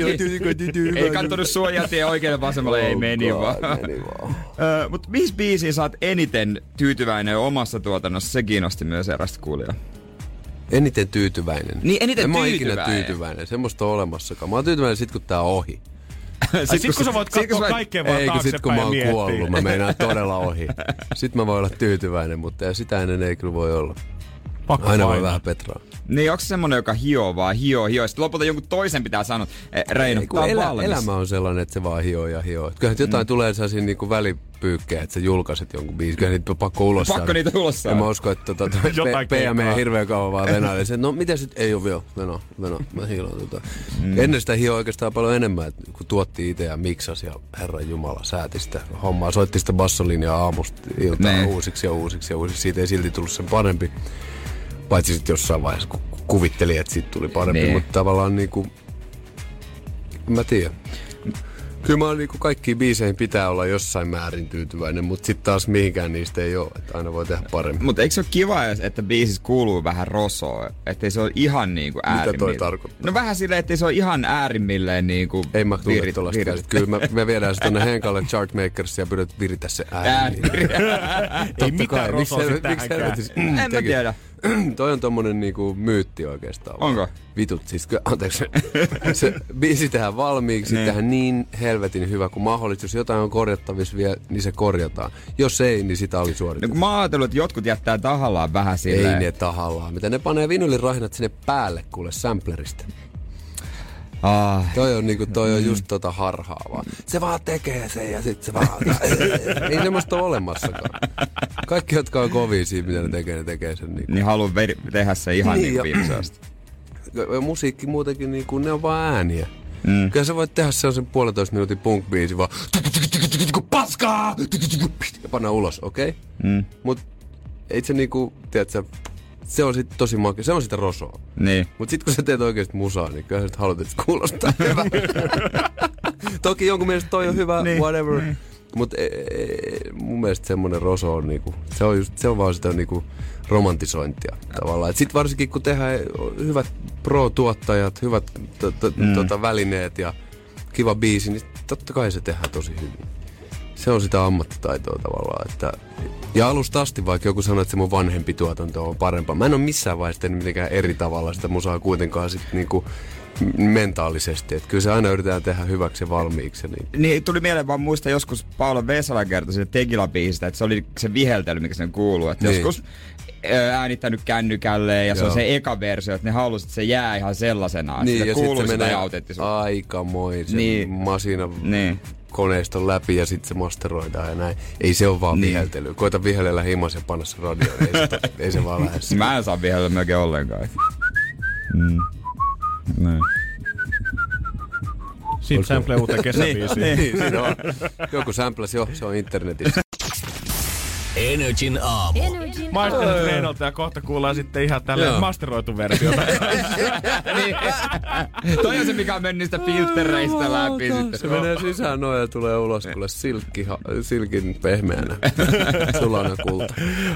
Niin. joo, tyy- tyy- tyy- tyy- Ei kattonut suojatien oikealle vasemmalle, ei meni God, vaan. Meni vaan. Ö, Mut missä biisiin sä oot eniten tyytyväinen omassa tuotannossa? Se kiinnosti myös erästä kuulijaa. Eniten tyytyväinen. Niin, eniten en mä oon ikinä tyytyväinen. tyytyväinen. Semmoista on olemassakaan. Mä oon tyytyväinen sit, kun tää on ohi. Ai sit kun sä voit sit katsoa sä- kaikkea vaan Ei, kun sit kun mä oon kuollut, mä meinaan todella ohi. Sitten mä voin olla tyytyväinen, mutta ja sitä ennen ei kyllä voi olla. Pakko Aina voi painaa. vähän petraa. Niin onko se semmonen, joka hioo vaan, hioo, hioo. Sitten lopulta jonkun toisen pitää sanoa, eh, Reino, Ei, kun on elä, valmis. elämä on sellainen, että se vaan hioo ja hioo. Kyllähän mm. jotain tulee sellaisia niinku välipyykkejä, että sä julkaiset jonkun biisin. Kyllähän niitä on pakko ulos Pakko saada. niitä ulos En saada. mä usko, että tota, PM keikkaa. hirveän kauan vaan venailee. Se, no miten sit, ei oo vielä, veno, veno, mä hiilan tota. Mm. Ennen sitä hioo oikeastaan paljon enemmän, että kun tuotti itse ja miksasi ja herran jumala sääti sitä hommaa. Soitti sitä bassolinjaa aamusta iltaan Niin. uusiksi ja uusiksi ja uusiksi. Siitä ei silti tullut sen parempi. Paitsi sitten jossain vaiheessa, kun kuvitteli, että siitä tuli parempi. Niin. Mutta tavallaan niinku, en mä tiedä. Kyllä mä oon niinku kaikkiin biiseihin pitää olla jossain määrin tyytyväinen, mutta sitten taas mihinkään niistä ei ole, että aina voi tehdä paremmin. Mutta eikö se ole kiva, jos- että biisissä kuuluu vähän rosoa? Ettei se ole ihan niinku Mitä toi tarkoittaa? No vähän silleen, ettei se ole ihan äärimmilleen niinku Ei mä tule virit- tuollaista virit-. Kyllä me, me viedään se tonne Henkalle Chartmakers ja pyydät viritä se ääni. Ei mitään rosoa se- sit miksi tähänkään. En mä tiedä. Toi on tommonen niinku myytti oikeastaan. Onko? Vitut, siis anteeksi. se biisi tehdään valmiiksi, Niin. niin. tehdään niin helvetin hyvä kuin mahdollista. Jos jotain on korjattavissa vielä, niin se korjataan. Jos ei, niin sitä oli No suoritettu. kun mä ajatellut, että jotkut jättää tahallaan vähän ei silleen. ne tahallaan. Mitä ne panee vinylirahinat sinne päälle kuule samplerista. Ah, Toi on, niinku, toi on just tota harhaa vaan. Se vaan tekee sen ja sit se vaan... ei semmoista ole olemassakaan. Kaikki, jotka on kovia siinä, mitä ne tekee, ne tekee sen niinku. niin haluan ver- tehdä se ihan Niin, niin, ja- niin musiikki muutenkin, niin kuin, ne on vaan ääniä. Mm. Kyllä sä voit tehdä sellaisen puolentoista minuutin punk-biisi vaan paskaa! Ja panna ulos, okei? Okay? Mm. Mut ei se niinku, tiedätkö, se on sit tosi makea, se on sitä rosoa. Niin. Mut sit kun sä teet oikeesti musaa, niin kyllä sä haluat, että kuulostaa hyvä. Toki jonkun mielestä toi on hyvä, Niin, whatever. Mut e, e, mun mielestä semmonen roso on niinku, se on, just, se on vaan sitä niinku romantisointia tavallaan. Et sit varsinkin kun tehdään hyvät pro-tuottajat, hyvät to, to, Mm. tota, välineet ja kiva biisi, niin totta kai se tehdään tosi hyvin. Se on sitä ammattitaitoa tavallaan. Että, ja alusta asti, vaikka joku sanoo, että se mun vanhempi tuotanto on parempaa. Mä en ole missään vaiheessa tehnyt mitenkään eri tavalla sitä musaa kuitenkaan sit niinku mentaalisesti. Että kyllä se aina yritetään tehdä hyväksi ja valmiiksi. Niin. Niin tuli mieleen vaan muista joskus Paula Vesala kertoi siitä Tegila-biisistä, että se oli se viheltely, mikä sen kuuluu. Että Niin. joskus äänittänyt kännykälle ja se on Joo. se eka versio, että ne halusivat, että se jää ihan sellaisenaan. Niin, Niin, ja sitten se sitä menee aikamoisen Niin. niin. masina Niin. Koneiston läpi ja sitten se masteroidaan ja näin. Ei se ole vaan Niin. niin. viheltely. Koita vihellellä himas ja panna se radioon. Ei se, ei se vaan lähde. Mä en saa vihellä melkein ollenkaan. Mm. Näin. Siitä sample uuteen kesäbiisiin. Niin. Niin, siinä on. Joku samplas jo, se on internetissä. Energin aamu. Energin aamu. Reinolta ja kohta kuullaan sitten ihan tälle Joo. masteroitu versiota. niin. Toi on se, mikä on mennyt niistä filttereistä läpi Se sitten. menee sisään noin ja tulee ulos kuule silkki, silkin pehmeänä. Sulainen kulta.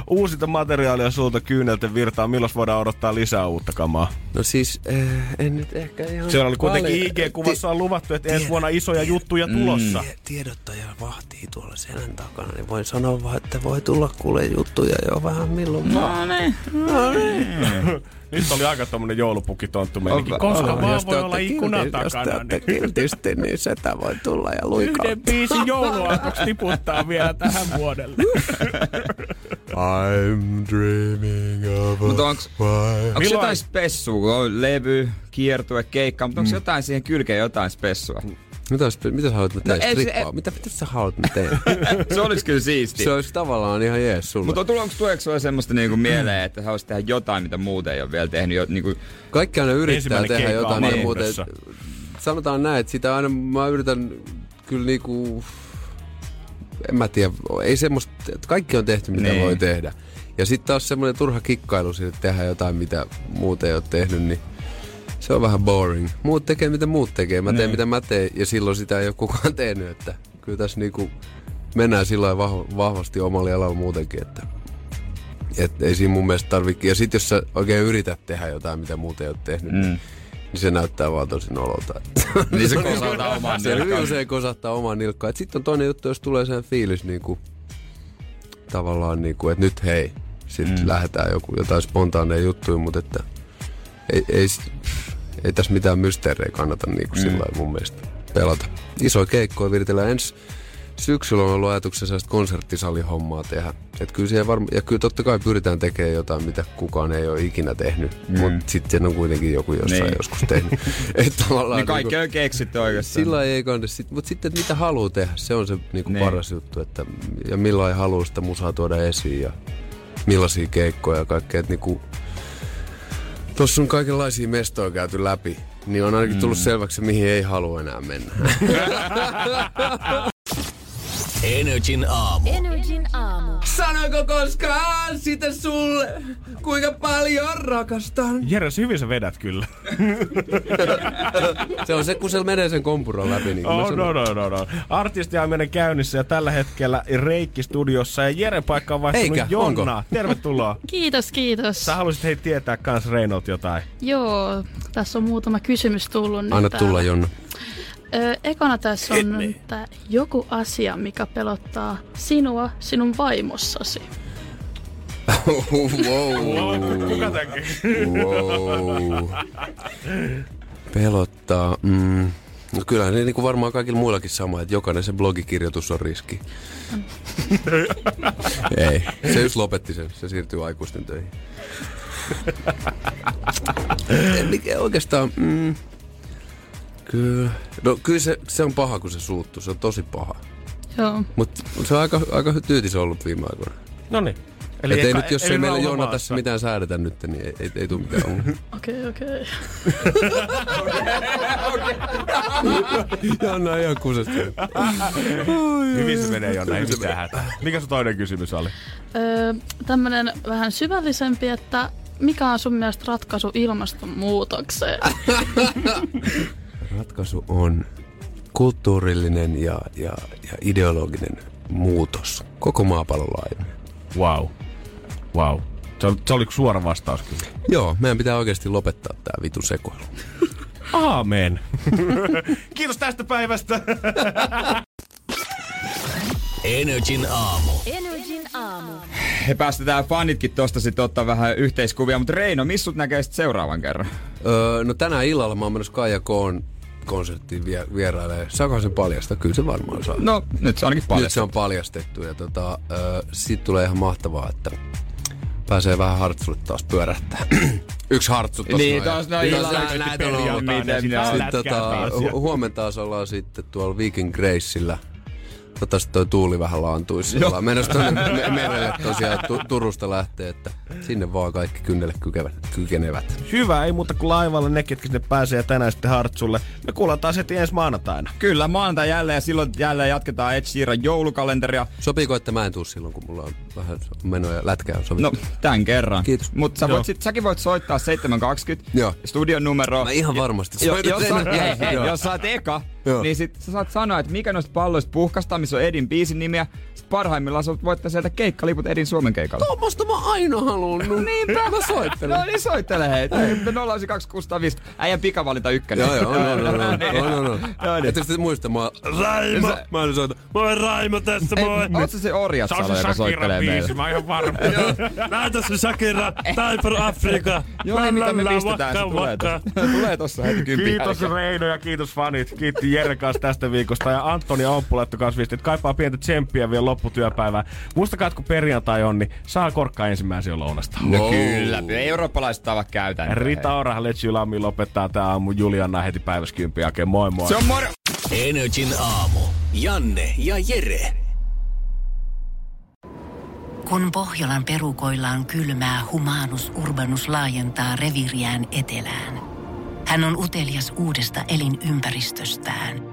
Uusinta materiaalia sulta kyynelten virtaa. Milloin voidaan odottaa lisää uutta kamaa? No siis, eh, en nyt ehkä ihan... Siellä oli kuitenkin IG-kuvassa on luvattu, että ensi vuonna isoja juttuja Mm. tulossa. Tie- Tiedottaja vahtii tuolla selän takana, niin voin sanoa vaan, että voi tulla kuule juttuja jo vähän milloin vaan. No niin. Nyt oli aika tommonen joulupukitonttu meininki. On- Koska on- vaan voi olla ikkunan kiltisti- Jos te takana. ootte Niin kiltisti, niin setä voi tulla ja luikaa. yhden biisin jouluaakoksi tiputtaa vielä tähän vuodelle. I'm dreaming of a Mut onks, onks jotain spessua? kun On levy, kiertue, keikka, mutta onko Mm. jotain siihen kylkeen jotain spessua? Mitä, sä- mitä sä haluat mä teen? No ei se-? Mitä, mitä sä haluat mä teen? se olisi kyllä siisti. se olisi tavallaan ihan jees sulle. Mutta tuleeko tuleeko sulle semmoista niinku mieleen, että sä haluaisit tehdä jotain, mitä muuten ei ole vielä tehnyt? Jo, niinku, Kaikki aina yrittää Ensimmäinen tehdä jotain, mitä muuten... Sanotaan näin, että sitä aina mä yritän kyllä niinku... En mä tiedä, ei semmoista, että kaikki on tehty, mitä Niin. voi tehdä. Ja sitten taas semmoinen turha kikkailu siitä, että tehdä jotain, mitä muut ei ole tehnyt, niin se on vähän boring. Muut tekee, mitä muut tekee. Mä teen, Niin. mitä mä teen, ja silloin sitä ei ole kukaan tehnyt. Että kyllä tässä niinku mennään sillä vah- vahvasti omalla jalalla muutenkin, että et ei siinä mun mielestä tarvitse. Ja sitten jos sä oikein yrität tehdä jotain, mitä muut ei ole tehnyt, mm. niin, se näyttää vaan tosi nololta. Niin se kosahtaa omaan Se hyvin nilkkaan. usein kosahtaa omaan nilkkaan. Sitten on toinen juttu, jos tulee sen fiilis niinku, tavallaan niinku, että nyt hei, sitten mm. lähdetään joku, jotain spontaaneja juttuja, mutta että ei, ei, ei tässä mitään mysteerejä kannata niinku mm. sillä mun mielestä pelata. Iso keikkoja viritellään ensi syksyllä on ollut ajatuksena sellaista konserttisalihommaa tehdä. Et kyllä siihen varma, ja kyllä totta kai pyritään tekemään jotain, mitä kukaan ei ole ikinä tehnyt. Mm. Mutta sitten on kuitenkin joku jossain Niin. joskus tehnyt. Et tavallaan Niin kaikki niinku- on keksitty oikeastaan. Sillä ei kannata. Sit, mutta sitten, että mitä haluaa tehdä, se on se niinku Niin. paras juttu. Että, ja milloin haluaa sitä musaa tuoda esiin ja millaisia keikkoja ja kaikkea. Että niinku, Tuossa on kaikenlaisia mestoja käyty läpi, niin on ainakin tullut selväksi, mihin ei halua enää mennä. Energin aamu. Energin aamu. Sanoiko koskaan sitä sulle, kuinka paljon rakastan? Jeres, hyvin sä vedät kyllä. Se on se, kun se menee sen kompuron läpi. Niin Oh, no, no, no, no. Artistiaaminen käynnissä ja tällä hetkellä Reikki studiossa ja Jere paikka on vaihtunut Eikä, Jonnaa. onko? Tervetuloa. Kiitos, kiitos. Sä haluaisit hei tietää kans Reinolt jotain. Joo, tässä on muutama kysymys tullut nyt Anna täällä. tulla, Jonna. Ö, ekana tässä on tää joku asia, mikä pelottaa sinua sinun vaimossasi. wow. Kuka teki? wow. Pelottaa. Mm. No kyllä ne niin kuin varmaan kaikilla muillakin sama, että jokainen se blogikirjoitus on riski. Ei, se just lopetti sen. Se siirtyy aikuisten töihin. En mikä oikeastaan... Mm, kyllä. No kyllä se, se on paha, kun se suuttuu. Se on tosi paha. Joo. Mutta se on aika, aika tyytis ollut viime aikoina. No niin. Eli ei eka- nyt, jos ei meillä Joona tässä mitään säädetä nyt, niin ei, ei, ei tule mitään ongelmaa. Okei, okei. Jonna on ihan kusesta. Hyvin se menee Jonna, ei mitään hätää. Mikä sun toinen kysymys oli? Öö, tämmönen vähän syvällisempi, että mikä on sun mielestä ratkaisu ilmastonmuutokseen? Ratkaisu on kulttuurillinen ja, ja, ja ideologinen muutos. Koko maapallon laajuinen. Wow. Wow. Se oli, se oli suora vastaus kyllä. Joo, meidän pitää oikeasti lopettaa tää vitu sekoilu. Aamen. Kiitos tästä päivästä. Energin aamu. Energin aamu. He päästetään fanitkin tosta sitten ottaa vähän yhteiskuvia, mutta Reino, missä sut näkee sit seuraavan kerran? Öö, no tänään illalla mä oon menossa Kaija Koon konserttiin vie, vierailee. Saako se paljasta? Kyllä se varmaan saa. No, nyt se on ainakin paljon. Nyt se on paljastettu ja tota, öö, siitä tulee ihan mahtavaa, että pääsee vähän hartsulle taas pyörähtää. Yksi hartsu tossa Niin, noin. tos no Niin, illalla näitä- on ollut. Miten sit on Sitten tota, taas. hu- huomenna taas ollaan sitten tuolla Viking Graceillä. Toivottavasti toi tuuli vähän laantuisi sillä Menossa tuonne me- merelle tosiaan tu- Turusta lähtee, että sinne vaan kaikki kynnelle kykevät, kykenevät. Hyvä, ei muuta kuin laivalle ne, ketkä sinne pääsee ja tänään sitten Hartsulle. Me kuullaan taas heti ensi maanantaina. Kyllä, maanantai jälleen ja silloin jälleen jatketaan Ed Sheeran joulukalenteria. Sopiiko, että mä en tuu silloin, kun mulla on vähän menoja lätkää on sovittu? No, tämän kerran. Kiitos. Mutta sä voit sit, säkin voit soittaa 720 Joo. studion numero. Mä ihan varmasti Jo, soitan jos, sen. sä, hei, hei, jos sä oot eka, Joo. niin sit sä saat sanoa, että mikä noista palloista puhkastaa, missä on Edin biisin nimiä. Parhaimmillaan sä voit voittaa sieltä keikkaliput Edin Suomen keikalle. Tuommoista mä aina halunnut. Niinpä. Mä soittelen. No niin, soittele hei. 092 Äijän pikavalinta ykkönen. Joo, joo, on, on, on, on, on, on. Joo, niin. Ettekö te muista, mä oon Raimo! Sä- Mä en soita. Moi Raimo tässä, Ei, moi! oot sä se orjat Se on salo, se joka Shakiran soittelee biisi, meille? mä oon ihan varma. Näytä se Shakira, Time for Africa. Joo, mitä me pistetään, se tulee tossa. Tulee tossa heti kympi. Kiitos Reino ja kiitos fanit. Kiitti Jere kanssa tästä viikosta. Ja Antoni Omppu laittoi kanssa viesti, että kaipaa pientä tsemppiä vielä lopputyöpäivää. Muistakaa, että kun perjantai on, niin saa korkkaa ensimmäisiä lounasta. No kyllä, eurooppalaiset tavat käytäntöön. Rita Ora, Let's You Lammi lopettaa tää aamu Juliana heti päiväskympin jälkeen. Moi moi. Se on moro. Energin aamu. Janne ja Jere. Kun Pohjolan perukoillaan kylmää, humanus urbanus laajentaa reviriään etelään. Hän on utelias uudesta elinympäristöstään.